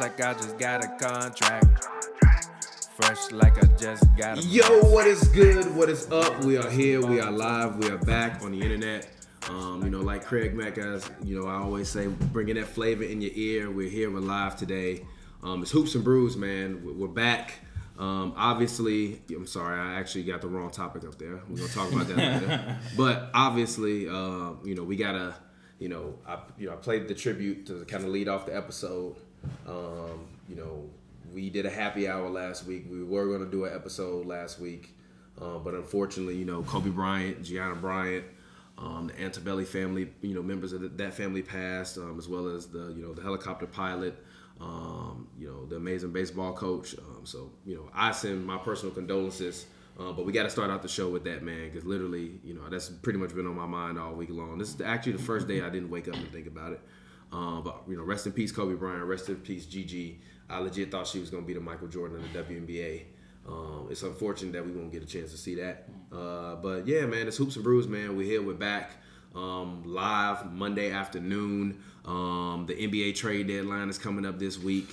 like I just got a contract. Fresh like I just got a Yo, what is good? What is up? We are here. We are live. We are back on the internet. Um, you know, like Craig Mack, as you know, I always say, bringing that flavor in your ear. We're here. We're live today. Um, it's hoops and brews, man. We're- We're back. Um, obviously, I'm sorry, I actually got the wrong topic up there. We're gonna talk about that later. But obviously, uh, you know, we gotta, you know, I, you know, I played the tribute to kind of lead off the episode. Um, you know, we did a happy hour last week. We were going to do an episode last week, uh, but unfortunately, you know, Kobe Bryant, Gianna Bryant, um, the Altobelli family, you know, members of the, that family passed, um, as well as the, you know, the helicopter pilot, um, you know, the amazing baseball coach. Um, so, you know, I send my personal condolences. Uh, but we got to start out the show with that, man, because literally, you know, that's pretty much been on my mind all week long. This is actually the first day I didn't wake up and think about it. Um, but you know, rest in peace, Kobe Bryant. Rest in peace, Gigi. I legit thought she was gonna be the Michael Jordan of the WNBA. Um, it's unfortunate that we won't get a chance to see that. Uh, but yeah, man, it's hoops and brews, man. We're here. We're back um, live Monday afternoon. Um, the NBA trade deadline is coming up this week.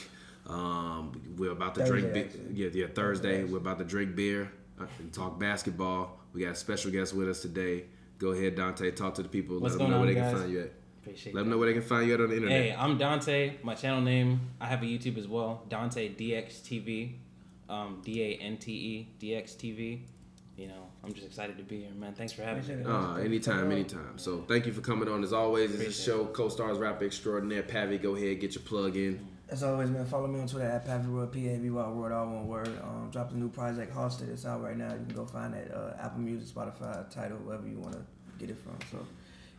Um, we're about to drink. Thursday, Be- yeah, yeah, Thursday. We're about to drink beer uh, and talk basketball. We got a special guest with us today. Go ahead, Dante. Talk to the people. What's Let them going know where on, they can find you at. Appreciate Let them know where they can find you at on the internet. Hey, I'm Dante. My channel name, I have a YouTube as well. Dante DXTV. Um, D A N T E DXTV. You know, I'm just excited to be here, man. Thanks for having me. Appreciate. Uh, anytime, anytime. So thank you for coming on. As always, this is a show, co-stars rapper extraordinaire. Pavi, go ahead, get your plug in. As always, man, follow me on Twitter at Pappy World, P A V Y World, all one word. Um, dropped a new project, Hosted. It's out right now. You can go find it uh, Apple Music, Spotify, Tidal, wherever you want to get it from. So,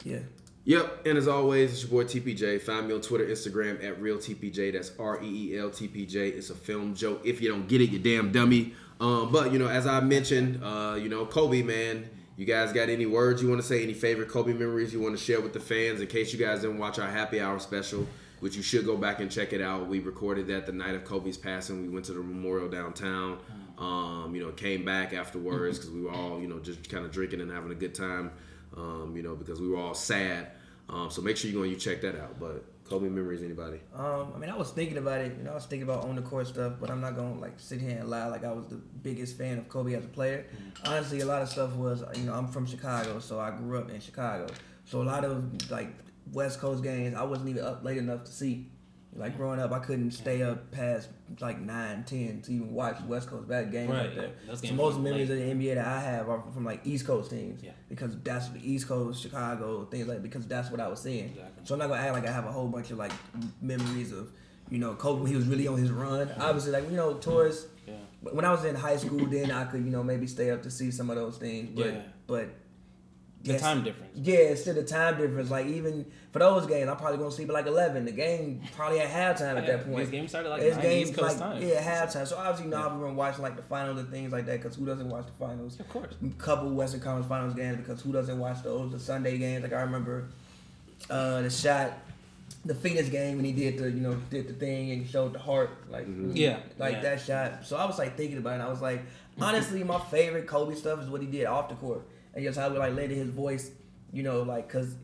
yeah. Yep, and as always, it's your boy TPJ. Find me on Twitter, Instagram at real TPJ. That's R E E L T P J. It's a film joke. If you don't get it, you damn dummy. Um, but you know, as I mentioned, uh, you know, Kobe, man. You guys got any words you want to say? Any favorite Kobe memories you want to share with the fans? In case you guys didn't watch our happy hour special, which you should go back and check it out. We recorded that the night of Kobe's passing. We went to the memorial downtown. Um, you know, came back afterwards because we were all, you know, just kind of drinking and having a good time. Um, you know, because we were all sad. Um, so make sure you go and you check that out. But Kobe memories, anybody? Um, I mean, I was thinking about it. You know, I was thinking about on the court stuff, but I'm not gonna like sit here and lie like I was the biggest fan of Kobe as a player. Honestly, a lot of stuff was, you know, I'm from Chicago, so I grew up in Chicago. So a lot of like West Coast games, I wasn't even up late enough to see. Like growing up, I couldn't stay up past like 9, 10 to even watch West Coast bad games Right, like that. yeah. Those So most memories late. of the NBA that I have are from like East Coast teams. Yeah. Because that's the East Coast, Chicago, things like because that's what I was seeing. Exactly. So I'm not gonna act like I have a whole bunch of like memories of, you know, Kobe when he was really on his run. Obviously, like you know, towards Yeah. when I was in high school, then I could you know maybe stay up to see some of those things. But Yeah. but The yes, time difference. Yeah, it's still the time difference. Like even for those games, I'm probably gonna sleep at like 11. The game probably at halftime at that point. This game started like It's 9 games East Coast like time. yeah halftime. So obviously, you know, I've been watching like the finals and things like that. Because who doesn't watch the finals? Of course. couple Western Conference Finals games because who doesn't watch those? The Sunday games, like I remember uh, the shot, the Phoenix game when he did the you know did the thing and showed the heart, like Yeah, like yeah. that shot. So I was like thinking about it. and I was like, honestly, my favorite Kobe stuff is what he did off the court and just how we like letting his voice, you know, like because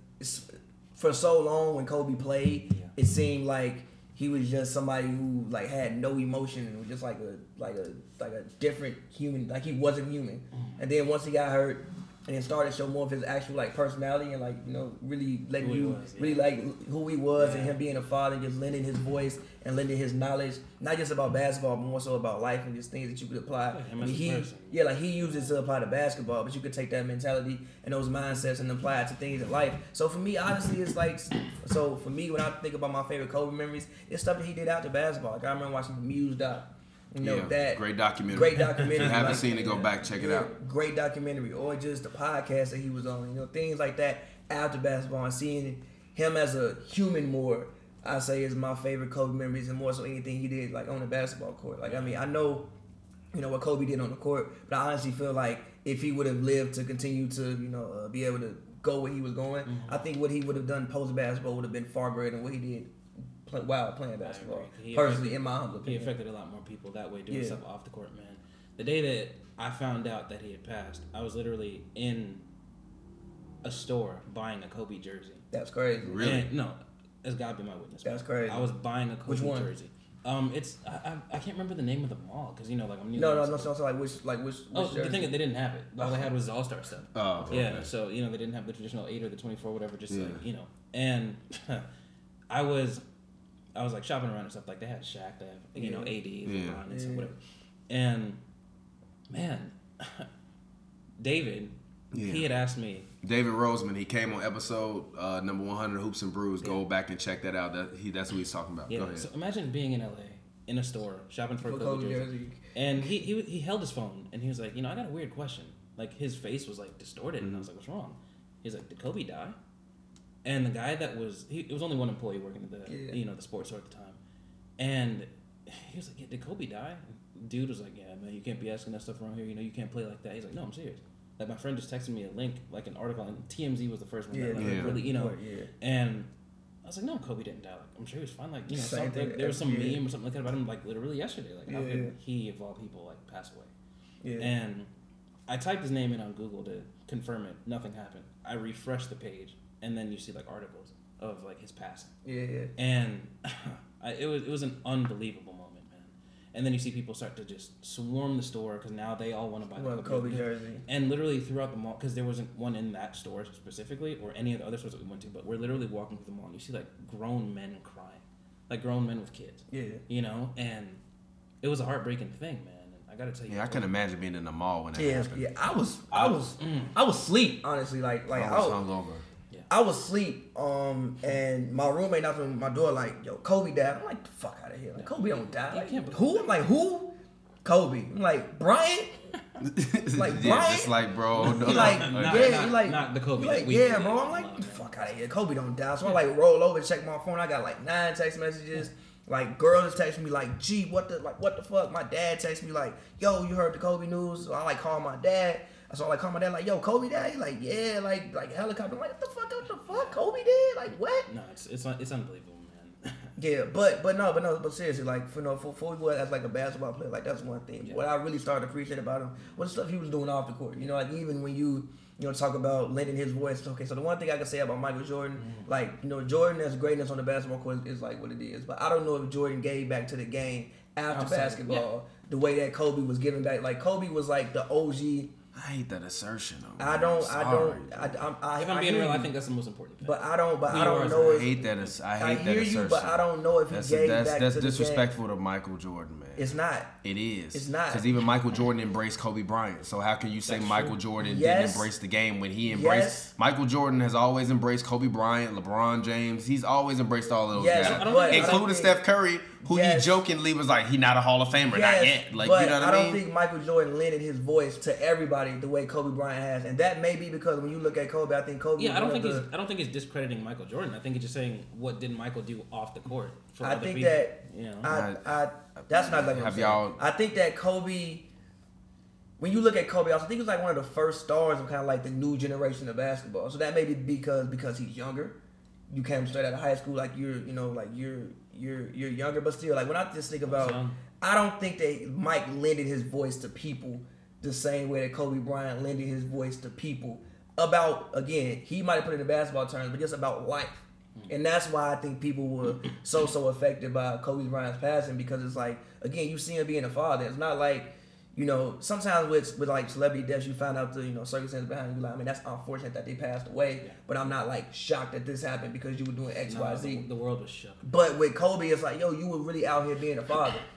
for so long when Kobe played, Yeah. it seemed like he was just somebody who like had no emotion and was just like a like a like a different human like he wasn't human Mm-hmm. and then once he got hurt and then started to show more of his actual like personality and like you know really letting Who you was, yeah. really like who he was and him being a father just lending his voice and lending his knowledge not just about basketball but more so about life and just things that you could apply. Yeah, I mean, he person. yeah like he uses to apply to basketball but you could take that mentality and those mindsets and apply it to things in life. So for me honestly it's like so for me when I think about my favorite Kobe memories it's stuff that he did out after basketball. Like I remember watching the Muse doc you know yeah, that great documentary. great documentary. If you haven't like- seen it, go back check it yeah, out. Great documentary, or just the podcast that he was on. You know, things like that after basketball and seeing him as a human more. I say is my favorite Kobe memories, and more so anything he did like on the basketball court. Like I mean, I know, you know what Kobe did on the court, but I honestly feel like if he would have lived to continue to you know uh, be able to go where he was going, Mm-hmm. I think what he would have done post basketball would have been far greater than what he did play, while playing basketball. He Personally, affected- in my humble He affected a lot more people that way doing Yeah. stuff off the court, man. The day that I found out that he had passed, I was literally in a store buying a Kobe jersey. That's crazy. Really? And- no, it's gotta be my witness. That's man. crazy. I was buying a Kobe Which one? jersey. Um, it's I, I, I can't remember the name of the mall because you know like I'm new. No, there, no, no. so- So, so like which, like which, which Oh, the thing is, they didn't have it. All they had was the All Star stuff. Oh, okay. Yeah, so you know they didn't have the traditional eight or the twenty four, whatever. Just Yeah. like you know, and I was, I was like shopping around and stuff. Like they had Shaq, they have you know AD, Yeah. LeBron, and stuff, whatever. And man, David, Yeah. he had asked me. David Roseman, he came on episode uh, number 100 Hoops and Brews. Go back and check that out. That he that's what he's talking about. Yeah, Go ahead. so imagine being in LA in a store shopping for, For a Kobe, Kobe jersey. jersey. And he, he he held his phone and he was like, you know, I got a weird question. Like his face was like distorted, and I was like, what's wrong? He's like, did Kobe die? And the guy that was he it was only one employee working at the Yeah. you know the sports store at the time, and he was like, yeah, did Kobe die? Dude was like, yeah, man, you can't be asking that stuff around here. You know, you can't play like that. He's like, no, I'm serious. Like my friend just texted me a link, like an article, and TMZ was the first one. Yeah, that, like, yeah. really, you know, Yeah. and I was like, no, Kobe didn't die. Like, I'm sure he was fine. Like, you know, Same like, there was some yeah. meme or something like that about him, like literally yesterday. Like, how could he, of all people, like pass away? Yeah. And I typed his name in on Google to confirm it. Nothing happened. I refreshed the page, and then you see like articles of like his passing, yeah, yeah. and I, it was it was an unbelievable moment, man. And then you see people start to just swarm the store because now they all want to buy the Well, Kobe jersey. and literally throughout the mall, because there wasn't one in that store specifically, or any of the other stores that we went to, but we're literally walking through the mall, and you see like grown men crying, like grown men with kids, Yeah. you know, and it was a heartbreaking thing, man. I gotta tell you, yeah, I can imagine being in the mall when that Yeah, happened. yeah. I was, I was, mm. I was asleep. Honestly, like, like I I was was, hungover. I was asleep. Um, and my roommate knocked on my door like, "Yo, Kobe died." I'm like, "The fuck out of here!" Like, Kobe don't die. You Like, can't believe who? I'm like, who? Kobe. I'm like, Bryant. Like, yeah, Brian? just like bro. No, like, Not- yeah, not- like, not the Kobe like, we- yeah, yeah, bro. I'm like, the fuck out of here. Kobe don't die. So I like roll over, check my phone. I got like nine text messages. Like girls texting me like, gee, what the like, what the fuck? My dad texted me like, yo, you heard the Kobe news? So I like call my dad. So I like call my dad like, yo, Kobe dad." He like, yeah, like like helicopter. I'm like, what the fuck? What the fuck? Kobe did Like what? no, it's it's it's unbelievable, man. Yeah, but but no, but no, but seriously, like for no for for was as like a basketball player, like that's one thing. Yeah. What I really started to appreciate about him was the stuff he was doing off the court. You know, like even when you you know talk about lending his voice. Okay, so the one thing I can say about Michael Jordan, Mm-hmm. like you know, Jordan's greatness on the basketball court is like what it is. But I don't know if Jordan gave back to the game after Outside, basketball the way that Kobe was giving back. Like Kobe was like the OG. I hate that assertion. Though, I don't, I'm I don't, dude. I, I, I, if I'm I being hear real, I think that's the most important thing. But I don't, but Who I don't are, know I hate that. as- I hate I that hear assertion. you, but I don't know if he That's gave that's back that's to the disrespectful to Michael Jordan, man. It's not. It is. It's not. Because even Michael Jordan embraced Kobe Bryant. So how can you say That's Michael true. Jordan Yes. didn't embrace the game when he embraced? Yes. Michael Jordan has always embraced Kobe Bryant, LeBron James. He's always embraced all of those Yes, guys, I don't but think- I don't including Steph Curry, who Yes. he jokingly was like, he not a Hall of Famer, not yet. Like but you know what I, I don't think Michael Jordan lended his voice to everybody the way Kobe Bryant has, and that may be because when you look at Kobe, I think Kobe. yeah, was I don't think of he's the, I don't think he's discrediting Michael Jordan. I think he's just saying what did Michael do off the court for I other think people. that you know, I, I, that's not like what I'm Have saying. y'all- I think that Kobe. When you look at Kobe, I think he was like one of the first stars of kind of like the new generation of basketball. So that may be because because he's younger. You came straight out of high school, like you're, you know, like you're you're you're younger, but still, like when I just think about. I don't think that Mike lended his voice to people the same way that Kobe Bryant lended his voice to people about again. He might have put it in basketball terms, but just about life. And that's why I think people were so so affected by Kobe Bryant's passing because it's like again you see him being a father. It's not like you know sometimes with with like celebrity deaths you find out the you know circumstances behind. You like I mean that's unfortunate that they passed away, but I'm not like shocked that this happened because you were doing X no, Y the, the world was shook. But with Kobe, it's like, yo, you were really out here being a father.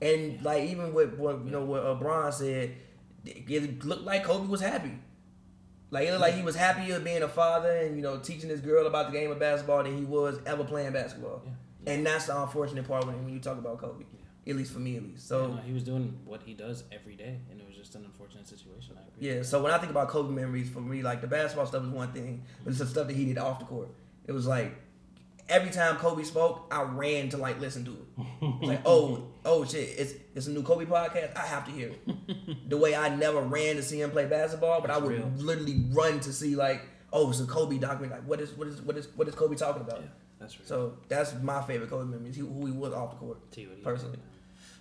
And like even with what you know what uh, Bron said, it looked like Kobe was happy. Like it looked like he was happier being a father and you know teaching this girl about the game of basketball than he was ever playing basketball. Yeah. And that's the unfortunate part when, when you talk about Kobe, at least for me at least. So Yeah, no, he was doing what he does every day, and it was just an unfortunate situation. I agree. Yeah, so when I think about Kobe memories, for me, like the basketball stuff is one thing, but it's the stuff that he did off the court. It was like every time Kobe spoke, I ran to like listen to it. It's like, oh, oh shit, it's it's a new Kobe podcast. I have to hear it. the way I never ran to see him play basketball, but I would real. literally run to see like, oh, it's a Kobe documentary. Like, what is what is what is what is Kobe talking about? Yeah, that's right. So that's my favorite Kobe memories. He, who he was off the court, Tell you what personally.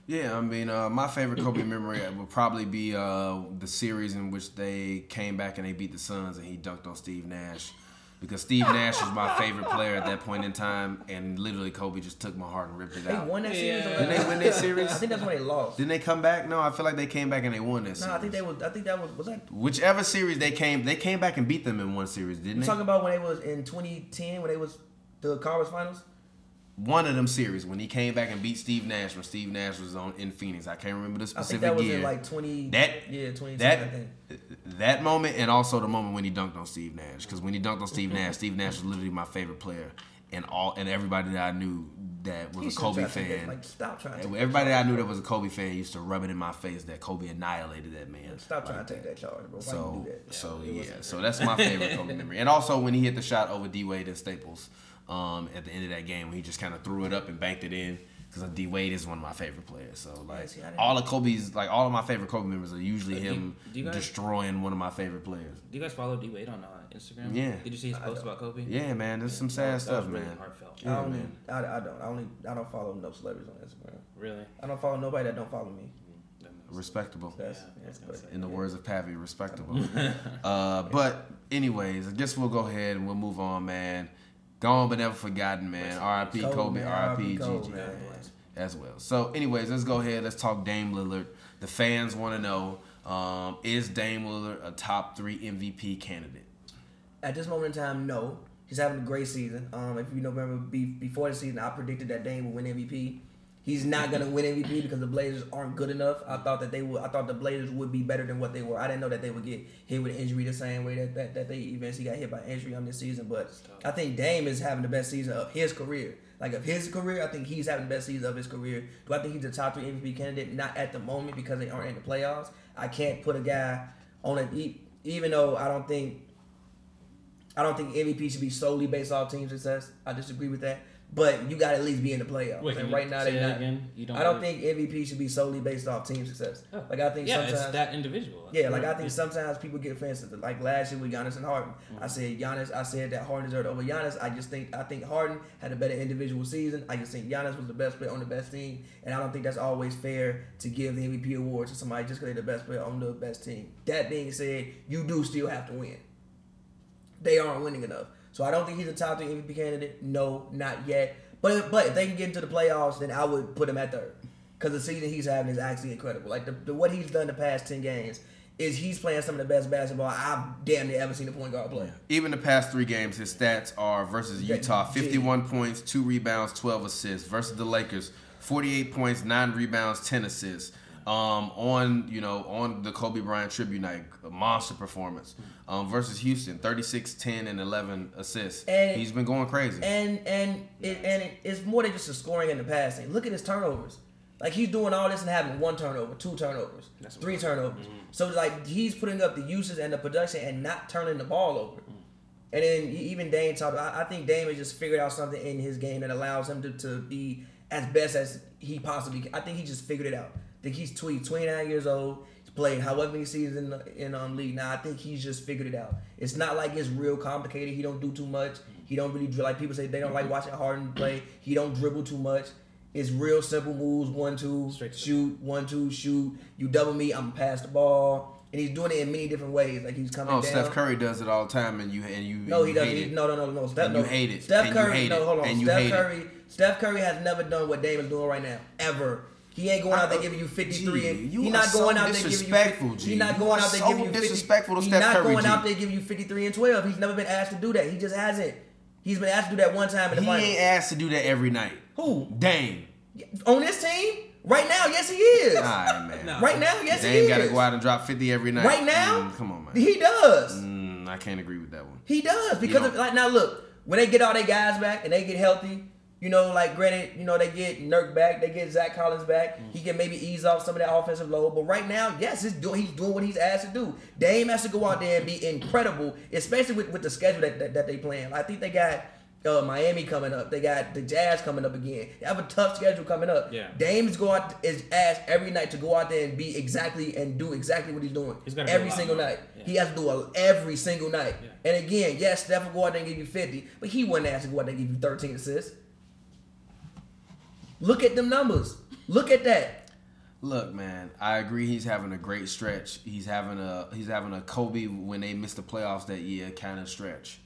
Yeah, I mean, uh, my favorite Kobe memory would probably be uh, the series in which they came back and they beat the Suns and he dunked on Steve Nash. because Steve Nash was my favorite player at that point in time, and literally Kobe just took my heart and ripped it They out. won that series. Yeah. Didn't they win that series? I think that's when they lost. Didn't they come back? No, I feel like they came back and they won that series. No, I think they was. I think that was. Was that? Whichever series they came, they came back and beat them in one series, didn't You they? talking about when they was in 2010 when they was the conference finals? One of them series when he came back and beat Steve Nash when Steve Nash was on in Phoenix. I can't remember the specific I think that was year. in like 20. That- yeah 2010. that I think. that moment and also the moment when he dunked on Steve Nash because when he dunked on Steve Nash, Steve Nash was literally my favorite player and all and everybody that I knew that was He a Kobe try to take fan. Like stop trying. To take Everybody that I knew that was a Kobe fan used to rub it in my face that Kobe annihilated that man. Stop trying to take that charge, bro. Why So, you do that? so yeah, so that's my favorite Kobe memory. And also when he hit the shot over D Wade and Staples um, at the end of that game, when he just kind of threw it up and banked it in. Because D Wade is one of my favorite players, so like see, all of Kobe's, like all of my favorite Kobe members are usually Uh, do you- him do you guys- destroying one of my favorite players. Do you guys follow D Wade on uh, Instagram? Yeah. Did you see his post about Kobe? Yeah, man, there's some sad that stuff, was really man. Heartfelt. I Yeah, don't. man. I, I don't. I only. I don't follow no celebrities on Instagram. Really? I don't follow nobody that don't follow me. Respectable. That's, Yeah, that's but- In the words of Pavi, respectable. uh, but anyways, I guess we'll go ahead and we'll move on, man. Gone but never forgotten, man. R.I.P. Kobe. R.I.P. Gigi, man. as well. So, anyways, let's go ahead. Let's talk Dame Lillard. The fans want to know: um, Is Dame Lillard a top three MVP candidate? At this moment in time, no. He's having a great season. Um, if you remember before the season, I predicted that Dame would win MVP. He's not gonna win MVP because the Blazers aren't good enough. I thought that they would. I thought the Blazers would be better than what they were. I didn't know that they would get hit with injury the same way that, that, that they eventually got hit by injury on this season. But I think Dame is having the best season of his career. Like of his career, I think he's having the best season of his career. Do I think he's a top three MVP candidate? Not at the moment because they aren't in the playoffs. I can't put a guy on it, even though I don't think I don't think MVP should be solely based off team success. I disagree with that. But you got to at least be in the playoffs. Wait, and right now they're not. again? You don't I don't think MVP should be solely based off team success. Oh. Like I think yeah, sometimes. it's that individual. Yeah, like I think sometimes people get offensive. Like last year with Giannis and Harden, Mm-hmm. I said Giannis. I said that Harden deserved over Giannis. I just think I think Harden had a better individual season. I just think Giannis was the best player on the best team, and I don't think that's always fair to give the MVP award to somebody just because they're the best player on the best team. That being said, you do still have to win. They aren't winning enough, so I don't think he's a top three MVP candidate. No, not yet. But but if they can get into the playoffs, then I would put him at third. Because the season he's having is actually incredible. Like the, the what he's done the past ten games is he's playing some of the best basketball I've damn near ever seen a point guard play. Even the past three games, his stats are versus Yeah, Utah: yeah. 51 points, two rebounds, 12 assists. Versus the Lakers: 48 points, nine rebounds, 10 assists. Um, on you know on the Kobe Bryant tribute night, a monster performance. Um, versus Houston: 36, 10, and 11 assists. And- He's been going crazy. And and it, and it, it's more than just the scoring and the passing. Look at his turnovers. Like he's doing all this and having one turnover, two turnovers, That's three turnovers. Mm-hmm. So like he's putting up the uses and the production and not turning the ball over. Mm-hmm. And then even Dame talked. I, I think Dame has just figured out something in his game that allows him to, to be as best as he possibly can. I think he just figured it out. I think he's tw- 29 years old. He's played however many seasons in the, in um league now. I think he's just figured it out. It's not like it's real complicated. He don't do too much. He don't really like people say they don't like watching Harden play. He don't dribble too much. It's real simple moves. One two shoot. One two shoot. You double me. I'm pass the ball. And he's doing it in many different ways. Like he's coming oh, down. Steph Curry does it all the time, and you and you No, and he you doesn't. hate He, no, no, no, no. Steph, And you no. hate it. Steph And you Curry, no, hold on. You Steph hate it. Curry, Steph Curry has never done what Dame is doing right now, ever. He ain't going out there giving you 53 Gee, and you he are not so going out there giving you disrespectful, 50, G. He not going out there so giving you 50. disrespectful to He's Steph not Curry, going G. out there giving you 53 and 12. He's never been asked to do that. He just hasn't. He's been asked to do that one time in the He finals. ain't asked to do that every night. Who? Dame. On this team? Right now, yes he is. All right, man. No. Right now, yes he is. Dame got to go out and drop 50 every night. Right now? Mm, come on, man. He does. Mm, I can't agree with that one. He does because of, like now look when they get all their guys back and they get healthy, you know, like granted, you know they get Nurk back, they get Zach Collins back. He can maybe ease off some of that offensive load, but right now, yes, he's doing he's doing what he's asked to do. Dame has to go out there and be incredible, especially with, with the schedule that, that, that they playing. I think they got. Uh, Miami coming up. They got the Jazz coming up again. They have a tough schedule coming up. Yeah. Dame's go out is asked every night to go out there and be exactly and do exactly what he's doing. He's every single night. Yeah. He has to do it every single night. Yeah. And again, yes, Steph will go out there and give you 50, but he wouldn't ask to go out there and give you 13 assists. Look at them numbers. Look at that. Look, man, I agree. He's having a great stretch. He's having a he's having a Kobe when they missed the playoffs that year kind of stretch.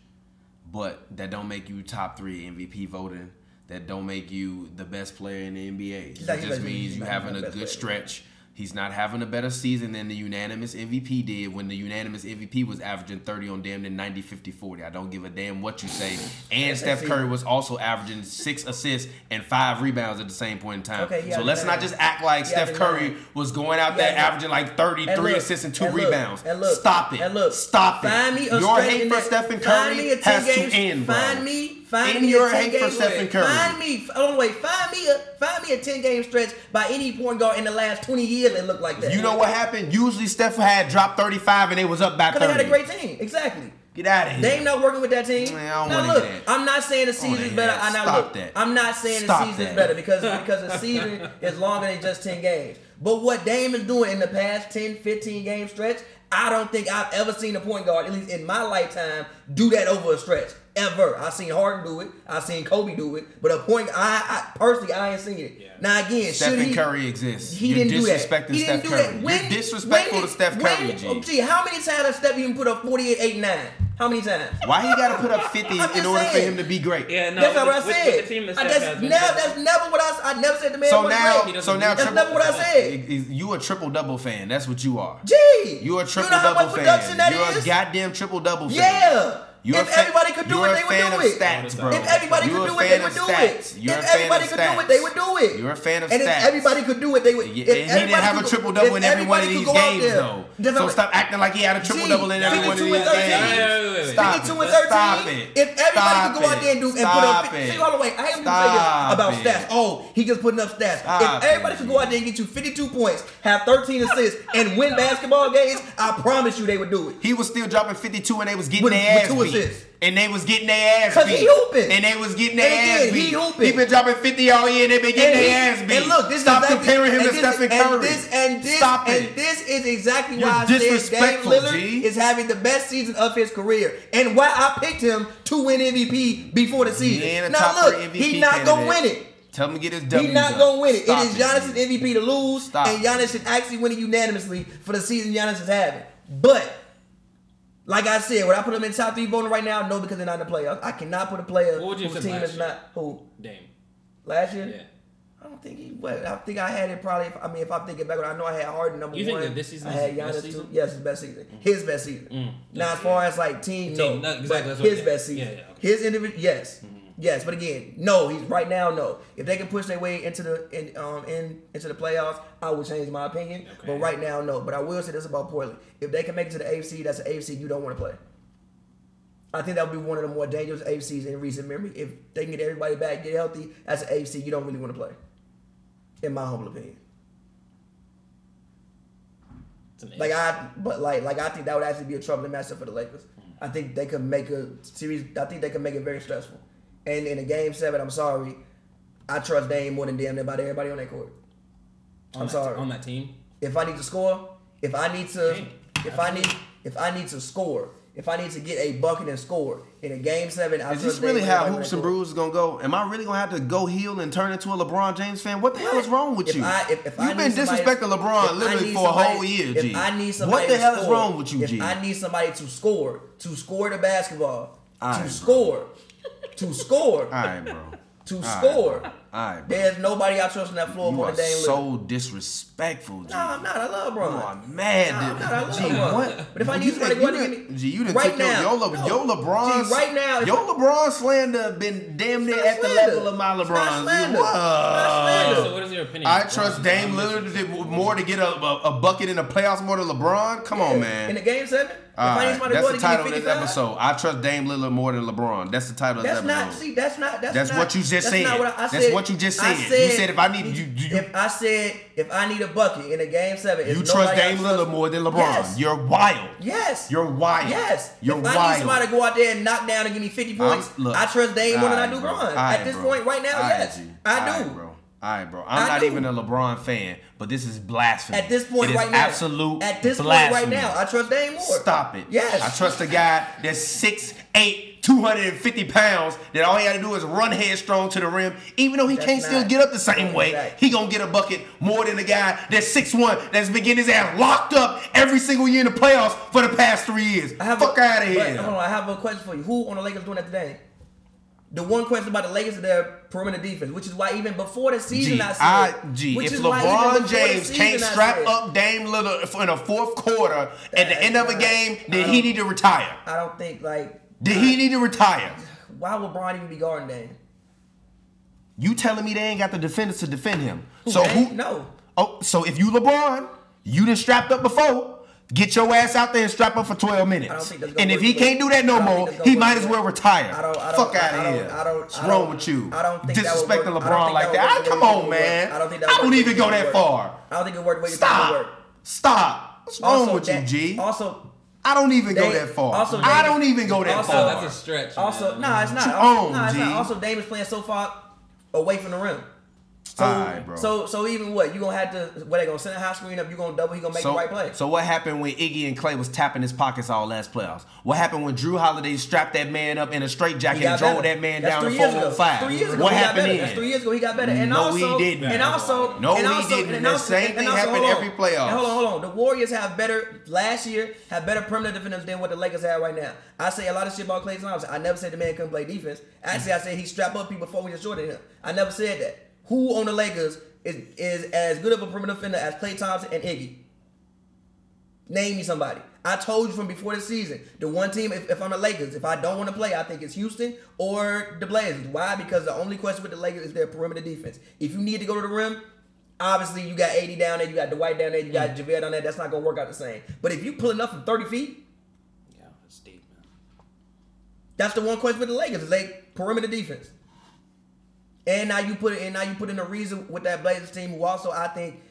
but that don't make you top three MVP voting. That don't make you the best player in the NBA. It just means you having a good stretch. He's not having a better season than the unanimous MVP did when the unanimous MVP was averaging 30 on damn near 90, 50, 40. I don't give a damn what you say. And Steph. Curry was also averaging six assists and five rebounds at the same point in time. Okay, so let's not just act like Steph Curry was going out He there averaging like 33 And look, assists and two and look, rebounds. and look, Stop it. Stop it. Find me a Your hate for Stephen Curry has to end, bro. Me, find End me your a 10 hate for game Stephen stretch. Curry. Find me, oh wait, find me a find me a 10 game stretch by any point guard in the last 20 years that looked like that. You know what happened? Usually Steph had dropped 35 and they was up by 30. Because they had a great team. Exactly. Get out of here. They ain't not working with that team. Man, I don't now look. I'm not saying the season's better. I now Stop look. that. I'm not saying Stop the season's that. better because because the season is longer than just 10 games. But what Dame is doing in the past 10, 15 game stretch, I don't think I've ever seen a point guard, at least in my lifetime, do that over a stretch. Ever. I've seen Harden do it. I've seen Kobe do it. But a point I, I personally I ain't seen it. Yeah. Now again, should Stephen he, Curry exists. he You're didn't do that. disrespecting He Steph didn't do Curry. that. When- You're disrespectful when- to Steph when- Curry, G. oh, Gee, how many times has Steph even put up 48, 8, 9? How many times? Why he got to put up 50 I'm in just order for him to be great? Yeah, no. that's not what I with- with- said. with the team that I- that's, has never, doing. that's never what I, s- I never said the man So was now, great. so now, That's triple, never what I said. You a triple double fan. That's what you are. Gee, You a triple-double much production fan. You're is? a goddamn triple double fan. Yeah. You're a if fa- everybody could do it, they would do it. stats, bro. If everybody You're could do it, they would do it. You're if everybody of could do it, they would do it. You're a fan of and stats. if everybody could do it, they would. Yeah, if and he didn't have a triple double in every one of these could go out games, there- though. That's So what- stop acting like he had a triple double in every one of 52 these and 13. games. Stop 52 it. and 13. Stop it. If everybody Stop could go out it. there and do and Stop put up, it. see, hold on, wait, I am gonna Stop say this about it. stats. Oh, he just putting up stats. Stop if everybody it, could go out there and get you 52 points, have 13 assists, and win basketball games, I promise you they would do it. He was still dropping 52 and they was getting With- their with ass two beat. And they was getting their ass 'Cause beat. Cause he hooping. And they was getting And their again, ass he beat. hooping. He been dropping 50 all year and they been getting their ass beat. And look, this Stop is exactly, comparing him and to this, Stephen and This, and this, Stop and it. this is exactly You're why I said Dame Lillard G. is having the best season of his career, and why I picked him to win MVP before the season. now look, he not gonna win it. Tell him to get his W. He not gonna win it. Stop it is Giannis' MVP to lose, Stop and. Giannis should actually win it unanimously for the season Giannis is having. But like I said, would I put him in top three voting right now? No, because they're not in the playoffs. I cannot put a player whose team is not who Dame. last year. Yeah. I don't think he. What I think I had it probably. I mean, if I'm thinking back, I know I had Harden number You think one. this season I had Giannis season? too. Yes, his best season. His best season. Mm. Now, as Yeah. far as like team, no, Team, no, exactly, but his best season. Yeah, yeah, okay. His individual, yes, Mm-hmm. Yes. But again, no. He's right now, no. If they can push their way into the in, um in into the playoffs, I would change my opinion. But right now, no. But I will say this about Portland: if they can make it to the AFC, that's an AFC you don't want to play. I think that would be one of the more dangerous AFCs in recent memory. If they can get everybody back, get healthy, that's an AFC you don't really want to play. In my humble opinion. Like. I, but like, like I think that would actually be a troubling matchup for the Lakers. I think they could make a series. I think they could make it very stressful. And in a game seven, I'm sorry, I trust Dame more than damn near about everybody on that court. on I'm that, sorry. On that team. If I need to score, if I need to, Okay. if I need, if I need to score, if I need to get a bucket and score in a game seven, I Is trust this really more how hoops and on brews is gonna go? Am I really gonna have to go heel and turn into a LeBron James fan? What the hell is wrong with If you? I- if- if You've need been disrespecting LeBron literally need for a whole year, if G. I need somebody what the to hell is score, wrong with you, if G? I need somebody to score, to score the basketball, All to right, score, to score, All right, bro. to right, score. bro. All right, bro. There's nobody I trust on that floor You more than Lillard. so disrespectful, G. No, I'm not. I love You Bron. are mad. Nah, I'm not. I love G, LeBron. what? But if I You need somebody to go out done- and you get done- me- G, you done right took your, now, your, Le- no. your LeBron. G, right now, if your I- LeBron slander been damn near It's not at the level of my It's not LeBron. slander. What? It's not slander. So what is your opinion? I LeBron- trust Dame Lillard to more to get a, a, a bucket in the playoffs more than LeBron. Come on, man. In the game seven, All if I need right, somebody to that's the title of this episode. I trust Dame Lillard more than LeBron. That's the title of this That's episode. not. See, that's not. That's, That's not, what you just that's said. Not what I, I That's said. what you just I said. You said if I need- you- you- if I said if I need a bucket in a game seven, you trust I Dame Lillard more than LeBron. Yes. You're wild. Yes. You're wild. Yes. You're if wild. I need somebody to go out there and knock down and give me 50 points, look, I trust Dame more than I do bro. Bron. At this bro. point, right now, Alright, yes. I Alright, do. bro. All right, bro. I'm I not do. even a LeBron fan, but this is blasphemy. At this point It is right now, absolute At this blasphemy. point right now, I trust Dame more. Stop it. Yes. I trust a guy that's 6'8", 250 pounds, that all he got to do is run headstrong to the rim. Even though he That's can't still get up the same way, Exactly. he going to get a bucket more than the guy that's 6'1", that's been getting his ass locked up every single year in the playoffs for the past three years. I have Fuck a, out of but, here. Hold on, I have a question for you. Who on the Lakers doing that today? The one question about the Lakers is their perimeter defense, which is why even before the season G, I said, I, G, which if is LeBron James can't strap said, up Dame Lillard in a fourth quarter at the end of a game, then he need to retire. I don't think like Did he need to retire? why would Bron even be guarding Dame? You telling me they ain't got the defenders to defend him? So who? No. Oh, so if you LeBron, you done strapped up before. Get your ass out there and strap up for 12 minutes. I don't think that's gonna And if he the can't do that no more, think that's gonna he might as well retire. I don't. I don't Fuck I, out I of don't, here. I don't. What's I wrong don't- with you? I don't think that would Disrespecting work- I don't LeBron think like that. Come on, man. I don't think that. I don't even go that would far. I don't think it worked the way you think it Stop. work. Stop. What's wrong Also, with you, G? Also, I don't even go that far. also I don't even go that also- far. That's a stretch. Also, man. no, it's not. You Also, own, no, it's G. not. Also, Dame is playing so far away from the rim. So, Alright, bro. so, so even what you gonna have to? What they gonna send a high screen up? You gonna double? He gonna make so, the right play? so what happened when Iggy and Klay was tapping his pockets all last playoffs? What happened when Jrue Holiday strapped that man up in a straight jacket and drove better. that man That's down to three years ago. 405? Three years ago, What he got happened better. then? That's three years ago. He got better. And No, he also, didn't. And also, No, and he didn't. And The same and thing also, happened every playoff. Hold on, hold on. The Warriors have better last year. Have better perimeter defenders than what the Lakers have right now. I say a lot of shit about Klay Thompson. I never said the man couldn't play defense. Actually, I said he strap up people before we just shorted him. I never said that. Who on the Lakers is is as good of a perimeter defender as Klay Thompson and Iggy? Name me somebody. I told you from before the season. The one team, if, if I'm the Lakers, if I don't want to play, I think it's Houston or the Blazers. Why? Because the only question with the Lakers is their perimeter defense. If you need to go to the rim, obviously you got AD down there, you got Dwight down there, you got mm. JaVale down there. That's not gonna work out the same. But if you pulling up from 30 feet, Yeah, it's deep, man. that's the one question with the Lakers is like perimeter defense. And now you put it, and now you put in Ariza with that Blazers team, who also I think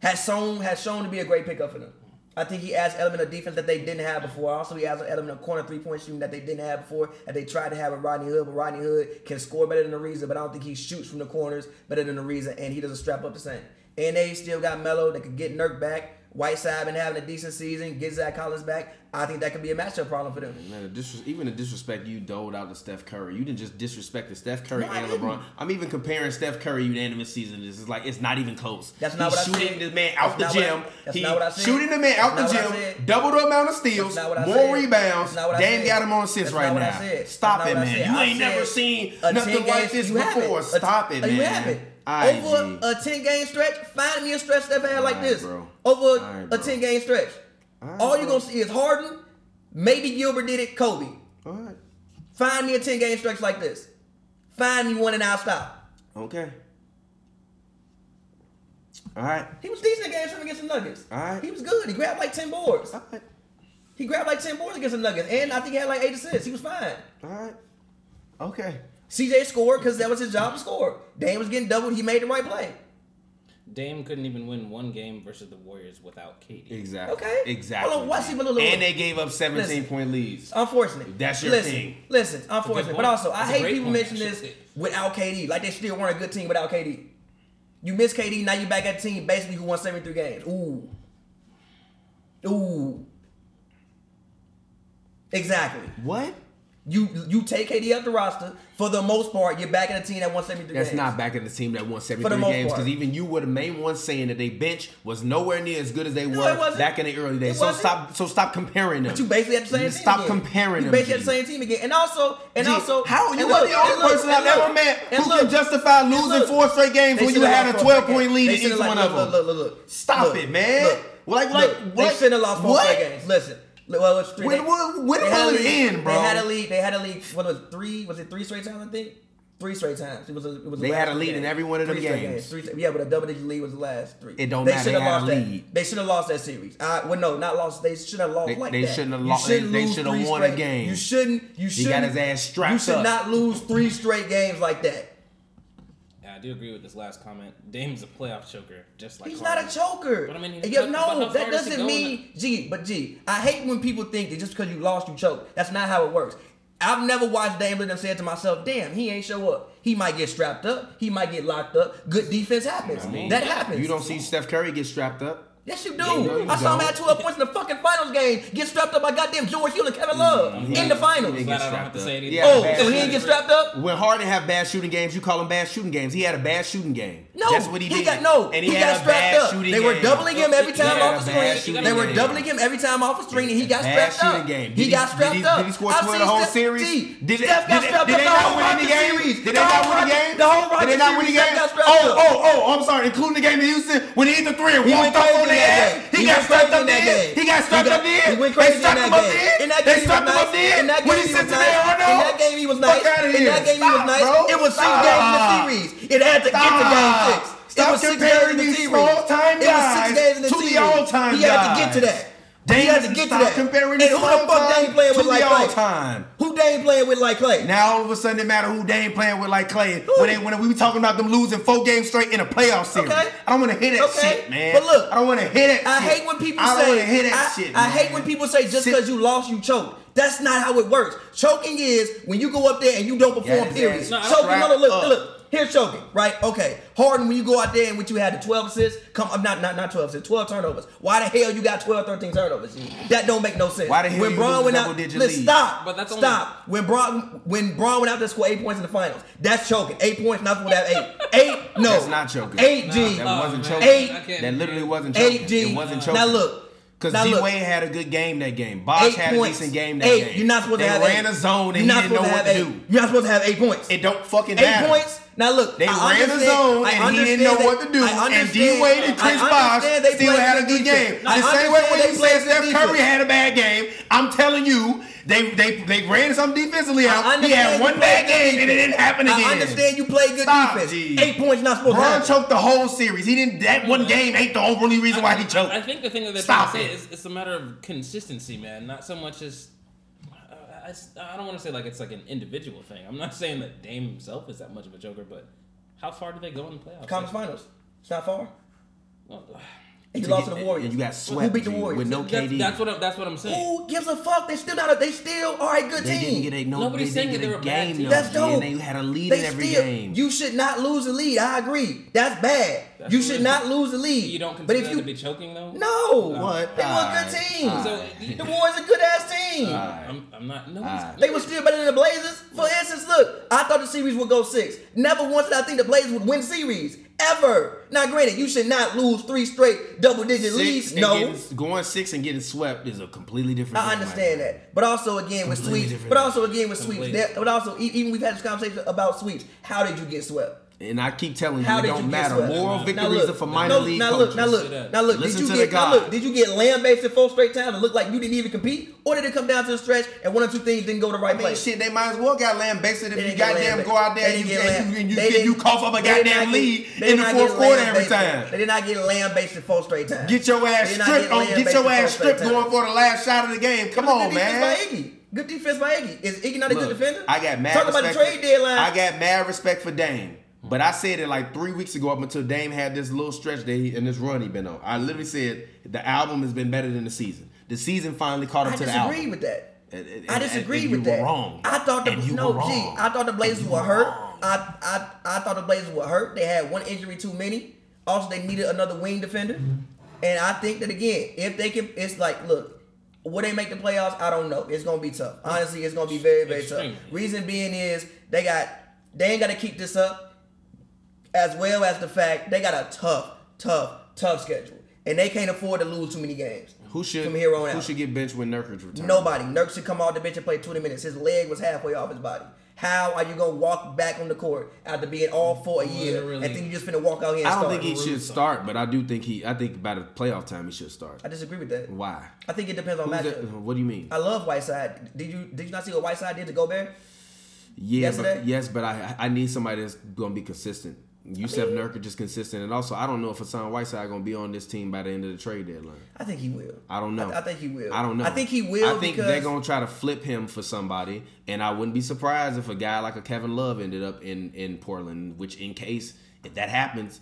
has shown has shown to be a great pickup for them. I think he adds element of defense that they didn't have before. Also, he adds an element of corner three point shooting that they didn't have before. That they tried to have with Rodney Hood, but Rodney Hood can score better than the Ariza, but I don't think he shoots from the corners better than the Ariza, and he doesn't strap up the same. And they still got Melo They could get Nurk back. Whiteside been having a decent season. Get Zach Collins back. I think that could be a matchup problem for them. Man, the disres- even the disrespect you doled out to Steph Curry. You didn't just disrespect the Steph Curry No, I and. LeBron. I'm even comparing Steph Curry unanimous season. This is like it's not even close. That's not He's what I shooting said. the man out That's the gym. I- that's He not what I said. shooting the man out That's the I gym. Double the amount of steals, That's not what I more said. rebounds. That's not what I Dame got him on assists That's right not what I now. said. Stop That's it, I man. said. You I ain't never seen nothing like this before. Stop it, man. Over G. a 10 game stretch, find me a stretch Steph had like Aight, this. bro. Over Aight, a bro. 10 game stretch. All you're going to see is Harden. Maybe Gilbert did it, Kobe. All right. Find me a 10 game stretch like this. Find me one and I'll stop. Okay. All right. He was decent in game against the Nuggets. All right. He was good. He grabbed like 10 boards. All right. He grabbed like 10 boards against the Nuggets. And I think he had like 8 assists. He was fine. All right. Okay. CJ scored because that was his job to score. Dame was getting doubled. He made the right play. Dame couldn't even win one game versus the Warriors without KD. Exactly. Okay. Exactly. Hold on, watch- see, but look, look, and they gave up 17 Listen. point leads. Unfortunate. That's your listen, thing. Listen, unfortunate. point. But also, I That's a hate people point. mention this without KD. Like they still weren't a good team without KD. You miss KD, now you're back at a team basically who won 73 games. Ooh. Ooh. Exactly. What? You you take KD out the roster. For the most part, you're back in the team that won 73 That's games. not back in the team that won 73 games because even you were the main one saying that they bench was nowhere near as good as they No, were back in the early days. It So wasn't. stop. So stop comparing them. But you basically at the same team. Stop again. comparing you them, basically at G. the same team again. And also, and Gee, also, how you are look, the only person I've ever met who look, can justify losing look. four straight games when you had a twelve point lead in each one of them. Look, look, look. Stop it, man. Like- like, what? They shouldn't have lost four straight games. Listen. Well, it was three. When- they- when- when they will it end, bro? They had a lead. They had a lead. What was it, three? Was it three straight times? I think three straight times. It was. A, it was. the They had a lead game. in every one of them Three straight games. Three, yeah, but a double digit lead was the last three. It don't they matter. should They have had a lost that. They should have lost that series. I well, no, not lost. They should have lost They- like they that. shouldn't have You lo- they- shouldn't they should have won a game. You shouldn't. You shouldn't. got his ass strapped You should up. not lose three straight games like that. I do agree with this last comment. Dame's a playoff choker, just like he's Harden. not a choker. But I mean, no, that doesn't mean gee. But gee, I hate when people think that just because you lost, you choke. That's not how it works. I've never watched Dame and said to myself, "Damn, he ain't show up. He might get strapped up. He might get locked up. Good defense happens. You know I mean? That happens. You don't see Steph Curry get strapped up. Yes, you do. Yeah, you I saw him at 12 points in the fucking finals game. Get strapped up by goddamn George Hill and Kevin mm-hmm. Love mm-hmm. in the finals. He didn't have to say anything. Oh, so he didn't get strapped up? When Harden have bad shooting games, you call him bad shooting games. He had a bad shooting game. No, that's what he, did. He got, no, and he, he got strapped up. They were doubling him every time off the screen. They were doubling him every time off the screen, and he got strapped up. Game. He got strapped up. Did he score 12 the whole series? Did Steph got strapped up the whole series? Did they not win the game? Whole series. Did they not win the game? Oh, oh, oh! I'm sorry, including the game in Houston when he hit the three and one thump on nigga. He got strapped up nigga. He got strapped up there. They strapped him up there. They stuck him up there. When he sits there on In that game he was nice. In that game he was nice. It was six games in the series. It had to get to game six. Stop comparing these small time guys to the all time guys. He had to get to that. Dame he has to get to that. Comparing and who the fuck Dame playing with like Klay? Time. Who Dame playing with like Klay? Now all of a sudden it matter who Dame playing with like Klay. When, they, when we were talking about them losing four games straight in a playoff series, okay. I don't want to hear that okay. shit, man. But look, I don't want to hear that. I shit. hate when people I say. I don't want to hear that I, shit. I hate when people say just because you lost, you choked. That's not how it works. Choking is when you go up there and you don't perform. Yeah, period. No, Choking. No, look, uh, look, look. Here's choking, right? Okay. Harden, when you go out there and what you had the 12 assists, come I'm not not not 12 assists, 12 turnovers. Why the hell you got 12, 13 turnovers? That don't make no sense. Why the hell when you Bron went out, listen, stop. But that's stop. Only- when Bron when Bron went out there scored eight points in the finals. That's choking. Eight points, nothing with have eight. Eight, no. That's not choking. Eight G. No, that wasn't choking. Eight. That literally wasn't choking. Eight G. It wasn't choking. Now look. Because D Wade had a good game that game. Bosh had points. a decent game that eight. game. You're not supposed they to have ran eight. a zone and you're he didn't know what to do. You're not supposed to have eight points. It don't fucking eight matter. Eight points now look, they I ran the zone and he didn't know what to do. And D Wade and Chris Bosh still had a good game. I the same way when they said Steph Curry had a bad game, I'm telling you. They, they they ran some defensively out. He had one bad game and it didn't happen again. I understand you played good Stop. defense. Eight points not supposed to choked the whole series. He didn't. That one game ain't the only reason why he choked. I think the thing that they're Stop trying to say is it's a matter of consistency, man. Not so much as I, I don't want to say like it's like an individual thing. I'm not saying that Dame himself is that much of a joker, but how far do they go in the playoffs? Conference Finals. It's not far. Well, uh, you lost to the Warriors. You got swept. Who beat the Warriors? With no KD. That's, that's, what I'm, that's what I'm saying. Who gives a fuck? They still not. A, they still are a good they team. Didn't get a, no, Nobody's they didn't get a game. No, that's dope. And they had a lead they in every still, game. You should not lose a lead. I agree. That's bad. That's you should not lose the lead. You don't consider but if you, to be choking though. No, what? They were a good team. Right. So the Warriors a good ass team. I'm, I'm, not. No, they were still better than the Blazers. For instance, look, I thought the series would go six. Never once did I think the Blazers would win series ever. Now, granted, you should not lose three straight double digit leads. No, getting, going six and getting swept is a completely different. I understand right that, but also again with sweeps, but also again with completely. sweeps. But also even we've had this conversation about sweeps. How did you get swept? And I keep telling How you, it don't matter. Moral victories are for minor no, league now. Look, now look, now look. Listen did you get now look? Did you get lamb based in four straight times and look like you didn't even compete, or did it come down to the stretch and one or two things didn't go the right I mean, place? Shit, they might as well got lamb based if you goddamn go out there and you, and you, and you, you, cough up a goddamn lead in the fourth quarter every time. They did not get lamb based in four straight times. Get your ass stripped on. Get your ass stripped going for the last shot of the game. Come on, man. Good defense by Iggy. Is Iggy not a good defender? I got mad. Talk about the trade deadline. I got mad respect for Dame. But I said it like three weeks ago up until Dame had this little stretch that he and this run he been on. I literally said the album has been better than the season. The season finally caught up I to the album. I disagree with that. And, and, I disagree and, with that. wrong. I thought the no gee, I thought the Blazers were, were hurt. I, I I thought the Blazers were hurt. They had one injury too many. Also, they needed another wing defender. Mm-hmm. And I think that again, if they can, it's like look. Will they make the playoffs? I don't know. It's gonna be tough. Honestly, it's gonna be very, very Extreme. tough. Reason being is they got they ain't gotta keep this up as well as the fact they got a tough, tough, tough schedule, and they can't afford to lose too many games. Who should from here on who out? Who should get benched when Nurkic returns? Nobody. Nurkic should come off the bench and play 20 minutes. His leg was halfway off his body. How are you gonna walk back on the court after being all for a year Literally. and then you're just gonna walk out here? I don't start? think he should start, but I do think he. I think by the playoff time he should start. I disagree with that. Why? I think it depends on matchup. What do you mean? I love Whiteside. Did you did you not see what Whiteside did to Gobert? Yeah, Yesterday? but, yes, but I I need somebody that's gonna be consistent. Yusef I mean, Nurkic is consistent, and also I don't know if Hassan Whiteside gonna be on this team by the end of the trade deadline. I think he will. I don't know. I, th- I think he will. I don't know. I think he will. I think they're gonna try to flip him for somebody, and I wouldn't be surprised if a guy like a Kevin Love ended up in in Portland. Which, in case if that happens,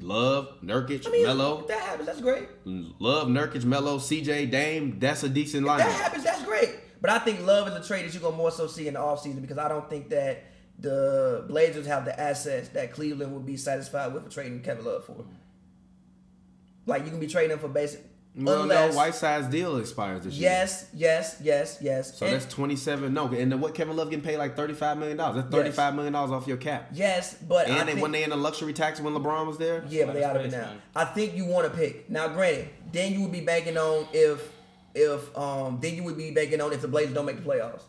Love Nurkic I mean, Melo. that happens, that's great. Love Nurkic Melo, CJ Dame. That's a decent lineup. If that happens, that's great. But I think Love is a trade that you're gonna more so see in the offseason because I don't think that the Blazers have the assets that Cleveland would be satisfied with for trading Kevin Love for. Like you can be trading him for basic. Well, unless, no, Whiteside's deal expires this year. yes, yes, yes, yes. So And- that's twenty seven. No, and then what Kevin Love getting paid like thirty five million dollars. That's thirty five million dollars off your cap. yes, but I And they think, when they in the luxury tax when LeBron was there. Yeah, but they out of it now. man. I think you want to pick. Now, granted, then you would be banking on if if um then you would be banking on if the Blazers don't make the playoffs.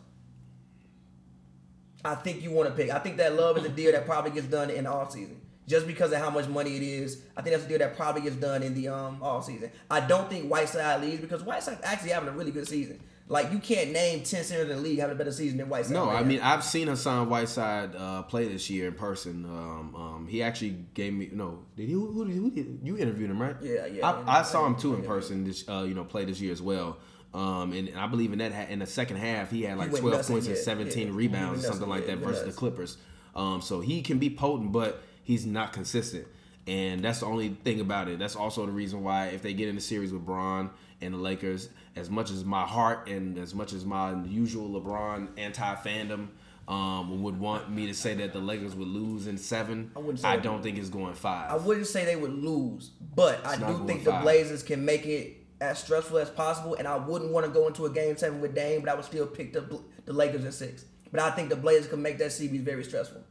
I think you want to pick. I think that love is a deal that probably gets done in the off season. Just because of how much money it is, I think that's a deal that probably gets done in the um off season. I don't think Whiteside leaves because Whiteside's actually having a really good season. Like you can't name ten centers in the league having a better season than Whiteside. No, right I now. mean I've seen Hassan Whiteside uh, play this year in person. Um, um, he actually gave me no. Did he? Who, who, did- who did you interviewed him right? Yeah, yeah, I, I saw him too in person. This uh, you know play this year as well. Um, and I believe in that ha- in the second half he had like twelve nuts, points and seventeen yeah. Rebounds or something like that he versus the. Clippers. Um, so he can be potent, but he's not consistent. And that's the only thing about it. That's also the reason why if they get in the series with Bron and the Lakers, as much as my heart and as much as my usual LeBron anti fandom um, would want me to say that the Lakers would lose in seven, I I don't think it's going five. I wouldn't say they would lose, but I It's not do think the. Blazers can make it as stressful as possible. And I wouldn't want to go into a game seven with Dame, but I would still pick the the Lakers at six. But I think the Blazers can make that series very stressful.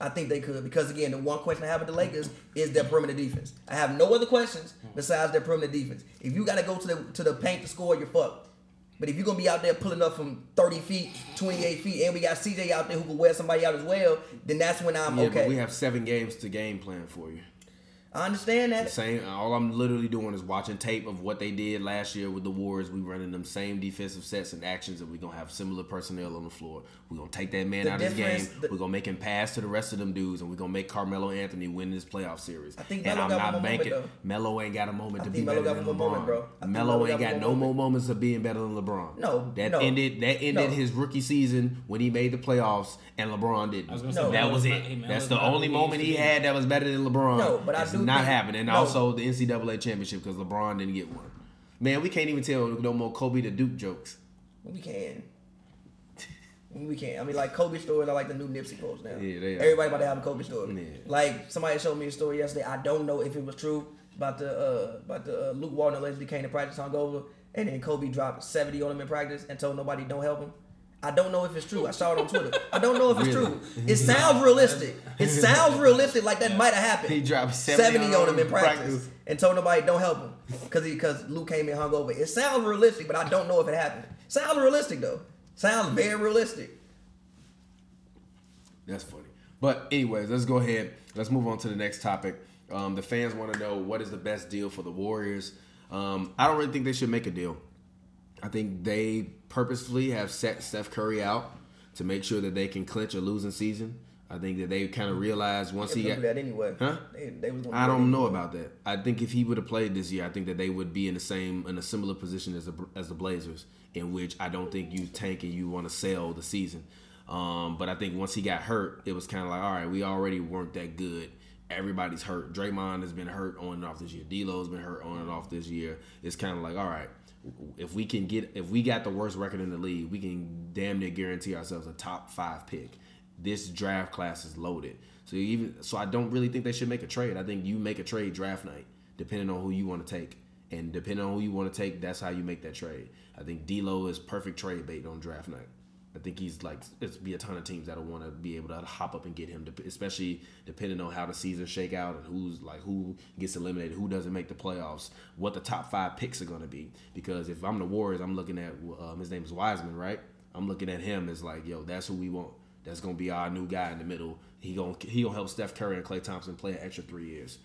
I think they could because again, the one question I have with the Lakers is their perimeter defense. I have no other questions besides their perimeter defense. If you got to go to the to the paint to score, you're fucked. But if you're gonna be out there pulling up from 30 feet, 28 feet, and we got CJ out there who can wear somebody out as well, then that's when I'm yeah, okay. we have seven games to game plan for you. I understand that. Same. All I'm literally doing is watching tape of what they did last year with the Warriors. We running them same defensive sets and actions, and we gonna have similar personnel on the floor. We're gonna take that man The out of his game. the- we're gonna make him pass to the rest of them dudes, and we're gonna make Carmelo Anthony win this playoff series. I think and Melo I'm got not more moment, banking. though. Melo ain't got a moment I to be Melo better got than LeBron. moment, bro. Melo Melo ain't got got no more more moments of being better than LeBron. No, that no. ended. That ended No. his rookie season when he made the playoffs, and LeBron didn't. I was gonna say, that Melo was it. not- hey, That's is the only moment he had that was better than LeBron. No, but I do not think- happening. And no. also the NCAA championship because LeBron didn't get one. Man, we can't even tell no more Kobe the Duke jokes. We can. We can't. I mean, like Kobe stories are like the new Nipsey posts now. Yeah, they are. Everybody about to have a Kobe story. Yeah. Like somebody showed me a story yesterday. I don't know if it was true about the uh, about the uh, Luke Walton allegedly came to practice hungover, and then Kobe dropped seventy on him in practice and told nobody don't help him. I don't know if it's true. I saw it on Twitter. I don't know if it's Really? true. It sounds realistic. It sounds realistic, like that might have happened. He dropped 70 on him in practice, practice. and told nobody don't help him because because Luke came in hungover. It sounds realistic, but I don't know if it happened. Sounds realistic though. Sounds very realistic. That's funny. But anyways, let's go ahead. Let's move on to the next topic. Um, the fans want to know what is the best deal for the Warriors. Um, I don't really think they should make a deal. I think they purposefully have set Steph Curry out to make sure that they can clinch a losing season. I think that they kind of realized once They he got that anyway. Huh? They, they was I don't know anyway. about that. I think if he would have played this year, I think that they would be in the same in a similar position as the as the Blazers, in which I don't think you tank and you want to sell the season. Um, but I think once he got hurt, it was kind of like, all right, we already weren't that good. Everybody's hurt. Draymond has been hurt on and off this year. D'Lo's been hurt on and off this year. It's kind of like, all right, if we can get if we got the worst record in the league, we can damn near guarantee ourselves a top five pick. This draft class is loaded. So even so, I don't really think they should make a trade. I think you make a trade draft night, depending on who you want to take, and depending on who you want to take, that's how you make that trade. I think D'Lo is perfect trade bait on draft night. I think he's like it's be a ton of teams that'll want to be able to hop up and get him, dep- especially depending on how the season shake out and who's like who gets eliminated, who doesn't make the playoffs, what the top five picks are going to be. Because if I'm the Warriors, I'm looking at um, his name is Wiseman, right? I'm looking at him as like, yo, that's who we want. That's gonna be our new guy in the middle. He gonna he gonna help Steph Curry and Klay Thompson play an extra three years,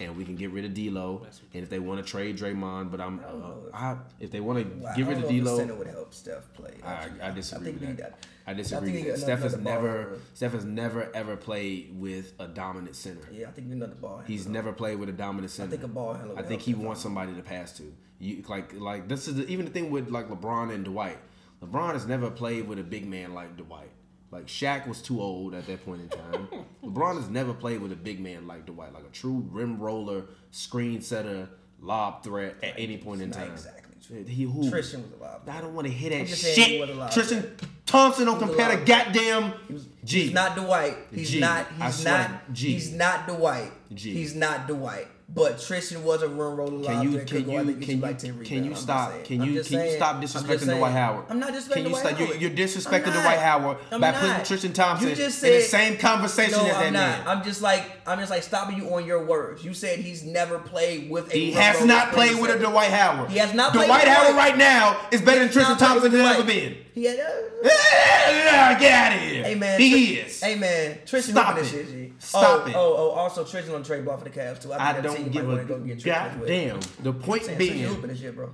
and we can get rid of D'Lo. And if they want to trade Draymond, but I'm uh, I, if they want to Well, I get rid of know the D'Lo, center would help Steph play. I, I disagree think with that. got- I I disagree think with that. Steph has ball never. Steph has never ever played with a dominant center. Yeah, I think we another ball. handler, He's never played with a dominant center. I think a ball handler I think he wants somebody to pass to. You like like this is the, even the thing with like LeBron and Dwight. LeBron has never played with a big man like Dwight. Like Shaq was too old at that point in time. LeBron has never played with a big man like Dwight, like a true rim roller, screen setter, lob threat at any point in Not time. exactly. He who? Tristan was alive. I don't want to hear that I'm just saying he shit. alive. Tristan Thompson don't He compare to goddamn He G. He's not Dwight. He's G. not. He's not. G. He's not Dwight. G. He's not Dwight. But Tristan was a rim roller Can you can could go out you can you like can you stop can you can you stop disrespecting. Dwight Howard? I'm not disrespecting Can you Dwight stop? You're, Howard. you're disrespecting. Dwight Howard I'm by not. putting Tristan Thompson You just in the same conversation No, as that I'm man. not. I'm just like I'm just like stopping you on your words. You said he's never played with a. Dwight Howard. He has not played with a Dwight Howard. He has not played Dwight Howard right now is better than Tristan Thompson has ever been. He had. Uh, get out of here. Hey man, he is. Hey man, Tristan Stop this it. shit, G. Stop oh, it. Oh, oh, also Tristan on trade ball for the Cavs too. I, I don't give a go get well. goddamn. The point Saying, being, this shit, bro.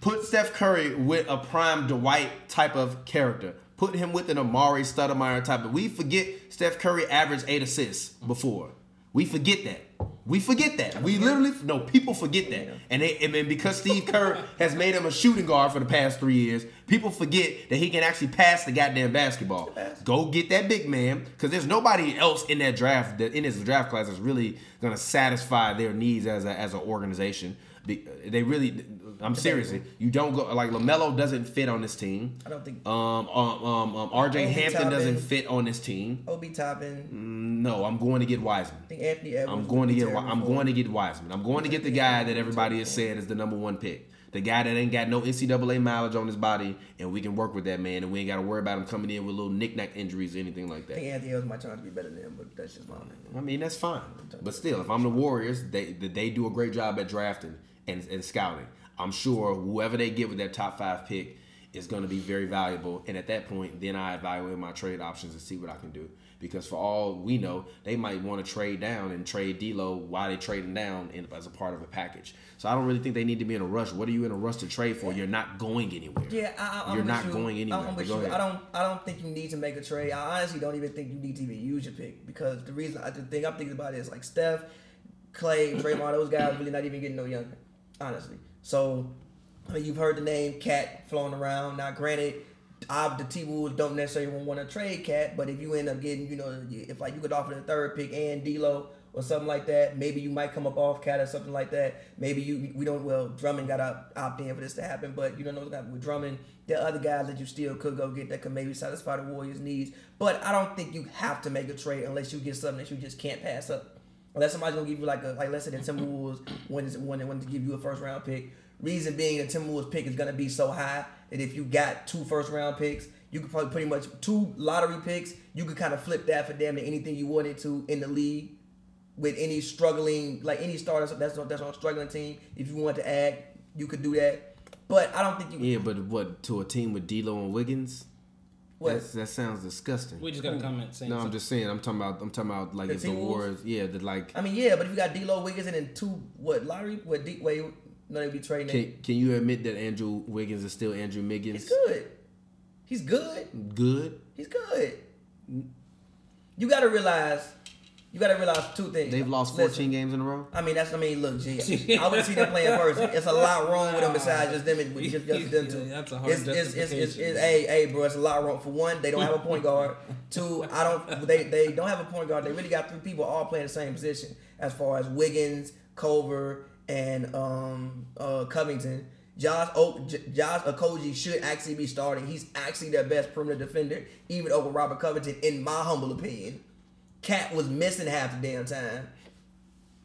put Steph Curry with a prime Dwight type of character. Put him with an Amar'e Stoudemire type. Of, we forget Steph Curry averaged eight assists before. We forget that. We forget that. We literally no people forget that. And they, and then because Steve Kerr has made him a shooting guard for the past three years, people forget that he can actually pass the goddamn basketball. Go get that big man because there's nobody else in that draft that in his draft class that's really gonna satisfy their needs as a as an organization. They really, I'm seriously, you don't go like Lamelo doesn't fit on this team. I don't think Um, um, um, um RJ Hampton doesn't fit on this team. Obi Toppin. No, I'm going to get Wiseman. I think Anthony Edwards. I'm going to get. I'm for going to get Wiseman. I'm going to get the guy that everybody is saying is the number one pick. The guy that ain't got no NCAA mileage on his body, and we can work with that man, and we ain't got to worry about him coming in with little knick-knack injuries or anything like that. I think Anthony Edwards might out to be better than him, but that's just my opinion. I mean, that's fine. But still, if I'm the Warriors, they they do a great job at drafting and, and scouting. I'm sure whoever they get with that top five pick is going to be very valuable. And at that point, then I evaluate my trade options and see what I can do. Because for all we know, they might want to trade down and trade D'Lo while they trading down in, as a part of a package. So I don't really think they need to be in a rush. What are you in a rush to trade for? You're not going anywhere. Yeah, I, I, I'm You're not you. going anywhere, I'm with you. I don't. I don't think you need to make a trade. I honestly don't even think you need to even use your pick because the reason I the thing I'm thinking about is like Steph, Klay, Draymond. Those guys really not even getting no younger. Honestly, so I mean you've heard the name KAT flowing around. Now, granted. I, the T Wolves don't necessarily want to trade KAT, but if you end up getting, you know, if like you could offer the third pick and D'Lo or something like that, maybe you might come up off KAT or something like that. Maybe you we don't. Well, Drummond got to opt in for this to happen, but you don't know that with Drummond, there are other guys that you still could go get that could maybe satisfy the Warriors' needs. But I don't think you have to make a trade unless you get something that you just can't pass up. Unless somebody's gonna give you like a like let's the Timberwolves wanted wanted, wanted to give you a first round pick. Reason being the Timberwolves pick is gonna be so high that if you got two first round picks, you could probably pretty much two lottery picks, you could kind of flip that for damn near anything you wanted to in the league with any struggling like any starters that's on, that's on a struggling team. If you want to add, you could do that. But I don't think you Yeah, but what to a team with D'Lo and Wiggins? What That's, that sounds disgusting. We just got a comment saying. No, I'm just saying. I'm talking about. I'm talking about like The if the T-Wolves? Yeah, the like. I mean yeah, but if you got D'Lo Wiggins and then two what lottery what D wait no they be trading. Can, can you admit that Andrew Wiggins is still Andrew Wiggins? He's good. He's good. Good. He's good. You gotta realize, you gotta realize two things. They've lost 14 Listen, games in a row. I mean, that's I mean, look, G. I would see them playing first. It's a lot wrong with them besides just them. and- Just, just them two. That's a hard it's, it's, it's, it's, it's, hey, hey, bro, it's a lot wrong. For one, they don't have a point guard. Two, I don't. They they don't have a point guard. They really got three people all playing the same position as far as Wiggins, Culver, and um uh Covington. Josh o- J- Josh Okogie should actually be starting. He's actually their best perimeter defender, even over Robert Covington, in my humble opinion. KAT was missing half the damn time.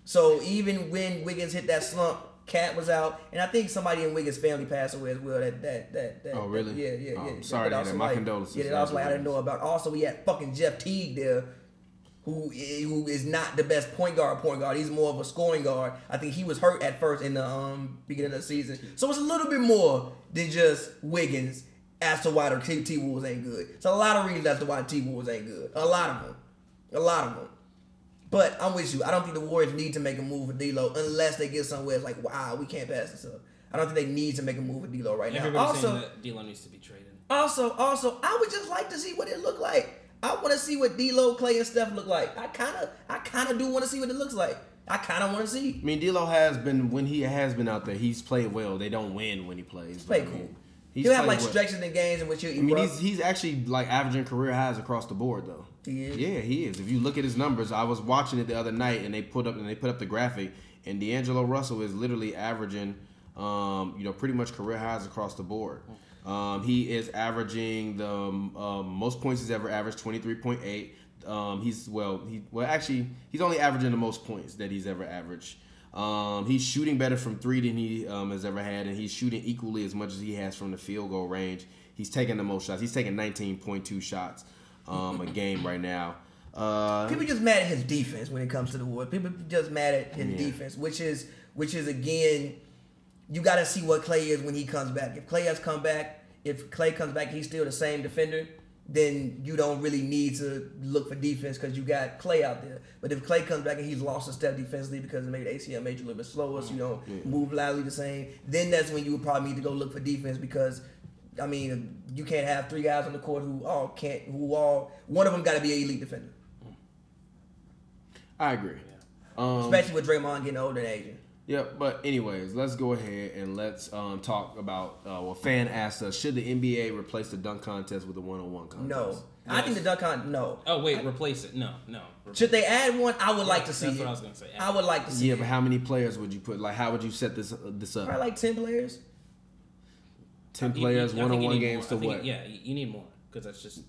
So even when Wiggins hit that slump, KAT was out, and I think somebody in Wiggins' family passed away as well. That that that. that Oh, really? yeah, yeah, Oh, yeah. Sorry also that. My like- condolences Yeah, that also like I didn't know about. Also, we had fucking Jeff Teague there, who who is not the best point guard. Point guard. He's more of a scoring guard. I think he was hurt at first in the um beginning of the season, so it's a little bit more than just Wiggins as to why the T, T Wolves ain't good. It's a lot of reasons as to why T Wolves ain't good. A lot of them, a lot of them. But I'm with you. I don't think the Warriors need to make a move for D'Lo unless they get somewhere it's like, wow, we can't pass this up. I don't think they need to make a move for D'Lo right now. Everybody's Also, saying that D'Lo needs to be traded. also, also, I would just like to see what it look like. I want to see what D'Lo, Klay, and Steph look like. I kind of, I kind of do want to see what it looks like. I kind of want to see. I mean, D'Lo has been when he has been out there. He's played well. They don't win when he plays. Play but I mean, cool. He's He'll have like well. stretches in games in which he'll I mean, he's he's actually like averaging career highs across the board though. Is? Yeah, he is. If you look at his numbers, I was watching it the other night, and they put up and they put up the graphic, and D'Angelo Russell is literally averaging Um, you know, pretty much career highs across the board. Um, he is averaging the um, most points he's ever averaged, twenty three point eight. Um, he's well, he well actually he's only averaging the most points that he's ever averaged. Um, he's shooting better from three than he um, has ever had, and he's shooting equally as much as he has from the field goal range. He's taking the most shots. He's taking nineteen point two shots um, a game right now. Uh, People just mad at his defense when it comes to the war. People just mad at his Yeah. defense, which is which is again, you got to see what Klay is when he comes back. If Klay has come back, if Klay comes back, he's still the same defender. Then you don't really need to look for defense because you got Klay out there. But if Klay comes back and he's lost a step defensively because maybe the ACL made you a little bit slower, so you don't move loudly the same, then that's when you would probably need to go look for defense because I mean, you can't have three guys on the court who all can't, who all one of them got to be an elite defender, I agree. Um, especially with Draymond getting older and aging. Yeah, but anyways, let's go ahead and let's um, talk about. Uh, well, fan asked us: Should the NBA replace the dunk contest with a one-on-one contest? No, I think the dunk contest. no. Oh wait, replace it. No, no. Should they add one? I would like to see That's it. what I was gonna say. I would like to see Yeah, it. but how many players would you put? Like, how would you set this this up? Probably like ten players. Ten players, you- I think you one-on-one need games to I think- what? Yeah, you you need more because that's just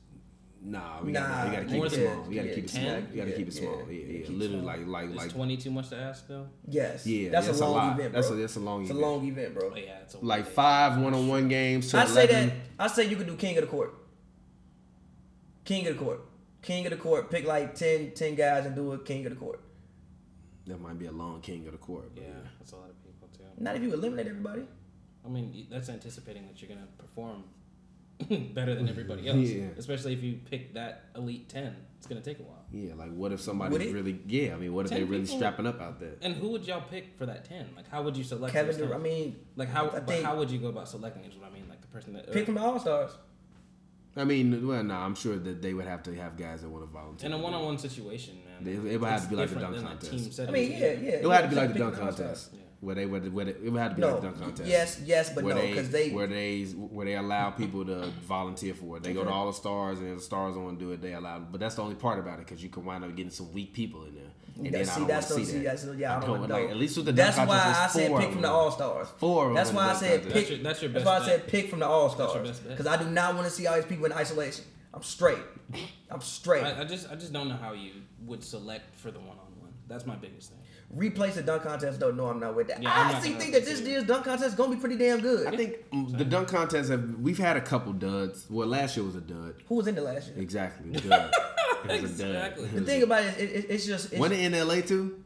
Nah, we Nah, gotta, you gotta keep more it than- small. You gotta yeah, keep it 10? small. You gotta Yeah, keep it small. yeah. Yeah, yeah. Literally, small. like, like, is like, twenty too much to ask though. Yes. yeah. that's, a long lot. event, That's a that's a long it's a long event, bro. Oh yeah, it's a Like five oh, one-on-one games. I say that. I say you could do king of the court. King of the court. King of the court. Pick like 10, 10 guys and do a king of the court. that might be a long king of the court. But Yeah, yeah. that's a lot of people too. Not if you eliminate everybody. I mean, that's anticipating that you're gonna perform better than everybody else. Yeah. Especially if you pick that elite ten, it's gonna take a while. Yeah, like what if somebody's it? really? Yeah, I mean, what if 10 they really people? strapping up out there? And who would y'all pick for that ten? Like, how would you select? Kevin those Durant. I mean, like how? I but think- how would you go about selecting? Is what I mean. Like the person that. Uh, pick from the All Stars. I mean, well, no, I'm sure that they would have to have guys that want to volunteer. in a one-on-one situation, man. It- it would have to be like the different dunk contest. I mean, yeah, yeah. It would have to be like the dunk contest, Yeah. Where they would, where they, it would have to be No. like the dunk contest. Yes, yes, but where no, they, because they. where they where they allow people to volunteer for it. They go to all the stars, and if the stars don't want to do it, they allow. But that's the only part about it because you can wind up getting some weak people in there, and Yeah, then I see, don't that's want to see, see that's that. yeah, I I don't don't- know. like, at least with the That's dunk why I contest, said pick from the. All Stars. Four That's why I said pick. That's your- that's your That's why I said pick from the All Stars because I do not want to see all these people in isolation. I'm straight. I'm straight. I, I just, I just don't know how you would select for the one-on-one. That's my biggest thing. Replace the dunk contest though. No, I'm not with that. Yeah, I'm I not actually think that this consider year's dunk contest is gonna be pretty damn good. I think the dunk contest have we've had a couple duds. Well, last year was a dud. Who was in the last year? Exactly, dud. It was a dud. Exactly. The thing about it, is, it, it it's just it's, Went it in LA too?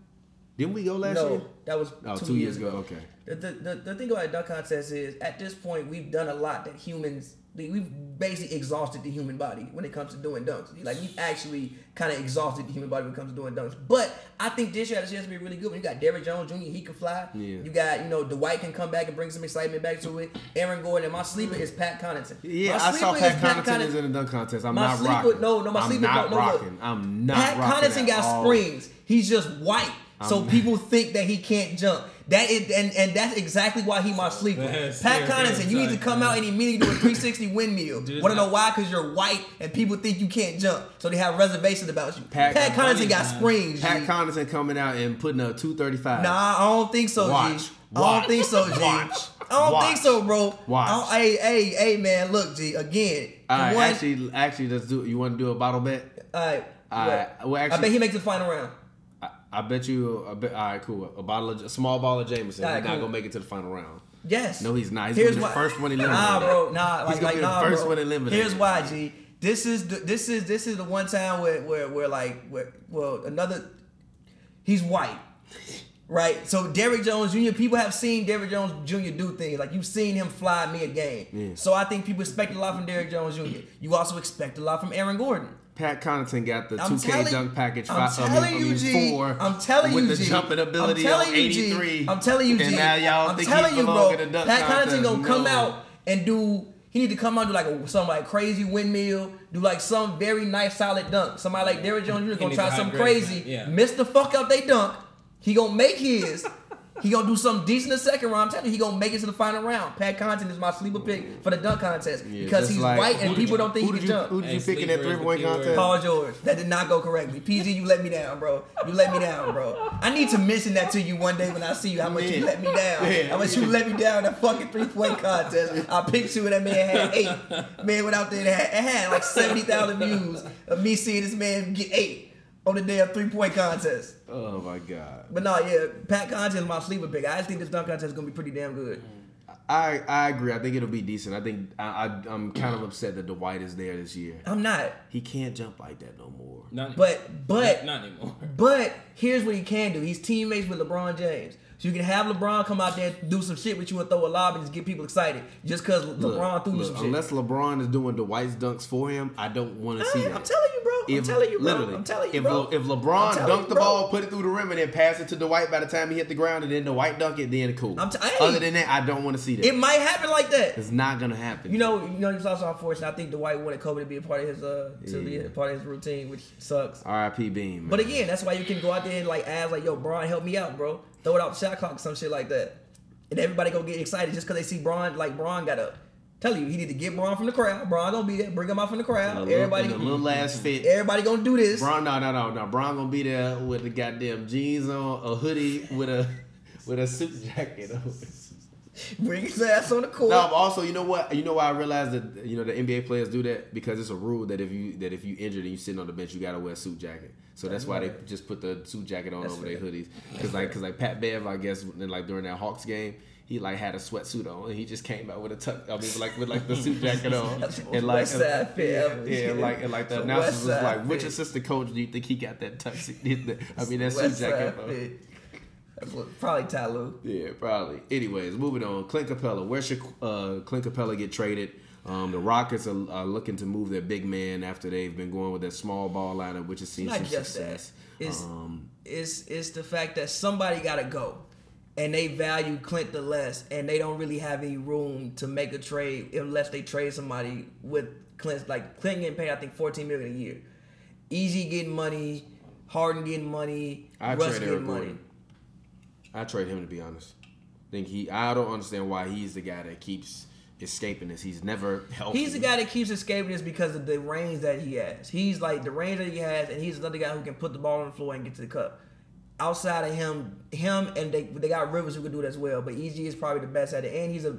Didn't we go last no, year? that was Oh, two, two years, years ago. Okay. The, the, the, the thing about a dunk contest is at this point we've done a lot that humans we've basically exhausted the human body when it comes to doing dunks. Like we've actually kind of exhausted the human body when it comes to doing dunks. But I think this year this year has to be really good. When you got Derrick Jones Jr., he can fly. Yeah. You got you know Dwight can come back and bring some excitement back to it. Aaron Gordon and my sleeper is Pat Connaughton. Yeah, I saw sleeper is Pat Connaughton is in the dunk contest. I'm My not sleeper- rocking. no, no, my I'm sleeper- not no, rocking. I'm not Pat rocking. Connaughton got all. springs. He's just white, so I'm- people think that he can't jump. That is, and, and that's exactly why he my sleeper. That's Pat Connaughton, you need to come man. out and immediately do a 360 windmill. Dude, Want to know why? Because you're white and people think you can't jump, so they have reservations about you. Pat- Pat, Connaughton got man. springs. Pat G. Connaughton coming out and putting a 235. Nah, I don't think so, Watch. G. I Watch. don't think so, G. Watch. I don't Watch. think so, bro. Watch. I don't- hey, hey, hey, man, look, G. Again, All right, one, actually, actually, let's do. You want to do a bottle bet? all right, All right. what? Well, I actually, bet he makes the final round. I, bet you. I bet, all right, cool. A bottle, of, a small bottle of Jameson. All he's right, not gonna make it to the final round. Yes. No, he's not. He's Here's gonna be the first one eliminated. Nah, bro. Nah, He's like, gonna like be the nah, first bro. one eliminated. Here's why, G. This is the, this is this is the one time where where where like where well another he's white. Right, so Derrick Jones Jr. People have seen Derrick Jones Jr. do things like you've seen him fly me a game. Yeah. So I think people expect a lot from Derrick Jones Jr. You also expect a lot from Aaron Gordon. Pat Connaughton got the 2K dunk package. I'm fi- I mean- telling I you, mean, G. four I'm telling with you, the jumping ability I'm telling you, G. 83. I'm telling you, G. And now y'all I'm think telling he you, bro. dunk Pat Connaughton gonna come out and do. He need to come out and do like a, some like crazy windmill, do like some very nice solid dunk. Somebody like Derrick Jones Jr. gonna try something crazy. Yeah. miss the fuck out they dunk. He gonna make his, He gonna do something decent in the second round. I'm telling you, he gonna make it to the final round. Pat Connaughton is my sleeper pick for the dunk contest Yeah, because he's like- white and people you- don't think he can you, jump. Who did you Hey, pick in that three point contest? Paul George. That did not go correctly. PG, you let me down, bro. You let me down, bro. I need to mention that to you one day when I see you. How much you Yeah. let me down. Yeah. How much you let me down in that fucking three point contest. I picked you and that man had eight. Man went out there and had, it had like 70,000 views of me seeing this man get eight on the damn three point contest. Oh my god. But no, yeah, Pat Connaughton is my sleeper pick. I just think this dunk contest is gonna be pretty damn good. I I agree. I think it'll be decent. I think I, I I'm kind of upset that Dwight is there this year. I'm not, He can't jump like that no more. Not, but but not anymore. But here's what he can do. He's teammates with LeBron James. So you can have LeBron come out there do some shit with you and throw a lob and just get people excited. Just because LeBron threw look, some shit. unless LeBron is doing Dwight's dunks for him, I don't want to see that. I'm telling you, bro. I'm telling you, bro. literally, I'm telling you, if, bro. Le- if LeBron dunked you, the ball, put it through the rim, and then pass it to Dwight by the time he hit the ground, and then Dwight dunk it, then cool. I'm t- hey. Other than that, I don't want to see that. It might happen like that. it's not gonna happen. You know, you know, it's also unfortunate. I think Dwight wanted Kobe to be a part of his uh to be a part of his routine, which sucks. R.I.P. Bean. Man. But again, that's why you can go out there and like ask like, "Yo, Bron, help me out, bro." Throw it out the shot clock, some shit like that, and everybody go get excited just because they see Bron like Bron got up. Tell you, he need to get Bron from the crowd. Bron gonna be there. Bring him out from the crowd. little- Everybody, a little ass fit. everybody gonna do this. Bron, no, no, no, no. Bron gonna be there with the goddamn jeans on, a hoodie with a with a suit jacket on. Bring his ass on the court. No, but also, you know what? You know why I realized that you know the NBA players do that because it's a rule that if you that if you injured and you sitting on the bench, you gotta wear a suit jacket. So that's why they just put the suit jacket on That's over their hoodies. Because like, cause like Pat Bev, I guess, like during that Hawks game. He like had a sweatsuit on, and he just came out with a tuck. I mean, like with like the suit jacket on, and like fit yeah, yeah, like and like the It's announcers was like, which assistant coach do you think he got that tuck? I mean, that suit West jacket. On? That's what, probably Ty Yeah, probably. Anyways, moving on. Clint Capela. Where should uh, Clint Capela get traded? Um, the Rockets are, are looking to move their big man after they've been going with their small ball lineup, which has seen Not some just success. that. It's Um, it's it's the fact that somebody gotta go. And they value Clint the less, and they don't really have any room to make a trade unless they trade somebody with Clint. Like Clint getting paid, I think fourteen million a year. Easy getting money, Harden getting money, I Russ trade getting money. I trade him to be honest. think he. I don't understand why he's the guy that keeps escaping this. He's never healthy. He's the guy that keeps escaping this because of the range that he has. He's like the range that he has, and he's another guy who can put the ball on the floor and get to the cup. Outside of him, him and they they got Rivers who can do it as well. But EG is probably the best at it, and he's a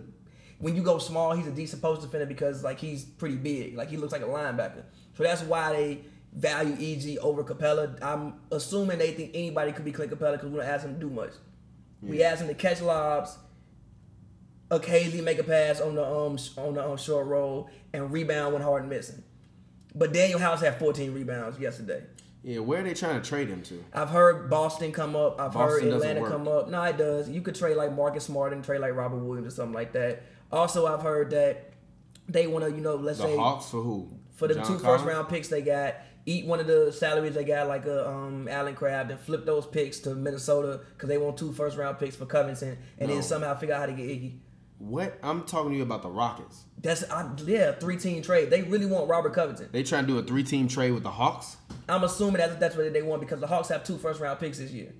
when you go small, he's a decent post defender because like he's pretty big, like he looks like a linebacker. So that's why they value EG over Capela. I'm assuming they think anybody could be Clint Capela because we don't ask him to do much. We ask him to catch lobs, occasionally make a pass on the um on the um, short roll and rebound when Harden missing. But Danuel House had 14 rebounds yesterday. yeah, where are they trying to trade him to? I've heard Boston come up. I've Boston heard Atlanta come up. No, it does. You could trade like Marcus Smart and trade like Robert Williams or something like that. Also, I've heard that they want to, you know, let's The say Hawks for who? for the John two first Collins? round picks they got, eat one of the salaries they got, like a um, Allen Crabbe, and flip those picks to Minnesota because they want two first round picks for Covington, and No. then somehow figure out how to get Iggy. What? I'm talking to you about the Rockets. That's I, yeah, three team trade. They really want Robert Covington. They trying to do a three team trade with the Hawks. I'm assuming that's that's what they want because the Hawks have two first round picks this year,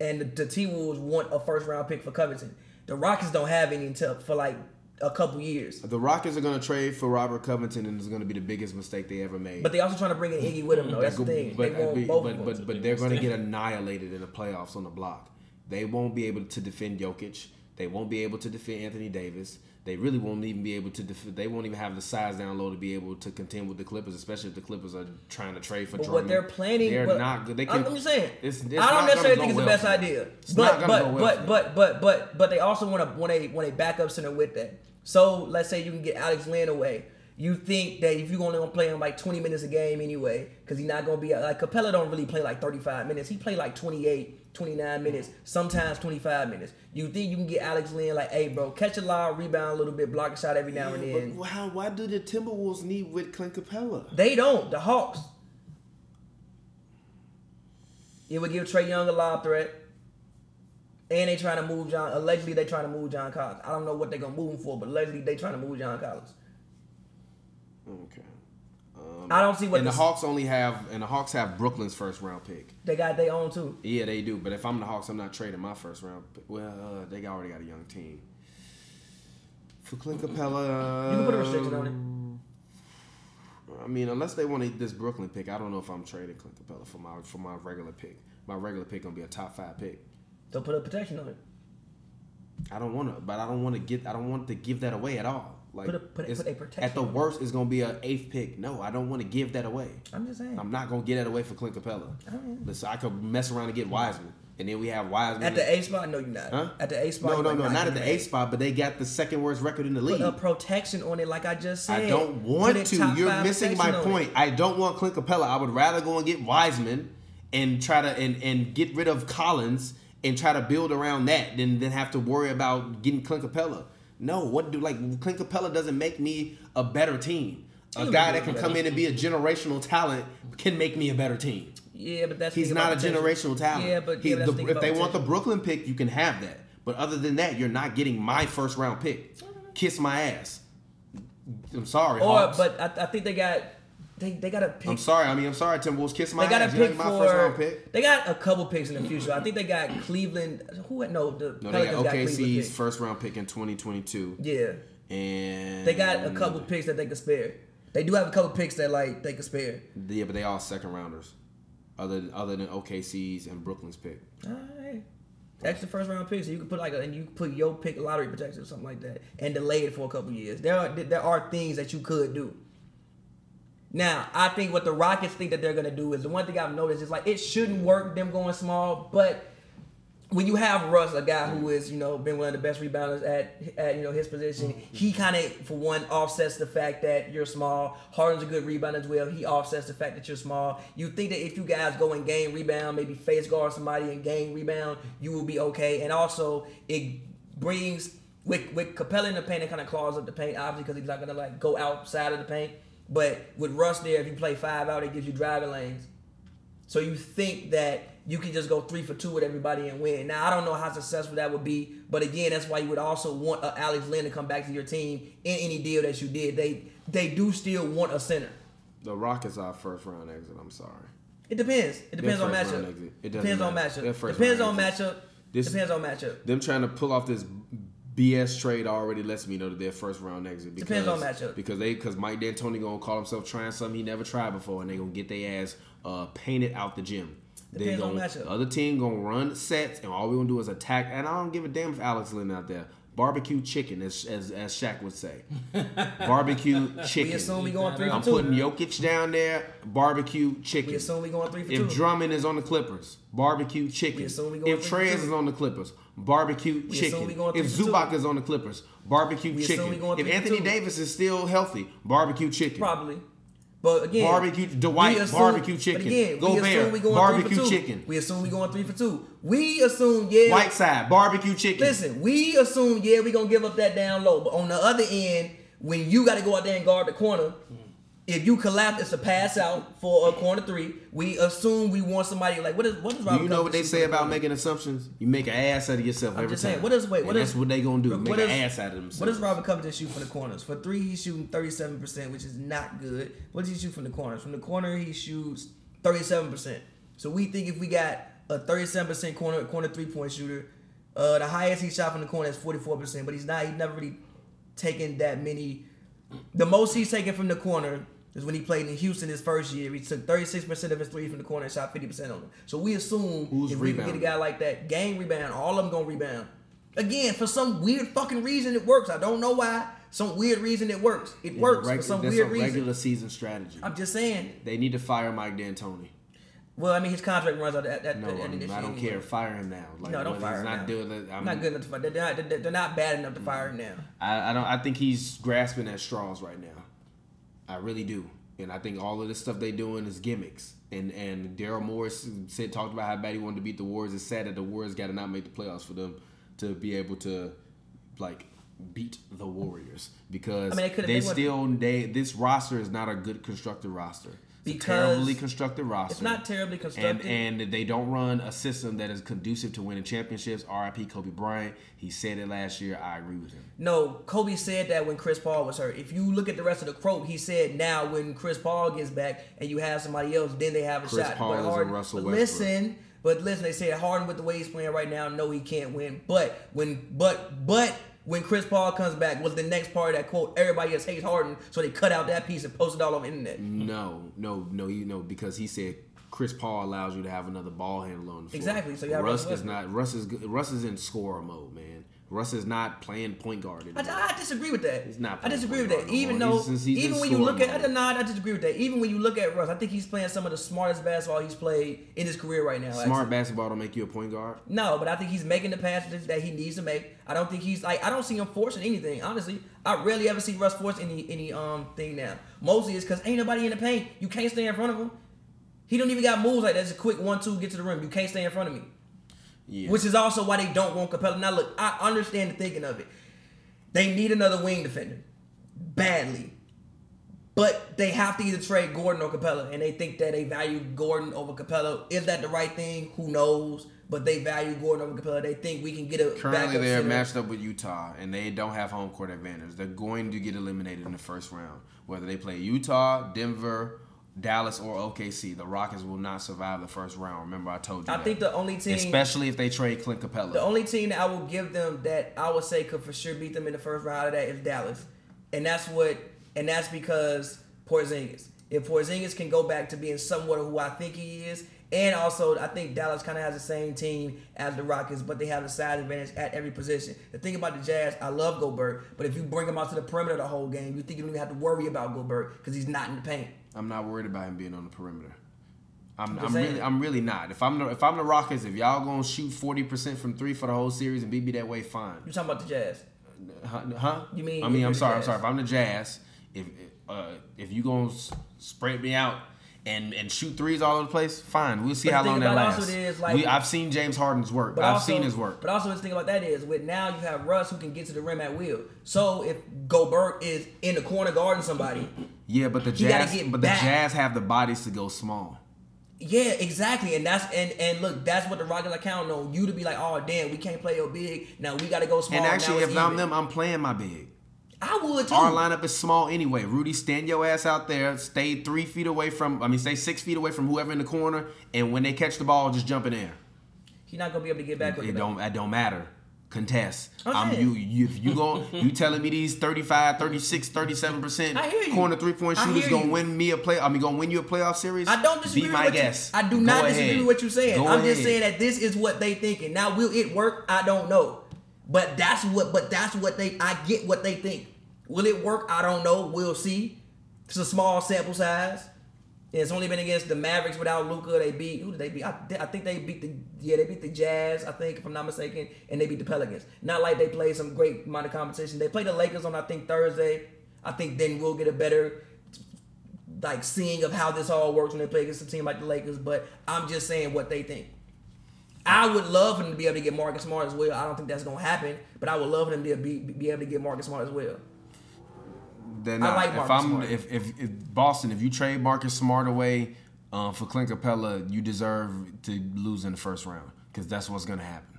and the, the T Wolves want a first round pick for Covington. The Rockets don't have any until for like a couple years, The Rockets are going to trade for Robert Covington, and it's going to be the biggest mistake they ever made. but they also trying to bring in Iggy with them though. That's the thing. But they want both but, but, but they're going to get annihilated in the playoffs on the block. They won't be able to defend Jokic. They won't be able to defend Anthony Davis. They really won't even be able to. Def- they won't even have the size down low to be able to contend with the Clippers, especially if the Clippers are trying to trade for. But Drummond. what they're planning, they're not good. They I'm, can, I'm just saying. It's, it's I don't necessarily think it's the best idea. It's But but well but, but but but but they also want to want a want a backup center with that. So let's say you can get Alex Len away. You think that if you're only gonna play him like 20 minutes a game anyway, because he's not gonna be like Capela don't really play like 35 minutes. He play like 28, 29 minutes, sometimes 25 minutes. You think you can get Alex Len like, hey bro, catch a lob, rebound a little bit, block a shot every now and then. but how, why do the Timberwolves need with Clint Capela? They don't. The Hawks. It would give Trae Young a lob threat. And they trying to move John. Allegedly, they trying to move John Collins. I don't know what they gonna move him for, but allegedly they trying to move John Collins. Okay. Um, Um, I don't see what And the the- Hawks only have and the Hawks have Brooklyn's first round pick. They got their own too. Yeah, they do. But if I'm the Hawks, I'm not trading my first round. Pick. Well, uh, they already got a young team. For Clint Capela, You can put a restriction on it. I mean, unless they want this Brooklyn pick, I don't know if I'm trading Clint Capela for my for my regular pick. My regular pick gonna be a top five pick. So put a protection on it. I don't want to, but I don't want to get. I don't want to give that away at all. Like Put a- put a- put a protection at the worst, it's gonna be an eighth pick. No, I don't want to give that away. I'm just saying. I'm not gonna get that away for Clint Capela. I mean- Listen, I could mess around and get Wiseman, and then we have Wiseman At the A spot, no, you're not. Huh? At the A spot, No, no, no, not at the. A spot, but they got the second worst record in the league. Put a protection on it, like I just said. I don't want to. You're missing my point. it. I don't want Clint Capela. I would rather go and get Wiseman and try to and, and get rid of Collins and try to build around that than than have to worry about getting Clint Capela. No, what do like Clint Capela doesn't make me a better team. A He'll guy that can come in and be a generational talent can make me a better team. Yeah, but that's He's not a generational talent. Yeah, but He- yeah, the- if they want the. Brooklyn pick, you can have that. But other than that, you're not getting my first round pick. Mm-hmm. Kiss my ass. I'm sorry, Or, Hawks. but I, I think they got they they got to pick. I'm sorry. I mean, I'm sorry, Timberwolves. Kiss my They got ass. pick ain't my for. first round pick. They got a couple picks in the future. I think they got Cleveland. Who? had- No, the No, Pelicans they got OKC's first round pick in 2022, Yeah, and they got a couple picks that they could spare. They do have a couple picks that like they could spare. Yeah, but they all second rounders, other than, other than OKC's and Brooklyn's pick. All right. Extra first round picks, so you can put like a, and you put your pick lottery protection or something like that, and delay it for a couple years. There are there are things that you could do. Now, I think what the Rockets think that they're gonna do is the one thing I've noticed is like it shouldn't work them going small, but when you have Russ, a guy who is you know been one of the best rebounders at at you know his position, he mm-hmm. kind of for one offsets the fact that you're small. Harden's a good rebounder as well. He offsets the fact that you're small. You think that if you guys go and game rebound, maybe face guard somebody and game rebound, you will be okay. And also it brings with with Capela in the paint, it kind of claws up the paint, obviously because he's not gonna like go outside of the paint. But with Russ there, if you play five out, it gives you driving lanes. So you think that you can just go three for two with everybody and win. Now I don't know how successful that would be, but again, that's why you would also want uh, Alex Len to come back to your team in any deal that you did. They they do still want a center. The Rockets are first round exit. I'm sorry. It depends. It depends on matchup. It depends on matter. They're matchup. Depends on matchup. This- depends on matchup. Them trying to pull off this BS trade already lets me know that they're first round exit. Because, Depends on matchup. Because they because Mike D'Antoni gonna call himself trying something he never tried before, and they gonna get their ass uh, painted out the gym. They Depends on gonna, matchup. The other team gonna run sets, and all we gonna do is attack. And I don't give a damn if Alex Len out there. Barbecue chicken, as as, as Shaq would say. Barbecue chicken. We assume we going three for I'm two. putting Jokic down there. Barbecue chicken. We assume we going three for If two. Drummond is on the Clippers, barbecue chicken. We assume we going If three for Trez two. is on the Clippers, barbecue We assume chicken. we going If three for two. Zubac is on the Clippers, barbecue We assume chicken. we going If three for Anthony two. Davis is still healthy, barbecue chicken. Probably. But again, Barbecue- Dwight, assume- barbecue chicken. Again, Gobert, we assume we going barbecue three for two. chicken. We assume we going three for two. We assume yeah. Whiteside, barbecue chicken. Listen, we assume yeah we gonna give up that down low, but on the other end, when you got to go out there and guard the corner, if you collapse, it's a pass out for a corner three. We assume we want somebody like what is what is Robert you know what they say about corner? making assumptions? You make an ass out of yourself I'm every just time. saying. What is wait? What and is that's what they gonna do. Make is- an ass out of themselves. What does Robert Covington shoot from the corners? For three, he's shooting 37%, which is not good. What does he shoot from the corners? From the corner, he shoots 37%. So we think if we got a 37% corner corner three point shooter, uh, the highest he shot from the corner is 44%, but he's not. He's never really taken that many. The most he's taken from the corner is when he played in Houston his first year. He took 36% of his three from the corner and shot 50% on them. So we assume Who's if we can get a guy like that, game rebound, all of them gonna rebound. Again, for some weird fucking reason it works. I don't know why. Some weird reason it works. It Yeah, works for some weird a reason. regular season strategy. I'm just saying. They need to fire Mike D'Antoni. Well, I mean, his contract runs out at, at, No, at the end of this I don't anyway. care. Fire him now. Like, No, don't fire him not now. doing it. I'm not good enough to fire. They're not, they're not bad enough to fire him now. I, I don't. I think he's grasping at straws right now. I really do, and I think all of this stuff they doing is gimmicks. And and Daryl Morey said talked about how bad he wanted to beat the Warriors. It's sad that the Warriors got to not make the playoffs for them to be able to like beat the Warriors because I mean, they they they still they this roster is not a good constructed roster. Because terribly constructed roster. It's not terribly constructed. and they don't run a system that is conducive to winning championships. R.I.P. Kobe Bryant. He said it last year. I agree with him. No, Kobe said that when Chris Paul was hurt. If you look at the rest of the quote, he said now when Chris Paul gets back and you have somebody else, then they have a Chris shot. Paul but Harden, Russell but listen, but listen, they said Harden with the way he's playing right now, no, he can't win. But when but but when Chris Paul comes back, was the next part of that quote. Everybody else hates Harden, so they cut out that piece and posted it all over the internet. No, no, no. You know because he said Chris Paul allows you to have another ball handler on the floor. Exactly, so you have Russ is not. Russ is Russ is in scorer mode, man. Russ is not playing point guard I, anymore. I disagree with that. He's not I disagree with that. Even though, He's- he's even when you look at, I, mode. nah, I disagree with that. Even when you look at Russ, I think he's playing some of the smartest basketball he's played in his career right now. Smart actually. basketball don't make you a point guard. No, but I think he's making the passes that he needs to make. I don't think he's like I don't see him forcing anything. Honestly, I rarely ever see Russ force any any um thing now. Mostly it's because ain't nobody in the paint. You can't stay in front of him. He don't even got moves like that. Just a quick one two get to the rim. You can't stay in front of me. Yeah. Which is also why they don't want Capela. Now look, I understand the thinking of it. They need another wing defender badly. But they have to either trade Gordon or Capela, and they think that they value Gordon over Capela. Is that the right thing? Who knows? But they value Gordon over Capela. They think we can get a Currently, backup they're center. matched up with Utah, and they don't have home court advantage. They're going to get eliminated in the first round. Whether they play Utah, Denver, Dallas, or OKC, the Rockets will not survive the first round. Remember, I told you. I that. think the only team, especially if they trade Clint Capela. the only team that I will give them that I would say could for sure beat them in the first round of that is Dallas, and that's what, and that's because Porzingis. If Porzingis can go back to being somewhat of who I think he is, and also I think Dallas kind of has the same team as the Rockets, but they have the size advantage at every position. The thing about the Jazz, I love Gobert, but if you bring him out to the perimeter the whole game, you think you don't even have to worry about Gobert because he's not in the paint. I'm not worried about him being on the perimeter. I'm, I'm really, I'm really not. If I'm the, if I'm the Rockets, if y'all gonna shoot 40 percent from three for the whole series and beat me that way, fine. You talking about the Jazz? Huh? huh? You mean I mean, I'm sorry. I'm sorry. If I'm the Jazz, if uh, if you gonna spread me out and and shoot threes all over the place, fine. We'll see But how long that lasts. is, like- we, I've seen James Harden's work. But I've also, seen his work. But also, the thing about that is, with now you have Russ who can get to the rim at will. So if Gobert is in the corner guarding somebody, yeah, but the Jazz, but the. Jazz have the bodies to go small. yeah, exactly. And that's and and look, that's what the Rockets are counting on you to be like, oh damn, we can't play your big. Now we got to go small. And actually, if I'm them, I'm playing my big. I would too. Our lineup is small anyway. Rudy, stand your ass out there. Stay three feet away from. I mean, stay six feet away from whoever in the corner. And when they catch the ball, just jump in there. He's not gonna be able to get back. It don't. It don't matter. Contest. I'm I'm you. You. If you go, you telling me these 35, 36, 37 percent I hear you. corner three point shooters gonna you. win me a play. I mean, gonna win you a playoff series. I don't disagree Be with my what guess. you. I do Go not ahead. disagree with what you're saying. Go I'm just saying that this is what they thinking. Now, will it work? I don't know. But that's what. But that's what they. I get what they think. Will it work? I don't know. We'll see. It's a small sample size. It's only been against the Mavericks without Luka. They beat who did they beat? I, I think they beat the yeah they beat the Jazz. I think if I'm not mistaken, and they beat the Pelicans. Not like they played some great amount of competition. They played the Lakers on I think Thursday. I think then we'll get a better like seeing of how this all works when they play against a team like the Lakers. But I'm just saying what they think. I would love for them to be able to get Marcus Smart as well. I don't think that's gonna happen, but I would love for them to be, be able to get Marcus Smart as well. Then I like if Marcus I'm Smart. if, if if Boston, if you trade Marcus Smart away um, for Clint Capela, you deserve to lose in the first round because that's what's gonna happen.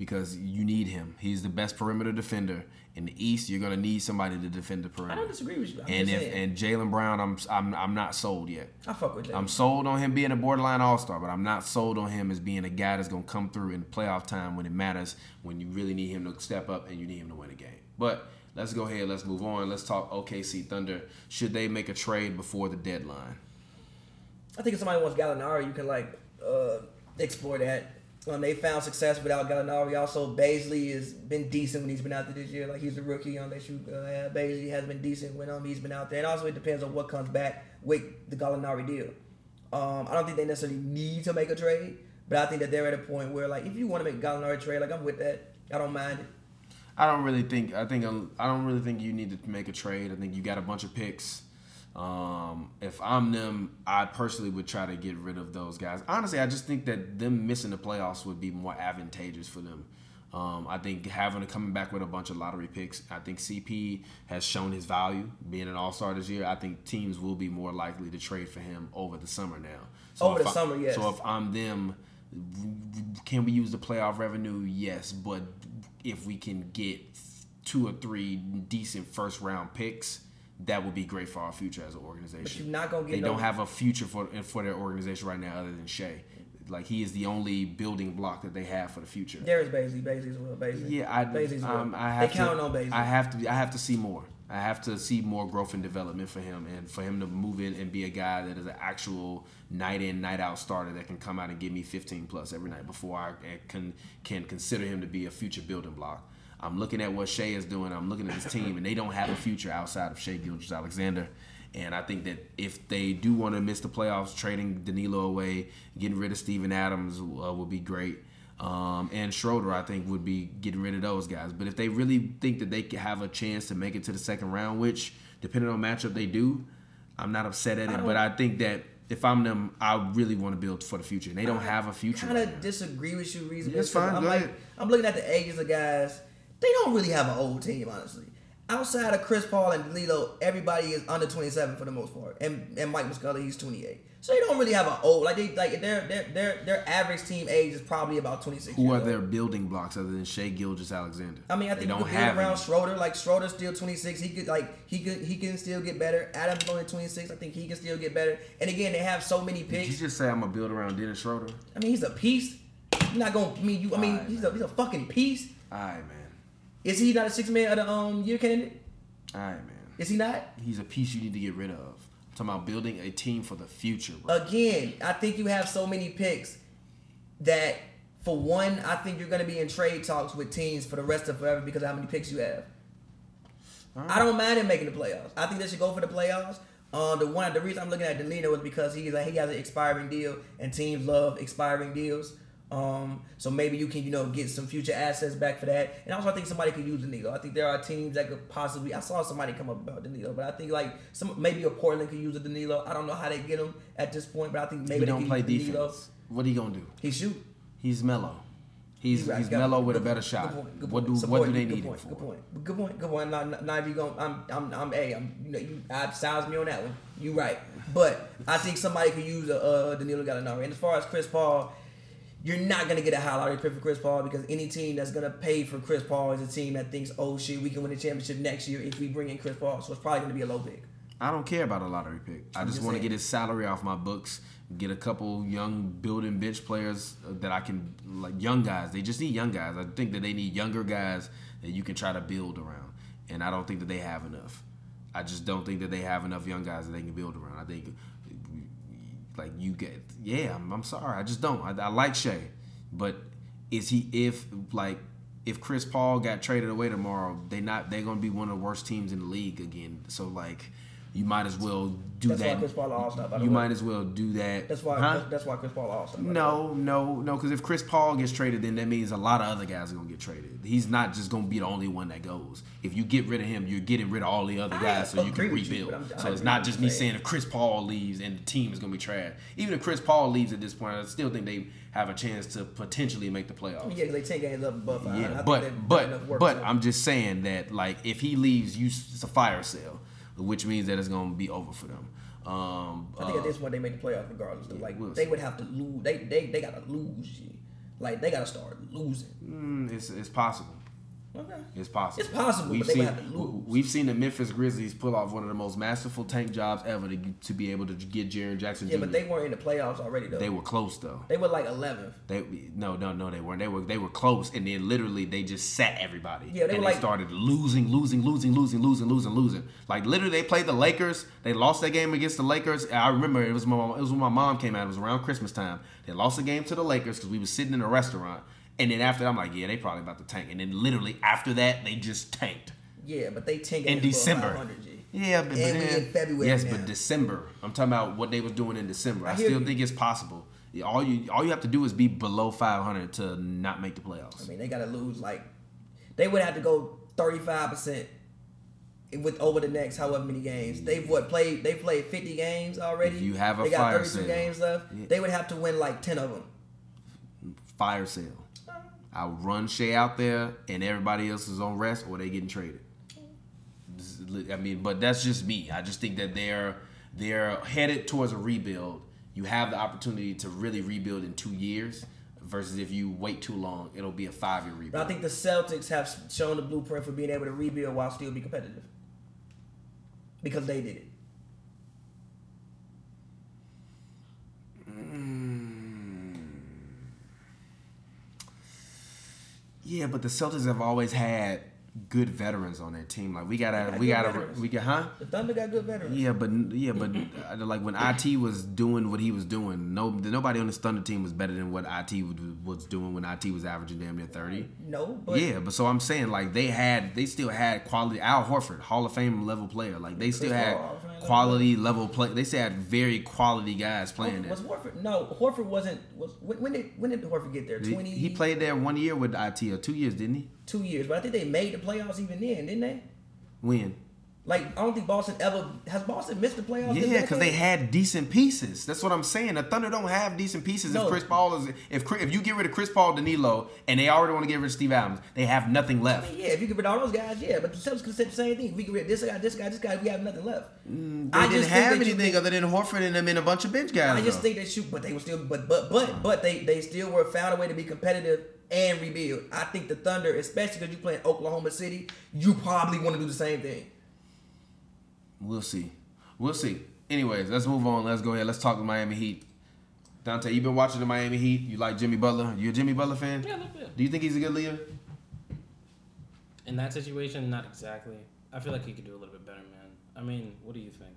Because you need him. He's the best perimeter defender in the East. You're gonna need somebody to defend the perimeter. I don't disagree with you. I'm and just if saying. and Jaylen Brown, I'm I'm I'm not sold yet. I fuck with that. I'm sold on him being a borderline all star, but I'm not sold on him as being a guy that's gonna come through in playoff time when it matters, when you really need him to step up and you need him to win a game. But let's go ahead, let's move on. Let's talk OKC Thunder. Should they make a trade before the deadline? I think if somebody wants Gallinari, you can like uh, explore that. Um, they found success without Gallinari. Also, Bazley has been decent when he's been out there this year. Like he's a rookie. Um, they shoot. Uh, Bazley has been decent when um he's been out there. And also, it depends on what comes back with the Gallinari deal. Um, I don't think they necessarily need to make a trade, but I think that they're at a point where like if you want to make Gallinari trade, like I'm with that. I don't mind it. I don't really think. I think. I don't really think you need to make a trade. I think you got a bunch of picks. Um, if I'm them, I personally would try to get rid of those guys. Honestly, I just think that them missing the playoffs would be more advantageous for them. Um, I think having to coming back with a bunch of lottery picks, I think CP has shown his value being an All Star this year. I think teams will be more likely to trade for him over the summer now. So Over the I- summer, yes. So if I'm them, can we use the playoff revenue? Yes, but if we can get two or three decent first round picks, that would be great for our future as an organization. But you're not gonna get They no- don't have a future for for their organization right now other than Shai. Like he is the only building block that they have for the future. Darius Bazley, Bazley's will, Bazley. Yeah, I, Bazley's will. um, I have they to. count on. I have to. I have to see more. I have to see more growth and development for him, and for him to move in and be a guy that is an actual night in, night out starter that can come out and give me 15 plus every night before I can can consider him to be a future building block. I'm looking at what Shai is doing. I'm looking at his team, and they don't have a future outside of Shai Gilgeous-Alexander. And I think that if they do want to miss the playoffs, trading Danilo away, getting rid of Steven Adams uh, would be great. Um, and Schroeder, I think, would be getting rid of those guys. But if they really think that they could have a chance to make it to the second round, which depending on matchup they do, I'm not upset at it. But I think that if I'm them, I really want to build for the future. And they don't have a future. I kind of disagree with you reasonably. That's fine, I'm go like, ahead. I'm looking at the ages of guys. They don't really have an old team, honestly. Outside of Chris Paul and Danilo, everybody is under 27 for the most part, and and Mike Muscala, he's 28. So they don't really have an old like they like their their their their average team age is probably about 26. Who are their building blocks other than Shai Gilgeous-Alexander? I mean, I They think you don't build have around any. Schroeder. Like Schroeder's still 26. He could like he could he can still get better. Adams only 26. I think he can still get better. And again, they have so many Did you picks. just say I'm gonna build around Dennis Schroeder? I mean, he's a piece. You're not gonna I mean you. I mean, Alright, he's a he's a fucking piece. All right, man. Is he not a six man of the um year candidate? All right, man. Is he not? He's a piece you need to get rid of. I'm talking about building a team for the future, bro. Again, I think you have so many picks that for one, I think you're gonna be in trade talks with teams for the rest of forever because of how many picks you have. I don't mind him making the playoffs. I think they should go for the playoffs. Um, the one, the reason I'm looking at Danilo is because he's like he has an expiring deal, and teams love expiring deals. Um, so maybe you can you know get some future assets back for that. And also, I think somebody could use Danilo. I think there are teams that could possibly. I saw somebody come up about Danilo, but I think like some maybe a Portland could use a Danilo. I don't know how they get him at this point, but I think maybe he they don't play use Danilo. defense. What you gonna do? He shoot. He's Melo. He's right. he's Melo with a better shot. good point, good What do what do they you, good need point? Good point. Good point. Good point. Not, not even going. I'm I'm I'm a. I'm you know you. I sounds me on that one. You right. But I think somebody could use a uh, Danilo Gallinari. And as far as Chris Paul, you're not gonna get a high lottery pick for Chris Paul because any team that's gonna pay for Chris Paul is a team that thinks, oh shit, we can win the championship next year if we bring in Chris Paul. So it's probably gonna be a low pick. I don't care about a lottery pick. I just just want to get his salary off my books. Get a couple young building bench players uh, that I can like young guys. They just need young guys. I think that they need younger guys that you can try to build around. And I don't think that they have enough. I just don't think that they have enough young guys that they can build around. I think like you get yeah. I'm, I'm sorry. I just don't. I, I like Shai, but is he if like if Chris Paul got traded away tomorrow, they not they're gonna be one of the worst teams in the league again. So like, you might as well do That's why that. Chris Paul All Star. you might as well do that. That's why. Huh? That's, why Chris Paul All Star. No, no, no. Because if Chris Paul gets traded, then that means a lot of other guys are gonna get traded. He's not just gonna be the only one that goes. If you get rid of him, you're getting rid of all the other guys, so you can you, rebuild. but I so it's not just me saying. if Chris Paul leaves and the team is gonna be trash. Even if Chris Paul leaves at this point, I still think they have a chance to potentially make the playoffs. Yeah, they ten games up above. 500. I Yeah, think but but work but to- I'm just saying that like if he leaves, you it's a fire sale, which means that it's gonna be over for them. Um, I think uh, at this point they make the playoffs regardless. though. like we'll they see. would have to lose. They they they gotta lose. Like they gotta start losing. mm, it's it's possible. Okay. It's possible. It's possible, We've seen have to lose. we've seen the Memphis Grizzlies pull off one of the most masterful tank jobs ever to to be able to get Jaren Jackson Yeah, Jr. but they weren't in the playoffs already though. They were close though. They were like 11th. They no no no they weren't. They were they were close and then literally they just sat everybody. Yeah, they and were they like- started losing, losing, losing, losing, losing, losing, losing. Like literally they played the Lakers. They lost that game against the Lakers. I remember it was my it was when my mom came out. It was around Christmas time. They lost the game to the Lakers because we was sitting in a restaurant. And then after that, I'm like, yeah, they probably about to tank. And then literally after that, they just tanked Yeah, but they tanked in December. Yeah, but, but then- in February Yes, now. but December. I'm talking about what they was doing in December. I, I still you. think it's possible. All you all you have to do is be below 500 to not make the playoffs. I mean, they gotta lose like they would have to go 35 percent with over the next however many games. They've what played? They played 50 games already. If you have a they got fire 32 sale. games left. Yeah. They would have to win like 10 of them. Fire sale. I run Shai out there, and everybody else is on rest, or they getting traded. I mean, but that's just me. I just think that they're they're headed towards a rebuild. You have the opportunity to really rebuild in two years, versus if you wait too long, it'll be a five year rebuild. But I think the Celtics have shown the blueprint for being able to rebuild while still be competitive. Because they did it. Mm. Yeah, but the Celtics have always had good veterans on their team. Like we gotta, got we gotta, veterans. we got, huh? The Thunder got good veterans. Yeah, but yeah, but uh, like when IT was doing what he was doing, no, nobody on this Thunder team was better than what IT was- doing when IT was averaging damn near thirty. No, but yeah, but so I'm saying like they had, they still had quality. Al Horford, Hall of Fame level player. Like they still had Hall of level quality level play. They still had very quality guys playing there. was Horford? No, Horford wasn't. Was when, when did when did Horford get there? Twenty. He played there one year with IT or two years, didn't he? Two years, but I think they made the playoffs even then, didn't they? When? Like I don't think Boston ever has Boston missed the playoffs. Yeah, because they had decent pieces. That's what I'm saying. The Thunder don't have decent pieces. No. If Chris Paul is, if if you get rid of Chris Paul, Danilo, and they already want to get rid of Steve Adams, they have nothing I left. mean, yeah, if you get rid of all those guys, yeah, but the Celtics could say the same thing. If we get rid of this guy, this guy, this guy, we have nothing left. Mm, They I didn't just have anything can- other than Horford and them and a bunch of bench guys. I just though. think they shoot, but they were still, but but but but they they still were found a way to be competitive and rebuild. I think the Thunder, especially because you play in Oklahoma City, you probably want to do the same thing. we'll see. We'll see. Anyways, let's move on. Let's go ahead. Let's talk the Miami Heat. Dante, you've been watching the Miami Heat. You like Jimmy Butler? You a Jimmy Butler fan? Yeah, look good. Do you think he's a good leader? In that situation, not exactly. I feel like he could do a little bit better, man. I mean, what do you think?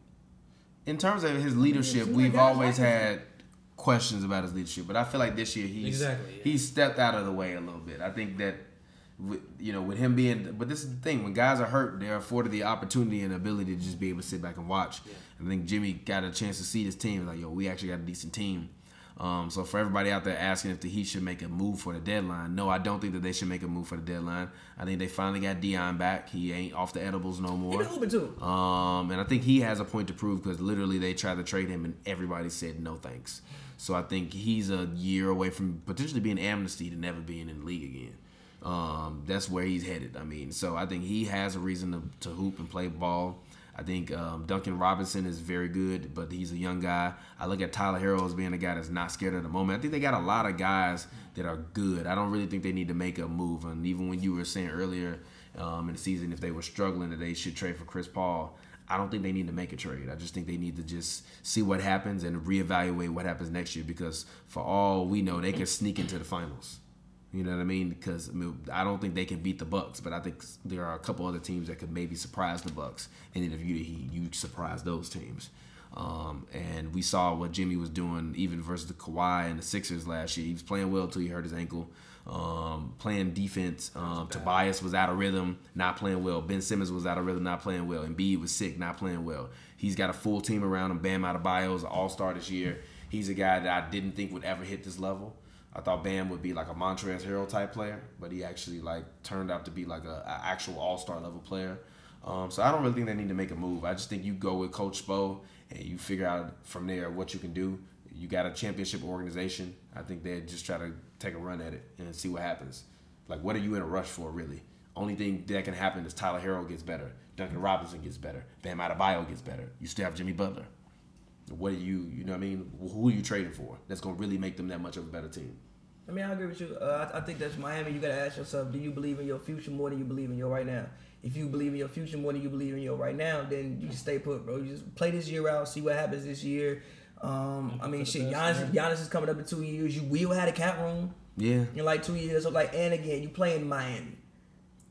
In terms of his leadership, seems like we've always like him. had questions about his leadership, but I feel like this year he's Exactly, yeah. he's stepped out of the way a little bit. I think that with, you know with him being, but this is the thing: when guys are hurt, they're afforded the opportunity and ability to just be able to sit back and watch. I think Jimmy got a chance to see this team like, yo, we actually got a decent team. Um, so for everybody out there asking if the Heat should make a move for the deadline, no, I don't think that they should make a move for the deadline. I think they finally got Dion back. He ain't off the edibles no He more. been hooping too. Um, and I think he has a point to prove because literally they tried to trade him and everybody said no thanks. So I think he's a year away from potentially being amnesty to never being in the league again. Um, that's where he's headed. I mean, so I think he has a reason to, to hoop and play ball. I think um, Duncan Robinson is very good, but he's a young guy. I look at Tyler Herro as being a guy that's not scared at the moment. I think they got a lot of guys that are good. I don't really think they need to make a move. And even when you were saying earlier um, in the season, if they were struggling, that they should trade for Chris Paul. I don't think they need to make a trade. I just think they need to just see what happens and reevaluate what happens next year because for all we know, they can sneak into the finals. You know what I mean? Because I, mean, I don't think they can beat the Bucks, but I think there are a couple other teams that could maybe surprise the Bucks. And then if you you surprise those teams, um, and we saw what Jimmy was doing even versus the Kawhi and the Sixers last year. He was playing well until he hurt his ankle. Um, playing defense. Um, Tobias was out of rhythm, not playing well. Ben Simmons was out of rhythm, not playing well. Embiid was sick, not playing well. He's got a full team around him. Bam Adebayo is an all-star this year. He's a guy that I didn't think would ever hit this level. I thought Bam would be like a Montrezl Harrell type player, but he actually like turned out to be like a, a actual All Star level player. Um, so I don't really think they need to make a move. I just think you go with Coach Spo and you figure out from there what you can do. You got a championship organization. I think they just try to take a run at it and see what happens. Like, what are you in a rush for, really? Only thing that can happen is Tyler Herro gets better, Duncan Robinson gets better, Bam Adebayo gets better. You still have Jimmy Butler. What are you, you know what I mean? Who are you trading for? That's going to really make them that much of a better team. I mean, I agree with you. Uh, I, I think that's Miami. You gotta ask yourself: Do you believe in your future more than you believe in your right now? If you believe in your future more than you believe in your right now, then you stay put, bro. You just play this year out, see what happens this year. Um, I mean, for the shit. Giannis, Giannis is coming up in two years. You will have a cap room Yeah. in like two years. So like, and again, you play in Miami.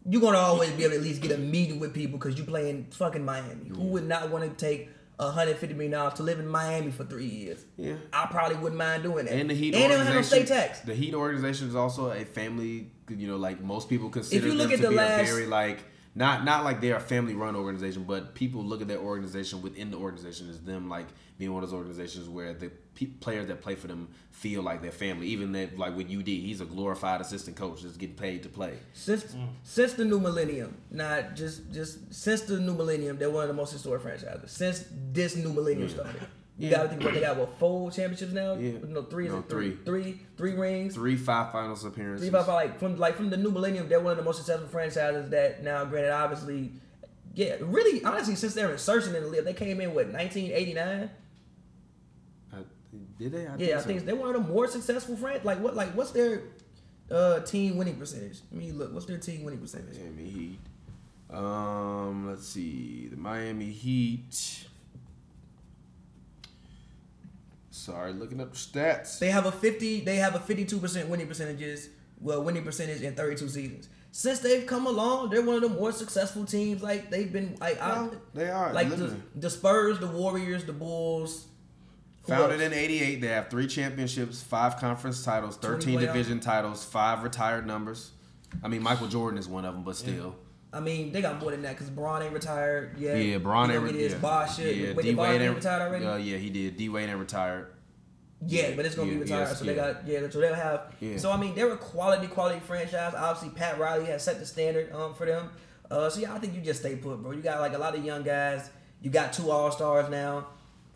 You're gonna always be able to at least get a meeting with people because you play in fucking Miami. Who would not want to take 150 million dollars to live in Miami for three years? Yeah. I probably wouldn't mind doing that. And the Heat and they don't have no organization, state tax. the Heat organization is also a family. You know, like most people consider if you look them at to the be last- a very like not not like they're a family run organization, but people look at their organization within the organization as them like being one of those organizations where the pe- players that play for them feel like their family. Even that like with UD, he's a glorified assistant coach that's getting paid to play. Since since the new millennium, not just just since the new millennium, they're one of the most historic franchises. Since this new millennium started, You Yeah. gotta think what they got. What four championships now? Yeah. No, three. is No, it three? Three, three rings. Three five finals appearances. Three, five, five, like from like from the new millennium, they're one of the most successful franchises that now. Granted, obviously, yeah, really, honestly, since their insertion in the league, they came in what 1989. Uh, did they? I Yeah, I so. think they're one of the more successful friends. Like what? Like what's their uh team winning percentage? I mean, look, what's their team winning percentage? Miami Heat. Um, let's see. The Miami Heat. Sorry, looking up the stats. They have a fifty. They have a fifty-two percent winning percentages. Well, winning percentage in thirty-two seasons. Since they've come along, they're one of the more successful teams. Like they've been like I, they are. like the, the Spurs, the Warriors, the Bulls. Founded in '88, they have three championships, five conference titles, 13 division titles, five retired numbers. I mean, Michael Jordan is one of them, but still. I mean, they got more than that because Bron ain't retired yet. Yeah, Bron ain't know, re- it is yeah. Bosh shit. Yeah, Wait, D Wade ain't ain't retired already? Uh, yeah, he did. D Wade ain't retired. Yeah, but it's gonna Yeah, be retired. yes, so they yeah. got yeah. So they'll have. Yeah. So I mean, they're a quality, quality franchise. Obviously, Pat Riley has set the standard um for them. Uh, so yeah, I think you just stay put, bro. You got like a lot of young guys. You got two All Stars now.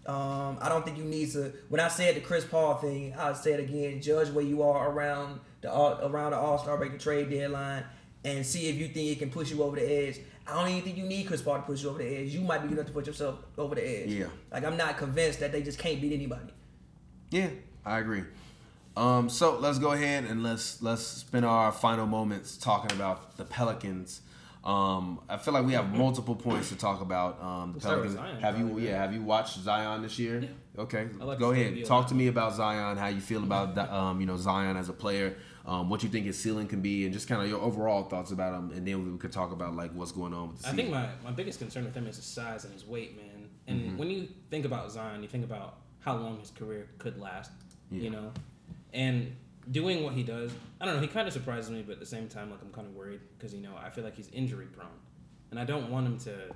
Um, I don't think you need to. When I said the Chris Paul thing, I'll say it again. Judge where you are around the all around the All Star break, the trade deadline, and see if you think it can push you over the edge. I don't even think you need Chris Paul to push you over the edge. You might be good enough to put yourself over the edge. Yeah. Like I'm not convinced that they just can't beat anybody. Yeah, I agree. Um, so let's go ahead and let's let's spend our final moments talking about the Pelicans. Um, I feel like we have multiple points to talk about. Um, the We'll start with Pelicans. Zion, have you? Yeah, have you watched Zion this year? Yeah. Okay, like go ahead. Talk to me about Zion. How you feel about um, you know Zion as a player? Um, what you think his ceiling can be, and just kind of your overall thoughts about him, and then we could talk about like what's going on with the I season. think my, my biggest concern with him is his size and his weight, man. And Mm-hmm. when you think about Zion, you think about how long his career could last, Yeah. you know? And doing what he does, I don't know, he kind of surprises me, but at the same time, like, I'm kind of worried because, you know, I feel like he's injury prone. And I don't want him to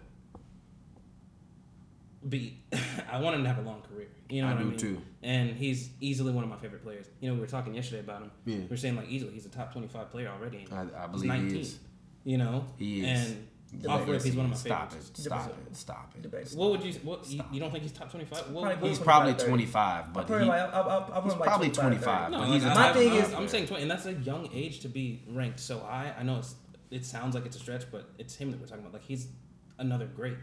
be, I want him to have a long career. You know I what I do mean? too. And he's easily one of my favorite players. You know, we were talking yesterday about him. Yeah. We were saying, like, easily, he's a top 25 player already. I, I He's believe 19. he is. You know? He is. And off rip, he's one of my Stop favorites. it! Stop Debatable. it! Stop it! Debatable. What would you? What you, you don't think he's top twenty five? He's 25, probably 25, but put he, him like, I'll, I'll, I'll put he's like probably 25, 25. No, but like, he's a I- My thing is- I'm saying twenty, and that's a young age to be ranked so high. I know it's it sounds like it's a stretch, but it's him that we're talking about. Like he's another great.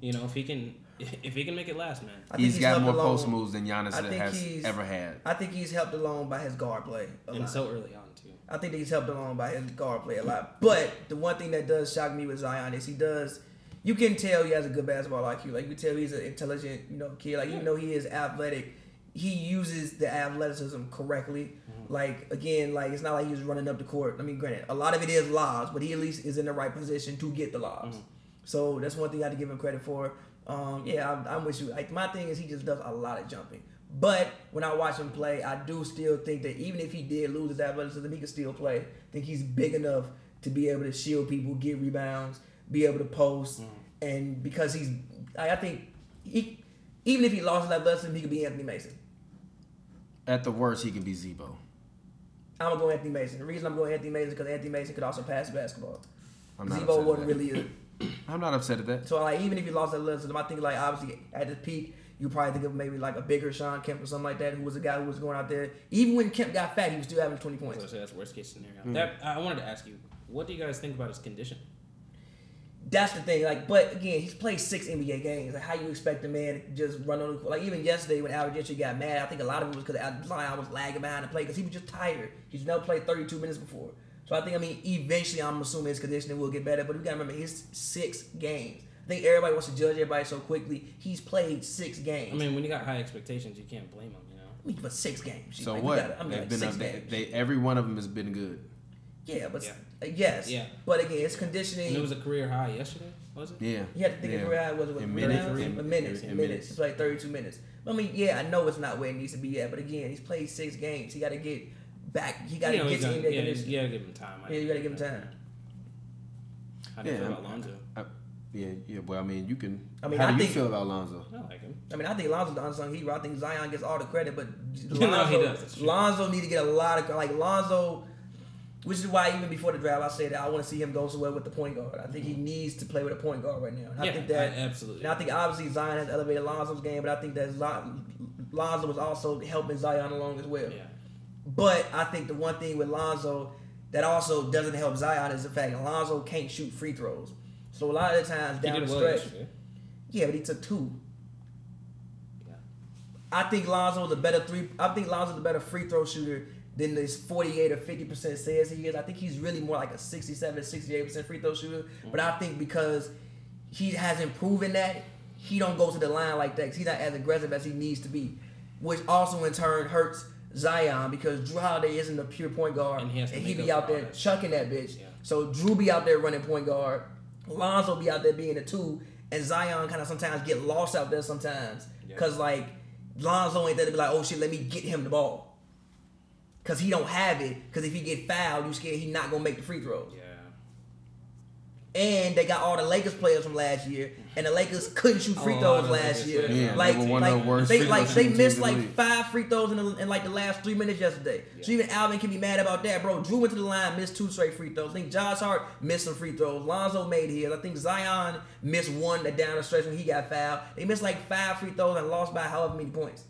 You know, if he can, if he can make it last, man. I think he's got more along- post moves than Giannis has ever had. I think he's helped along by his guard play And lot. so early on too. I think he's helped along by his guard play a lot. But the one thing that does shock me with Zion is he does. You can tell he has a good basketball IQ. Like you can tell he's an intelligent, you know, kid. Like even though he is athletic, he uses the athleticism correctly. Like again, like it's not like he's running up the court. I mean, granted, a lot of it is lobs, but he at least is in the right position to get the lobs. So that's one thing I have to give him credit for. Um, yeah, I'm, I'm with you. Like my thing is he just does a lot of jumping. But when I watch him play, I do still think that even if he did lose his athleticism, he could still play. I think he's big enough to be able to shield people, get rebounds, be able to post, mm-hmm. and because he's, I, I think he, even if he lost his athleticism, he could be Anthony Mason. At the worst, he can be Z-Bo. I'm gonna go Anthony Mason. The reason I'm going Anthony Mason is because Anthony Mason could also pass basketball. I'm not Z-Bo wasn't really a I'm not upset at that. So like even if he lost that athleticism, I think like obviously at the peak, you probably think of maybe like a bigger Shawn Kemp or something like that, who was a guy who was going out there. Even when Kemp got fat, he was still having twenty So I points. say that's worst case scenario. Mm. That I wanted to ask you, what do you guys think about his condition? That's the thing. Like, but again, he's played six NBA games. Like, how you expect a man to just run on the court? Like even yesterday when Al Gentry got mad, I think a lot of it was because I was lagging behind the play because he was just tired. He's never played thirty two minutes before. So I think I mean eventually I'm assuming his conditioning will get better. But we gotta remember his six games. I think everybody wants to judge everybody so quickly. He's played six games. I mean, when you got high expectations, you can't blame him. You know. I mean, but six games. So Like, what? gotta- I mean, They've like been six up, they, games. they every one of them has been good. yeah, but Yeah. uh, yes. Yeah. But again, it's conditioning. And it was a career high yesterday, was it? Yeah. you have to think yeah. of career high was it was In minutes, minutes, in, in- minutes, in in minutes. minutes. It's like 32 minutes. I mean, yeah, I know it's not where it needs to be at, but again, he's played six games. He got to get back. He got to You know, get he's to gonna- yeah, you gotta give him time. I Yeah, you got to give him time. How do you Yeah, feel I'm- about Lonzo? I, yeah, yeah. Well, I mean, you can. I mean, how I do you feel about Lonzo? I like him. I mean, I think Lonzo's the unsung hero. I think Zion gets all the credit, but No, Lonzo, he does. Lonzo need to get a lot of like Lonzo. Which is why even before the draft, I said that I want to see him go somewhere with the point guard. I think he mm-hmm. needs to play with a point guard right now. And I Yeah, think that I- absolutely. And I think obviously Zion has elevated Lonzo's game, but I think that Zion, Lonzo was also helping Zion along as well. Yeah. But I think the one thing with Lonzo that also doesn't help Zion is the fact that Lonzo can't shoot free throws. So a lot of the times down the well stretch, yesterday. yeah, but he took two. Yeah. I think Lonzo's a better three. I think Lonzo's a better free throw shooter than this 48 or 50 percent says he is. I think he's really more like a 67, 68 percent free throw shooter. But I think because he hasn't proven that, he don't go to the line like that. 'cause he's not as aggressive as he needs to be, which also in turn hurts Zion because Jrue Holiday isn't a pure point guard, And and he to he be out there chucking that bitch. Yeah. So Jrue be out there running point guard. Lonzo be out there being a two, and Zion kind of sometimes get lost out there sometimes Yeah. because like Lonzo ain't there to be like, oh shit, let me get him the ball, because he don't have it. Because if he get fouled, you scared he not gonna make the free throws. Yeah. And they got all the Lakers players from last year, and the Lakers couldn't shoot free Oh, throws the last year. Yeah, like, one like the they like they missed like league. five free throws in, the, in like the last three minutes yesterday. So even Alvin can be mad about that, bro. Jrue went to the line, missed two straight free throws. I think Josh Hart missed some free throws. Lonzo made his. I think Zion missed one that down the stretch when he got fouled. They missed like five free throws and lost by however many points.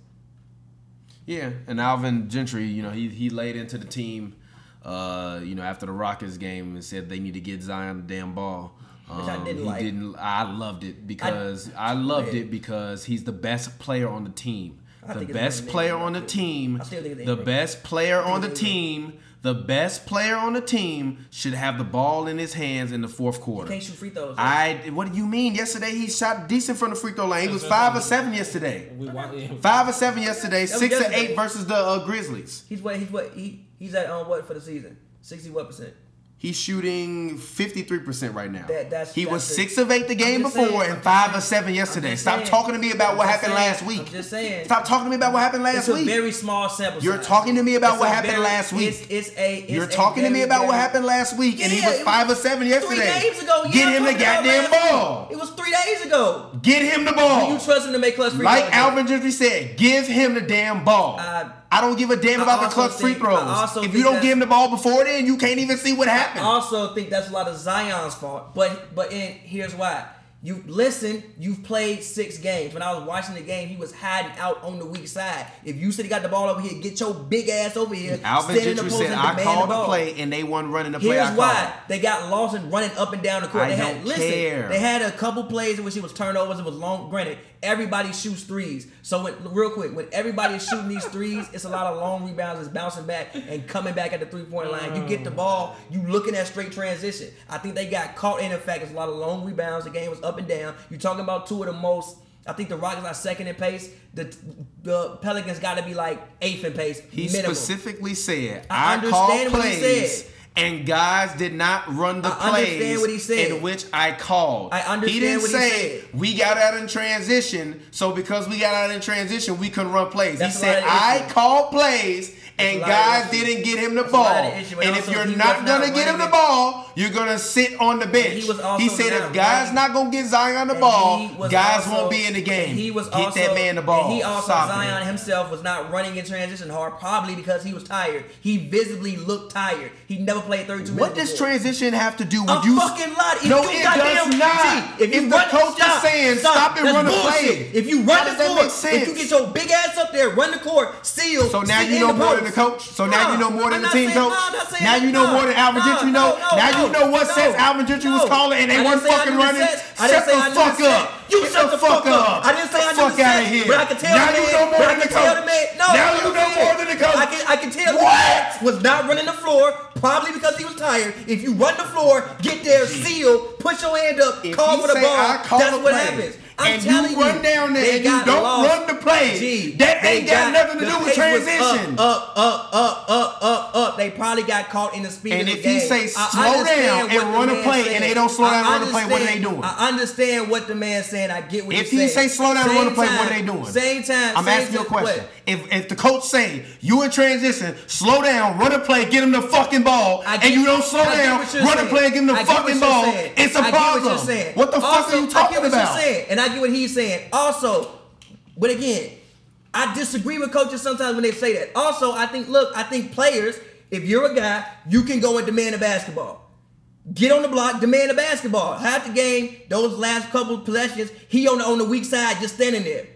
Yeah, and Alvin Gentry, you know, he he laid into the team, uh, you know, after the Rockets game and said they need to get Zion the damn ball. Um, Which I didn't he like. didn't. I loved it because I, loved it because he's the best player on the team. The best player on the team. I still think it's The best player on the team. The best player on the team should have the ball in his hands in the fourth quarter. Can't shoot free throws. I. What do you mean? Yesterday he shot decent from the free throw line. He was five or seven yesterday. We want yeah. Five or seven yesterday. Six or eight versus the uh, Grizzlies. he's what he's what he he's at on what for the season? Sixty what percent? He's shooting 53% right now. That- that's- he was that's the- 6 of 8 the game before saying, and 5 of 7 yesterday. Stop saying. talking to me about what happened saying. last week. I'm just saying. Stop talking to me about what happened last week. It's a very small sample. You're talking to me about It's what happened very- last week. It's, it's a. It's You're a talking to me very, about what happened last week, and he was it 5 of 7 yesterday. Three games ago. yeah, Get him the goddamn week. ball. It was three days ago. Get him the ball. Do you trust him to make clutch free Like? Alvin Gentry said, give him the damn ball. I- I don't give a damn about the clutch free throws. If you don't give him the ball before then, you can't even see what happened. I also think that's a lot of Zion's fault. But but in, here's why. You listen, you've played six games. When I was watching the game, he was hiding out on the weak side. If you said he got the ball over here, get your big ass over here. Alvin stand in the Gentry said, I called the ball." play, and they wasn't running the play I Here's why they got Lonzo running up and down the court. I they had don't listen. care. They had a couple plays in which it was turnovers. It was long. Granted, everybody shoots threes. So when, real quick, when everybody's shooting these threes, it's a lot of long rebounds. It's bouncing back and coming back at the three point line. You get the ball, you looking at straight transition. I think they got caught in the fact it's a lot of long rebounds. The game was up and down. You're talking about two of the most. I think the Rockets are second in pace. The the Pelicans got to be like eighth in pace. He minimum. specifically said, I I, called understand what he plays. said. And guys did not run the I plays understand what he said. in which I called. I understand He didn't he say said. we got out in transition, so because we got out in transition, we couldn't run plays. That's he said I called plays and a lot of guys didn't get him the That's a lot ball. And if you're not gonna get him the ball, you're gonna sit on the bench. he He said if guys running- not gonna get Zion the And ball, guys also- won't be in the game. He was get also, that man the ball. And he also Stop Zion it. himself was not running in transition hard, probably because he was tired. He visibly looked tired. He never played 32 minutes. What does before. transition have to do with A you? fucking lot. If no, you it does not. If you the run, coach stop, is saying stop, and run the play, If you run the court, if you get your big ass up there, run the court, seal. So now you know more. The coach. So now No, you know more than the team coach. no, I'm not saying Now you know No, more than Alvin Gentry no, know. no, Now you know what sets Alvin Gentry was calling, and they weren't didn't say I fucking running. sets. I didn't Shut the fuck up. You shut the fuck up. I didn't say I Get knew the fuck out of here. but I can tell now the you know more than the can tell the coach. no, now you know more than the coach. I can I can tell What? was not running the floor, probably because he was tired. If you run the floor, get there, seal, push your hand up, If call for the ball. That's what play, happens. I'm and telling you run down there and you got don't lost. run the play, Gee, that they ain't got nothing to do with transition. Up, up, up, up, up, up. They probably got caught in the speed And of the if he game. say, slow down and run a play, and they don't slow down and run a play, what are they doing? I understand what the man saying. I get what he's saying. If he say slow down and run a play, what are they doing? Same time. I'm same asking you a question. If if the coach say you in transition, slow down, run a play, get him the fucking ball, and you don't slow down, run a play, and give him the get fucking ball, it's a get problem. what you're saying. What the fuck are you talking about? Saying, and I get what he's saying. Also, but again, I disagree with coaches sometimes when they say that. Also, I think, look, I think players if you're a guy, you can go and demand a basketball. Get on the block, demand a basketball. Half the game, those last couple possessions, he on the on the weak side, just standing there.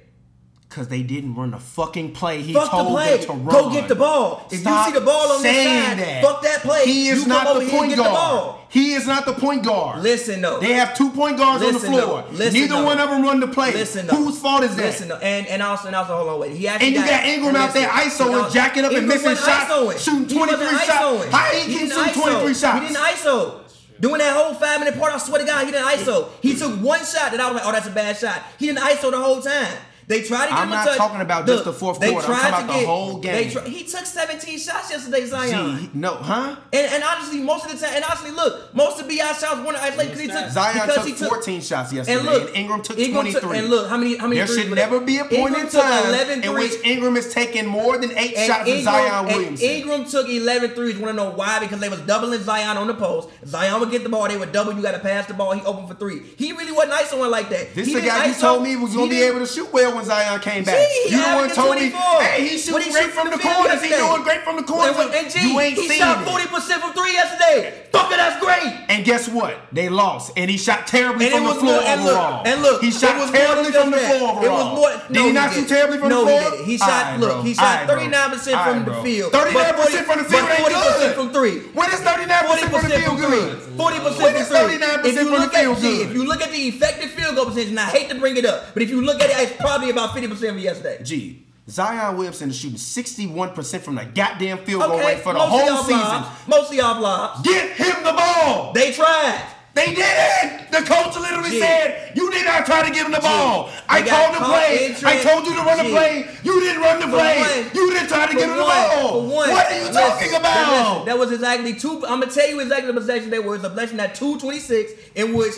Cause they didn't run the fucking play. He Fuck the told play. them to run. Go get the ball. If Stop you see the ball on the side, that. fuck that play. He is You not the point get the guard. ball. He is not the point guard. Listen though. They have two point guards Listen, on the floor. Neither though. one of them run the play. Listen, though. Whose fault is that? Listen, though. and and also and also hold on, wait. He actually And you got Ingram out there ISOing, jacking up and missing shots, shooting 23 shots. ISOing. How he keep didn't ISO. 23 shots? He didn't ISO. Doing that whole five minute part, I swear to God, he didn't ISO. He took one shot that I was like, oh, that's a bad shot. He didn't ISO the whole time. They tried to get I'm him a not touch. talking about Look, just the fourth they quarter. I'm talking to about the get- whole they game. tri- he took 17 shots yesterday, Zion. Gee, no, huh? And, and honestly, most of the time, and honestly, look, most of Bi shots weren't isolated because he took Zion because took he 14 shots yesterday, and look, and Ingram took Ingram 23. and look, how many how many There should never be a point Ingram in took time 11 in which. Ingram is taking more than eight And shots than Ingram, Zion and Williamson. Ingram took 11 threes. Want to know why? Because they was doubling Zion on the post. Zion would get the ball. They would double. You got to pass the ball. He opened for three. He really wasn't ISOing like that. This he the guy you told me was going to be able to shoot well when Zion came back. Gee, you the one told me, hey, he shooting he great shoot from the from the corners. He doing great from the corners. And, and G, you ain't he seen shot 40% from three yesterday. Fucker, that's great. And guess what? They lost, and he shot terribly And from the floor more, and look, overall. and look, he shot terribly from the floor overall. It was more. Did no, he not shoot terribly from no, the floor? he. He shot. Look, he shot 39 percent from the field. 39% from the field ain't 40% from three. When is 39% from the field good? 40% from three. 39% from the field good? if you look at the effective field goal percentage, and I hate to bring it up, but if you look at it, it's probably about 50% from yesterday. G. Zion Williamson is shooting 61% from the goddamn field goal Okay, rate for the whole season. lobs. Mostly off lobs. Get him the ball. They tried. They didn't. The coach literally G. said, "You did not try to give him the ball. I They got called the play. I told you to run the play. You didn't run the For play. one- you didn't try to give him the ball. for one, what are you listen, talking about? listen, That was exactly two. I'm gonna tell you exactly the possession they were. It was a possession at 226 in which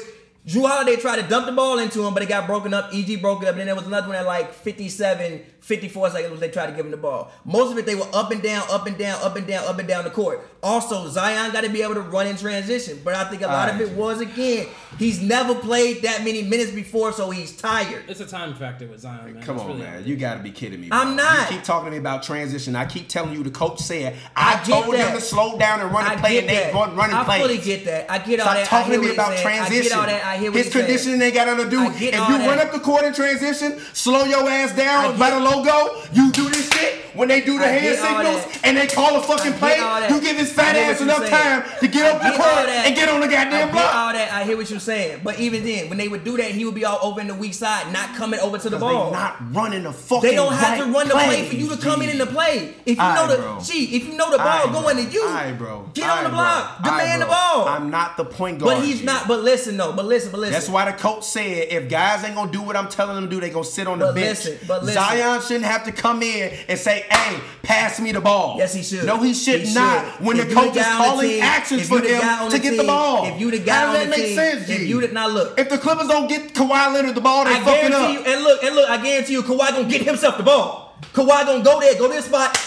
Jrue Holiday tried to dump the ball into him, but it got broken up. EG broke it up, and then there was another one at like 57, 54 seconds when they tried to give him the ball. Most of it they were up and down, up and down, up and down, up and down the court. Also, Zion got to be able to run in transition, but I think a lot of Alright. it was again he's never played that many minutes before, so he's tired. It's a time factor with Zion, man. Come It's on, really- man. You got to be kidding me. I'm not. You keep talking to me about transition. I keep telling you the coach said I, I get told that. them to slow down and run I the play, get and they that. run running I plays. fully get that. I get all Stop that. I talking to me about he's transition. I get all that. I hear what His he's saying. conditioning ain't got nothing to do. If you all run up the court in transition, slow your ass down I by the logo. You do this shit when they do the I hand signals and they call a fucking play. You give his fat ass enough time to get up I the get all court and get on the goddamn get all that. I hear what you're saying. But even then, when they would do that, he would be all over in the weak side, not coming over to the They ball. not running the fucking. They don't have to run the play plays, for you to come in G. in the play. If you know the bro. gee, if you know the ball going to you, bro. get on the block, demand the ball. I'm not the point guard. but he's G. not. But listen, though. But listen. But listen. That's why the coach said if guys ain't gonna do what I'm telling them to do, they gonna sit on the But bench. listen, but listen. Zion shouldn't have to come in and say, "Hey, pass me the ball." Yes, he should. No, he should He not. should. When If the coach is guy on the calling team- actions for you the them to get the ball. if you the guy How does that make team- sense, if you the- now look. if the Clippers don't get Kawhi Leonard the ball, they I fucking guarantee up. you, and look, and look, I guarantee you, Kawhi gonna get himself the ball. Kawhi gonna go there, go to this spot,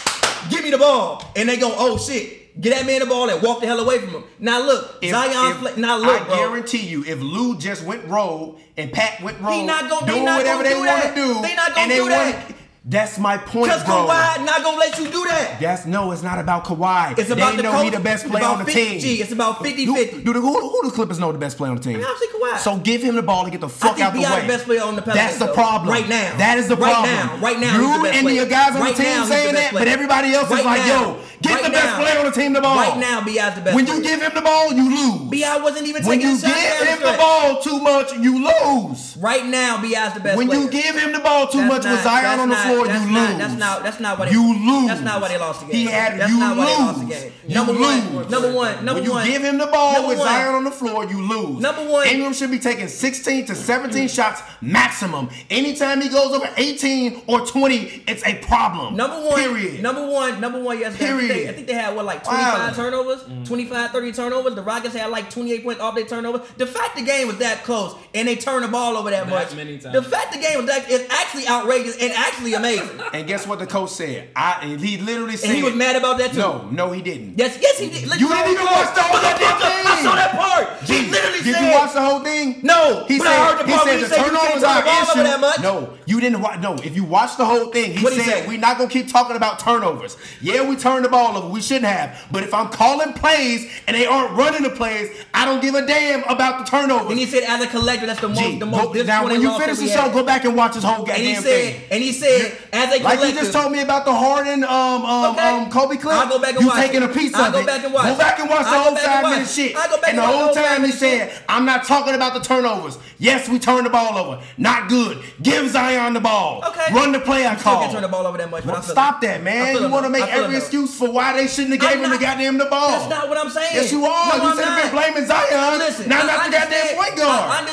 give me the ball, and they go, oh shit, get that man the ball and walk the hell away from him. Now look, If- Zion, if- play, now look, I bro. guarantee you, if Lou just went rogue and Pat went rogue, not gonna- doing not whatever gonna they do want to do, They not gonna and they do that. wanna- That's my point, Cause bro. Kawhi not gonna let you do that. That's no, it's not about Kawhi. It's about they the know coach. he the best player on the 50 team. G. It's about 50-50. Who, do who, who the Clippers know the best player on the team? I mean, obviously Kawhi. So give him the ball and get the fuck out the B.I. way. the best player on the Pelicans, That's the though. problem. Right now. That is the Right problem. now. Right now, You and player. your guys on Right the team the saying best that, player. but everybody else Right is like, now. yo, get Right the best now. player on the team the ball. Right now, B.I.'s the best When you give him the ball, you lose. B.I. wasn't even when taking you a shot give him the ball too much, you lose. Right now, B.I.'s the best When you give him the ball too much with Zion on the not- floor, that's you not- lose. That's not. That's not why they. You lose. That's not why they lost the game. He had That's you not why they lost the lose. game. You Number lose. one. Number one. Number when you one. give him the ball Number with one. Zion on the floor, you lose. Number one. Ingram should be taking 16 to 17 shots maximum. Anytime he goes over 18 or 20, it's a problem. Number one, Period. number one, number one yesterday. I think, they, Period. I think they had what like 25 Wow. turnovers, 25, 30 turnovers. The Rockets had like 28 points off their turnover. The fact the game was that close and they turned the ball over that, That much. many times. The fact the game was that is actually outrageous and actually amazing. And guess what the coach said? I and he literally said and he was mad about that too. No, no, he didn't. Yes, yes, he did. Look, You didn't even watch the whole goddamn I saw that part. He literally did said. you watch the whole thing? No, he said I heard the he said the said you can't turnovers turn are the ball over issue. that much. No, you didn't watch. No, if you watch the whole thing, he said say? we're not gonna keep talking about turnovers. Yeah, we turned the ball over. We shouldn't have. But if I'm calling plays and they aren't running the plays, I don't give a damn about the turnovers. And he said, as a collector, that's the most, Gee, the go- most now when you finish the show, go back and watch this whole And he goddamn said, thing. and he said, as a Like you just told me about the Harden um um Okay. um Kobe clip. I'll go back and you watch taking it. a piece I'll of go it. back and watch Go back and watch the whole and five minute shit. I'll go back and the and the whole time he said, "I'm not talking about the turnovers. Yes, we turned the ball over. Not good. Give Zion the ball. Okay. Run the play I Still call. can't turn the ball over that much. but Well, I stop it. that, man. You want to make I it, every excuse for why they shouldn't have gave him the goddamn the ball. That's not what I'm saying. Yes, you are. You should have been blaming Zion. Listen, not the goddamn point guard.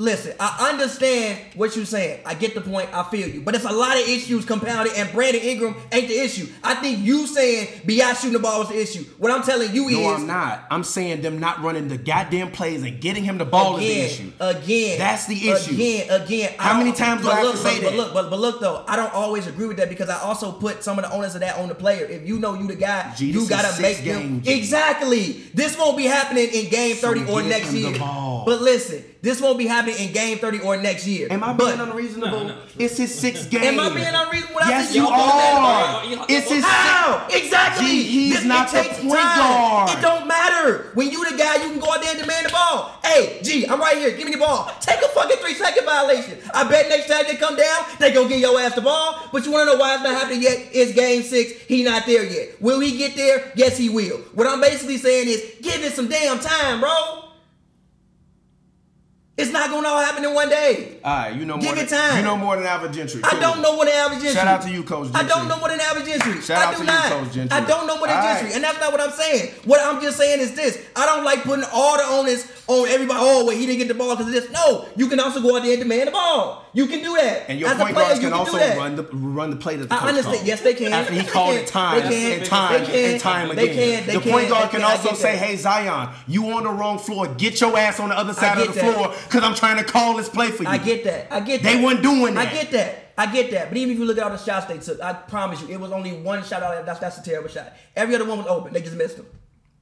Listen, I understand what you're saying. I get the point. I feel you. But it's a lot of issues compounded, and Brandon Ingram ain't the issue. I think you saying Bi shooting the ball was the issue. What I'm telling you no, is I'm not. I'm saying them not running the goddamn plays and getting him the ball is the issue. again. That's the issue. Again, again. How many times do I have look, to say but, that? But look, but, but look though, I don't always agree with that because I also put some of the onus of that on the player. If you know you the guy, this you gotta make them games, G. exactly. This won't be happening in game So thirty or next him year. But listen, this won't be happening in game thirty or next year. Am I but, being unreasonable? No, no. It's his sixth game. Am I being unreasonable? Yes, you don't do that, are. It's his How? Exactly. Gee, he's This- not it the point time. guard. It don't matter. When you the guy, you can go out there and demand the ball. Hey, G, I'm right here. Give me the ball. Take a fucking three second violation. I bet next time they come down, they gonna get your ass the ball. But you wanna know why it's not happening yet? It's game six. He not there yet. Will he get there? Yes, he will. What I'm basically saying is, give it some damn time, bro. It's not gonna all happen in one day. All right, you know Give more. it than, time. You know more than Alvin Gentry. I don't know what an average injury. Shout out to you, Coach Gentry. I don't know what an average injury. Shout I out do to you, not. Coach Gentry. I don't know what an All injury, right. and that's not what I'm saying. What I'm just saying is this: I don't like putting all the onus on everybody. Oh, wait, he didn't get the ball because of this. No, you can also go out there and demand the ball. You can do that. And your As point player, guards you can also run the run the play that the I understand. Yes, they can. After he they called can. it time They can. and time They can. and time They again. can. They the can. point guard can can. Also say, "Hey Zion, you on the wrong floor. Get your ass on the other side of the that. floor because I'm trying to call this play for you." I get that. I get that. They weren't doing that. I get that. I get that. But even if you look at all the shots they took, I promise you, it was only one shot out. That's that's a terrible shot. Every other one was open. They just missed them.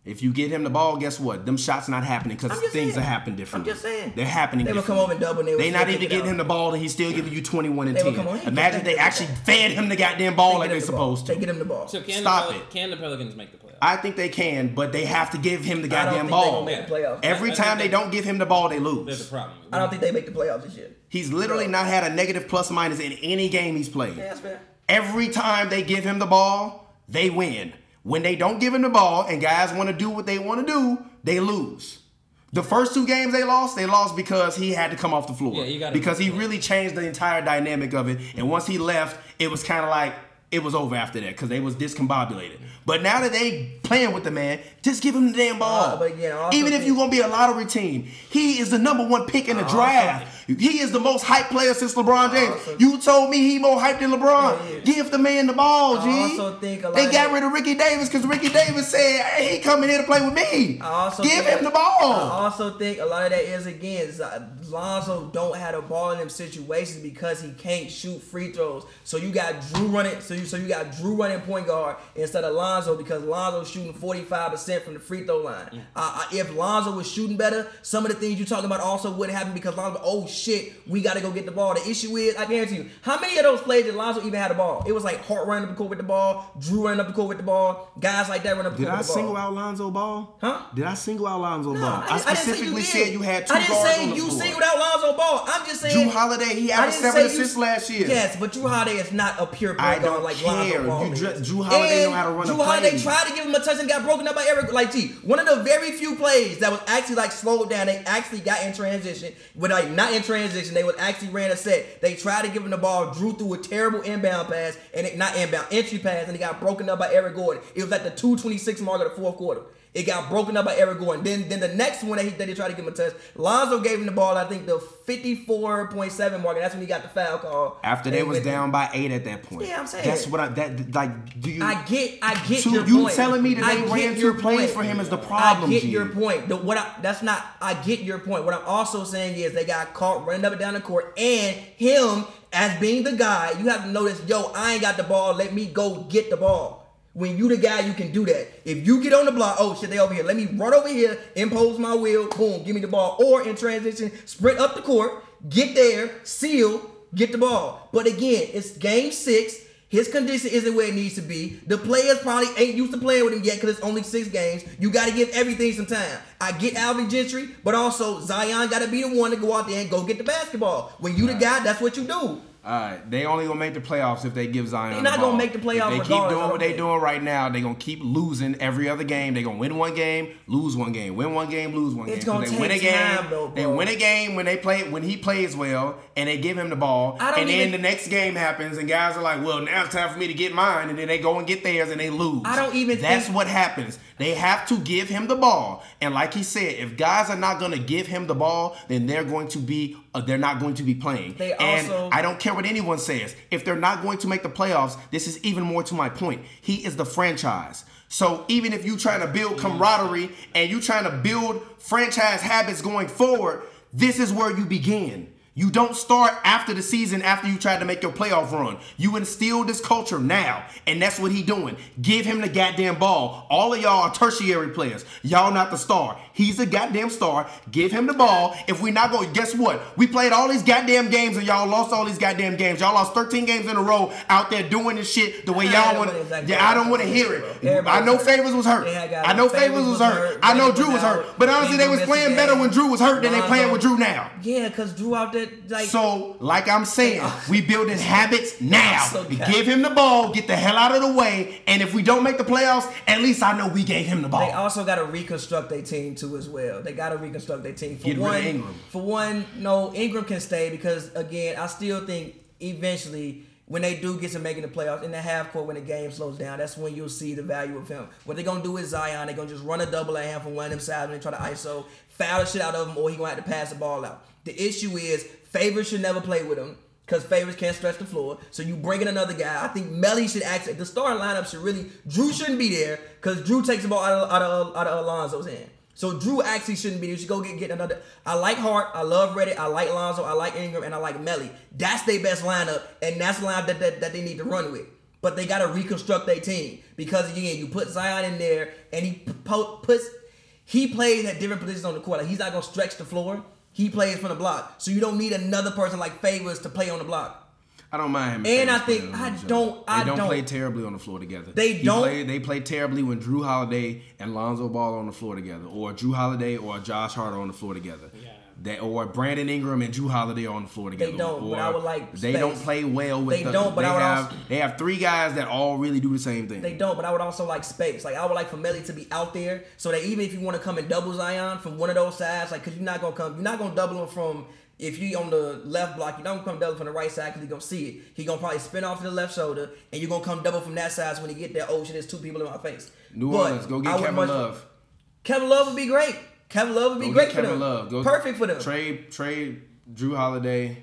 If you get him the ball, guess what? Them shots not happening because things saying. are happening differently. I'm just saying. They're happening. They would come over and double and they They not even it getting out. him the ball and he's still giving you 21 and They 10. come on, Imagine get they actually ball. fed him the goddamn ball like they're get him the ball. supposed to. They get him the ball. So can Stop the Pel- it. Can the Pelicans make the playoffs? I think they can, but they have to give him the I don't goddamn think they ball. gonna make the playoffs. Every I- I time they they- don't give him the ball, they lose. There's a lose. problem. I don't think they make the playoffs this year. He's literally not had a negative plus minus in any game he's played. Yeah, that's fair. Every time they give him the ball, they win. When they don't give him the ball and guys want to do what they want to do, they lose. The first two games they lost, they lost because he had to come off the floor. Yeah, you gotta- because he really changed the entire dynamic of it. And once he left, it was kind of like it was over after that because they was discombobulated. But now that they playing with the man, just give him the damn ball. Uh, but again, I also Even if you're gonna be a lottery team, he is the number one pick in the also draft. He is the most hyped player since LeBron James. also- You told me he more hyped than LeBron. Yeah, yeah. Give the man the ball, I G. also think a lot they got that- rid of Ricky Davis because Ricky Davis said, "Hey, he coming here to play with me. I also Give think- him the ball." I also think a lot of that is again Lonzo don't have the ball in them situations because he can't shoot free throws. So you got Jrue running. So you so you got Jrue running point guard instead of Lonzo because Lonzo's shooting forty five percent from the free throw line. Uh, uh, if Lonzo was shooting better, some of the things you're talking about also wouldn't happen because Lonzo. Oh shit, we got to go get the ball. The issue is, I guarantee you, how many of those plays did Lonzo even have the ball? It was like Hart running up the court with the ball, Jrue running up the court with the ball, guys like that running up the Did court I with the ball. single out Lonzo Ball? Huh? Did I single out Lonzo No, Ball? I, I, didn't- I specifically you said you had two I didn't guards say on the you floor. singled out Lonzo Ball. I'm just saying. Jrue Holiday, he I averaged seven assists last year. Yes, but Jrue Holiday is not a pure I point guard like. Lonzo Ball. You is. dr- Jrue Holiday And know how to run a Jrue Holiday play. tried to give him a touch and got broken up by Eric. Like, gee, one of the very few plays that was actually like slowed down. They actually got in transition, but like not in transition. They was actually ran a set. They tried to give him the ball. Jrue threw a terrible inbound pass and it not inbound entry pass, and he got broken up by Eric Gordon. It was at the 2:26 mark of the fourth quarter. It got broken up by Eric Gordon. Then, then the next one that, he, that they tried to give him a touch, Lonzo gave him the ball. I think the 54.7 mark, and that's when he got the foul call. After they was down by eight at that point. Yeah, I'm saying. That's what I that like. Do you? I get, I get Two- your you point. telling me that I they ran two plays point. for him is the problem, I get G. your point. The, what I, that's not. I get your point. What I'm also saying is they got caught running up and down the court, and him as being the guy, you have to notice. Yo, I ain't got the ball. Let me go get the ball. When you the guy, you can do that. If you get on the block, oh shit, they over here. Let me run over here, impose my will, boom, give me the ball. Or in transition, sprint up the court, get there, seal, get the ball. But again, it's game six. His condition isn't where it needs to be. The players probably ain't used to playing with him yet because it's only six games. You got to give everything some time. I get Alvin Gentry, but also Zion got to be the one to go out there and go get the basketball. When you the guy, that's what you do. Right, they only gonna make the playoffs if they give Zion. They the not gonna make the playoffs If they keep doing what they think. doing right now, they gonna keep losing every other game. They gonna win one game, lose one game, win one game, lose one It's game. gonna they win a take game. time, though, they win a game when they play when he plays well and they give him the ball. I don't and even- then the next game happens and guys are like, "Well, now it's time for me to get mine," and then they go and get theirs and they lose. I don't even That's think- what happens. They have to give him the ball, and like he said, if guys are not gonna give him the ball, then they're going to be uh, they're not going to be playing. They and also- I don't care what anyone says. If they're not going to make the playoffs, this is even more to my point. He is the franchise. So even if you trying to build camaraderie and you trying to build franchise habits going forward, this is where you begin. You don't start after the season after you tried to make your playoff run. You instill this culture now, and that's what he doing. Give him the goddamn ball. All of y'all are tertiary players. Y'all not the star. He's the goddamn star. Give him the ball. If we not going, guess what? We played all these goddamn games and y'all lost all these goddamn games. Y'all lost 13 games in a row out there doing this shit the way y'all want. wasn't exactly Yeah, I don't want to hear it. Everybody I know. Favors was hurt. They had guys I know Favors was hurt. I know Jrue was hurt. But honestly, they was playing better when Jrue was hurt than they playing with Jrue now. Yeah, cause Jrue out there like So, like I'm saying, we building habits now. So. Give him the ball, get the hell out of the way, and if we don't make the playoffs, at least I know we gave him the ball. They also got to reconstruct their team too as well. They got to reconstruct their team. For Get one, Ingram. for one, no Ingram can stay because again, I still think eventually when they do get to making the playoffs in the half court when the game slows down, that's when you'll see the value of him. What they're gonna do with Zion, they're gonna just run a double at him from one of them sides when they try to ISO, foul the shit out of him, or he gonna have to pass the ball out. The issue is Favors should never play with him. Because favors can't stretch the floor, so you bring in another guy. I think Melli should actually the starting lineup should really Jrue shouldn't be there because Jrue takes the ball out of out of, out of Alonzo's hand. So Jrue actually shouldn't be there. You should go get, get another. I like Hart. I love Redick. I like Lonzo. I like Ingram, and I like Melli. That's their best lineup, and that's the lineup that, that, that they need to run with. But they got to reconstruct their team because again, you put Zion in there, and he puts he plays at different positions on the court. Like he's not gonna stretch the floor. He plays from the block, so you don't need another person like Favors to play on the block. I don't mind him. And I think- I each don't- I They don't, They don't- play terribly on the floor together. They He don't- Play, they play terribly when Jrue Holiday and Lonzo Ball on the floor together, or Jrue Holiday or Josh Hart on the floor together. Yeah. They, or Brandon Ingram and Jrue Holiday are on the floor together. They don't, or but I would like They space. don't play well with. They the, don't, but they I would have also- they have three guys that all really do the same thing. They don't, but I would also like space. Like I would like for Melli to be out there, so that even if you want to come and double Zion from one of those sides, like because you're not gonna come, you're not gonna double him from. If you on the left block, you don't come double from the right side because he gonna see it. He gonna probably spin off to the left shoulder, and you're gonna come double from that side. So when he get there, oh shit, there's two people in my face. New But Orleans, go get Kevin much- Love. Kevin Love would be great. Kevin Love would be Go great for Kevin them. Love. Go Perfect for them. Trade trade Jrue Holiday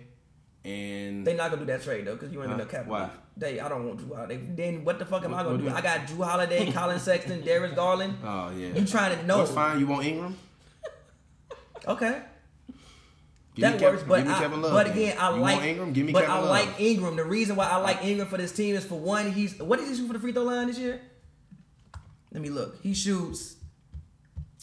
and They not gonna do that trade though, because you ain't Huh? gonna cap. Why? They, I don't want Jrue Holiday. Then what the fuck am I gonna what do? I got Jrue Holiday, Collin Sexton, Darius Garland. oh yeah. You trying to know? What's fine? You want Ingram? Okay. Give that Kev- works, but give me I, Kevin Love. but again, I you like want Ingram. Give me but Kevin I Love. like Ingram. The reason why I like Ingram for this team is for one, he's what did he shoot for the free throw line this year? Let me look. He shoots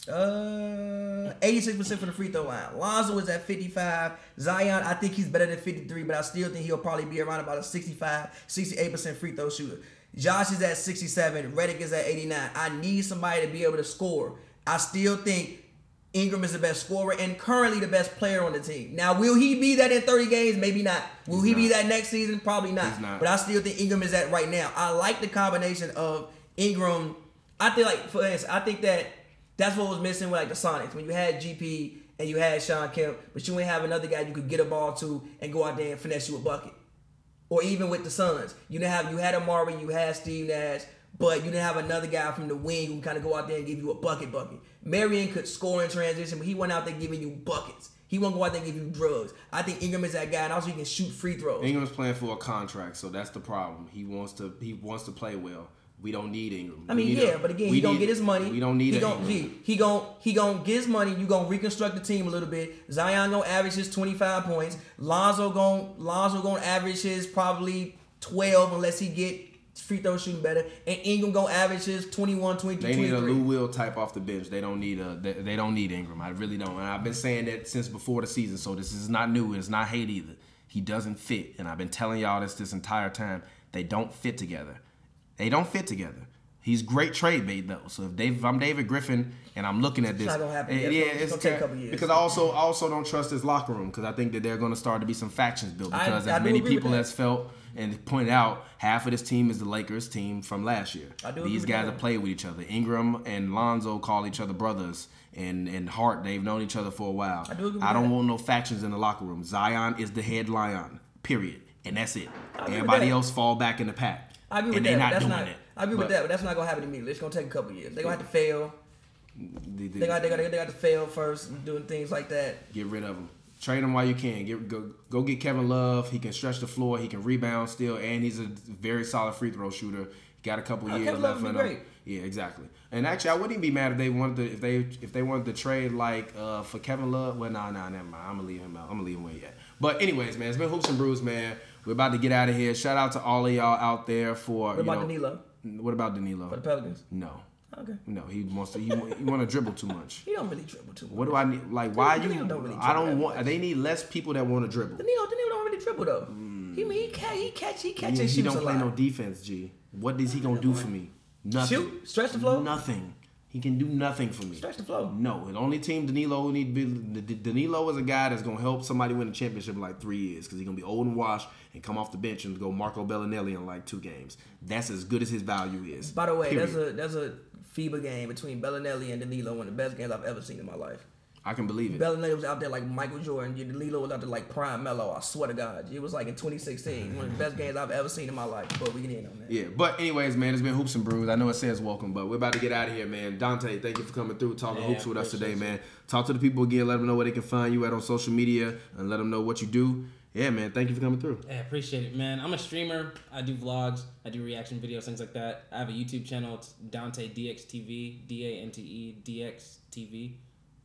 uh 86% for the free throw line. Lonzo is at 55. Zion, I think he's better than 53, but I still think he'll probably be around about a 65, 68% free throw shooter. Josh is at 67. Redick is at 89. I need somebody to be able to score. I still think Ingram is the best scorer and currently the best player on the team. Now, will he be that in 30 games? Maybe not. Will he be that next season? Probably not. He's not. But I still think Ingram is that right now. I like the combination of Ingram. I think like for instance, I think that that's what was missing with like the Sonics when you had GP and you had Shawn Kemp, but you ain't have another guy you could get a ball to and go out there and finesse you a bucket. Or even with the Suns, you didn't have you had Amar'e, you had Steve Nash, but you didn't have another guy from the wing who kind of go out there and give you a bucket bucket. Marion could score in transition, but he went out there giving you buckets. He won't go out there and give you drugs. I think Ingram is that guy, and also he can shoot free throws. Ingram's playing for a contract, so that's the problem. He wants to he wants to play well. We don't need Ingram. I mean, need a- yeah, but again, we he gonna get his money. We don't need he gonna, Ingram. G, he gonna he gonna get his money. You gonna reconstruct the team a little bit. Zion gonna average his twenty five points. Lonzo gonna Lonzo gonna average his probably twelve unless he get free throw shooting better, and Ingram gonna average his 21, 22, They need a 23. Lou Will type off the bench. They don't need a. They, they don't need Ingram. I really don't. And I've been saying that since before the season. So this is not new. It's not hate either. He doesn't fit, and I've been telling y'all this this entire time. They don't fit together. They don't fit together. He's great trade bait though. So if, Dave, if I'm David Griffin and I'm looking at this, not gonna happen eh, yet. yeah, It's it's gonna take a couple years. because I also I also don't trust his locker room because I think that they're going to start to be some factions built because I as do many people has felt and pointed out, half of this team is the Lakers team from last year. I do These guys have played with each other. Ingram and Lonzo call each other brothers, and and Hart they've known each other for a while. I do agree. I don't want no factions in the locker room. Zion is the head lion, period, and that's it. Everybody that. else fall back in the pack. I agree with that. but not that's doing not. it. I agree But with that, but that's not gonna happen immediately. It's gonna take a couple years. They gonna have to fail. They, they- They got they got they got to fail first, doing things like that. Get rid of them. Trade him while you can. Get go go get Kevin Love. He can stretch the floor. He can rebound still, and he's a very solid free throw shooter. Got a couple Oh, years Kevin Love left in be him. great. Yeah, exactly. And actually, I wouldn't even be mad if they wanted to if they if they wanted to trade like uh, for Kevin Love. Well, nah, nah, never mind. I'm gonna leave him out. I'm gonna leave him where yet. But anyways, man, it's been hoops and brews, man. We're about to get out of here. Shout out to all of y'all out there for What about know, Danilo What about Danilo? for the Pelicans? No, Okay, no, he wants to. He, he want to dribble too much. he don't really dribble too much. What do I need? Like, why you? Don't really I don't want. much. They need less people that want to dribble. Danilo, Danilo don't really dribble though. He he catch he catch he catch He, and he don't play lot. no defense, G. What is he gonna do for me? Nothing. Shoot, stretch the floor. Nothing. He can do nothing for me. Stretch the floor. No, the only team Danilo need to be. Danilo is a guy that's gonna help somebody win a championship in like three years because he's gonna be old and washed and come off the bench and go Marco Belinelli in like two games. That's as good as his value is. By the way, Period. there's a there's a FIBA game between Belinelli and Danilo, one of the best games I've ever seen in my life. I can believe it. Belinelli was out there like Michael Jordan. Lilo was out there like Prime Melo. I swear to God, it was like in 2016, one of the best games I've ever seen in my life. But we can end on that. Yeah, but anyways, man, it's been hoops and brews. I know it says welcome, but we're about to get out of here, man. Dante, thank you for coming through, talking Yeah, hoops with us today, appreciate man. Talk to the people again, let them know where they can find you at on social media, and let them know what you do. Yeah, man, thank you for coming through. I appreciate it, man. I'm a streamer. I do vlogs. I do reaction videos, things like that. I have a YouTube channel. It's Dante DXTV, D A N T E D X TV.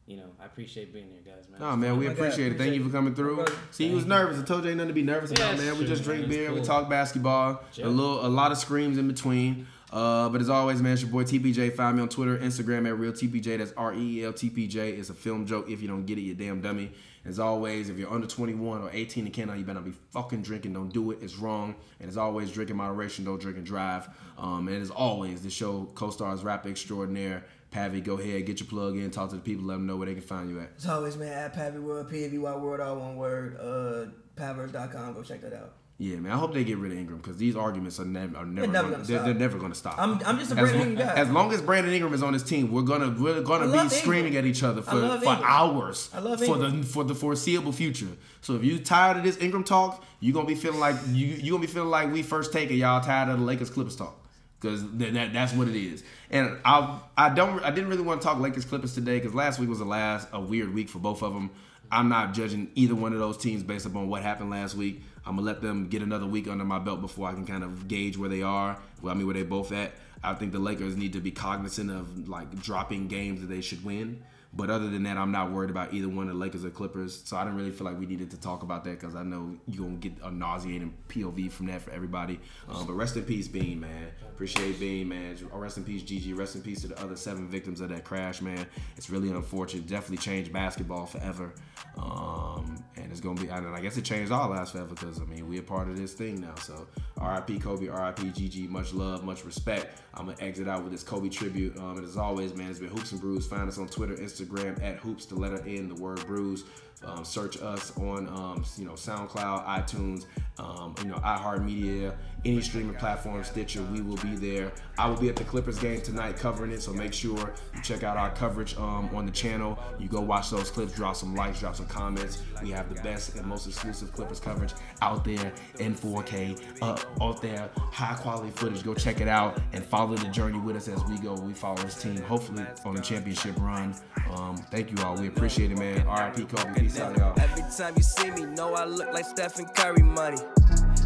You know, I appreciate being here, guys, man. Nah, man, we my appreciate it. Thank you for coming through. See, he was nervous. I told you ain't nothing to be nervous Yeah, about, it's man. We just drink man. It's beer, we talk basketball, a little, a lot of screams in between. Uh, but as always, man, it's your boy TPJ. Find me on Twitter, Instagram at real TPJ. That's R E E L T P J. It's a film joke. If you don't get it, you damn dummy. As always, if you're under 21 or 18 and cannot, you better not be fucking drinking. Don't do it. It's wrong. And as always, drink in moderation. Don't drink and drive. Um, and as always, the show co-stars rap extraordinaire. Pavi, go ahead, get your plug in, talk to the people, let them know where they can find you at. As always, man, at Pavy World, P A V Y World, all one word. Uh, Pavers.com. Go check that out. Yeah, man. I hope they get rid of Ingram because these arguments are never are never, never gonna, gonna they're, stop. they're never gonna stop. I'm- I'm just a Brandon Ingram guy. as long as Brandon Ingram is on his team, we're gonna we're gonna be Ingram. screaming at each other for, for hours I love for the for the foreseeable future. So if you tired of this Ingram talk, you are gonna be feeling like you you gonna be feeling like we first take it. Y'all tired of the Lakers Clippers talk. Because that, that, that's what it is, and I I don't I didn't really want to talk Lakers Clippers today because last week was the last a weird week for both of them. I'm not judging either one of those teams based upon what happened last week. I'm gonna let them get another week under my belt before I can kind of gauge where they are. Well, I mean where they both at. I think the Lakers need to be cognizant of like dropping games that they should win. But other than that, I'm not worried about either one of the Lakers or Clippers. So I didn't really feel like we needed to talk about that because I know you're gonna get a nauseating POV from that for everybody. Um, but rest in peace, Bean, man. Appreciate Bean, man. Rest in peace, Gigi. Rest in peace to the other seven victims of that crash, man. It's really unfortunate. Definitely changed basketball forever. Um, and it's gonna be. And I guess it changed our lives forever because I mean we a part of this thing now. So R.I.P. Kobe. R.I.P. Gigi. Much love, much respect. I'm gonna exit out with this Kobe tribute. Um, and as always, man, it's been Hoops and Brews. Find us on Twitter, Instagram at Hoops, the letter in the word Brews. Um, search us on um, you know SoundCloud, iTunes, um, you know iHeartMedia, any streaming platform, Stitcher. We will be there. I will be at the Clippers game tonight covering it, so make sure you check out our coverage um, on the channel. You go watch those clips, drop some likes, drop some comments. We have the best and most exclusive Clippers coverage out there in 4K, uh, out there, high quality footage. Go check it out and follow the journey with us as we go. We follow this team, hopefully on a championship run. Um, thank you all. We appreciate it, man. RIP Kobe. Peace out, y'all. Every time you see me, know I look like Stephen Curry money.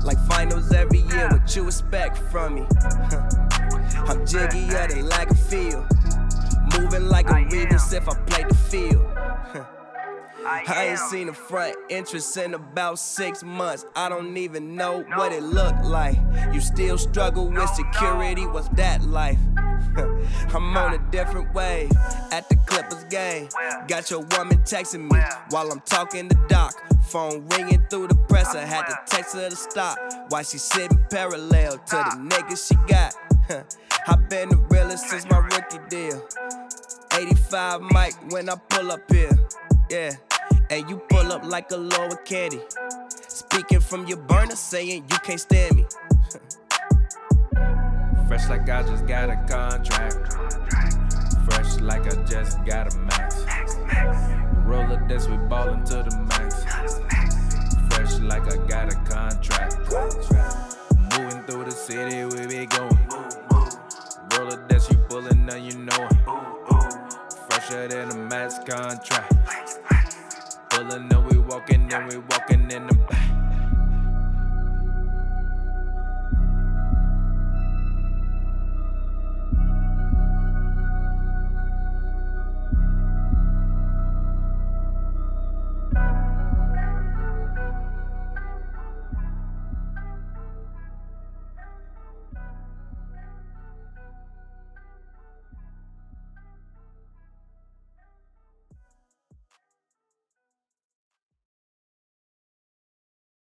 Like finals every year, what you expect from me? I'm jiggier than like a field. Moving like a oh, Reeves if I play the field. I ain't seen a front entrance in about six months. I don't even know what it looked like. You still struggle with security, what's that life? I'm on a different wave at the Clippers game. Got your woman texting me while I'm talking to Doc. Phone ringing through the presser, had to text her to stop. While she sitting parallel to the niggas she got. I been the realest since my rookie deal. 85 mic when I pull up here. Yeah. And you pull up like a lower candy. Speaking from your burner, saying you can't stand me. Fresh like I just got a contract. Fresh like I just got a max. Roll up this, we ballin' to the max. Fresh like I got a contract. Moving through the city, we be going. Roll up this, you pullin' up, you know it. Fresher than a max contract. Up, we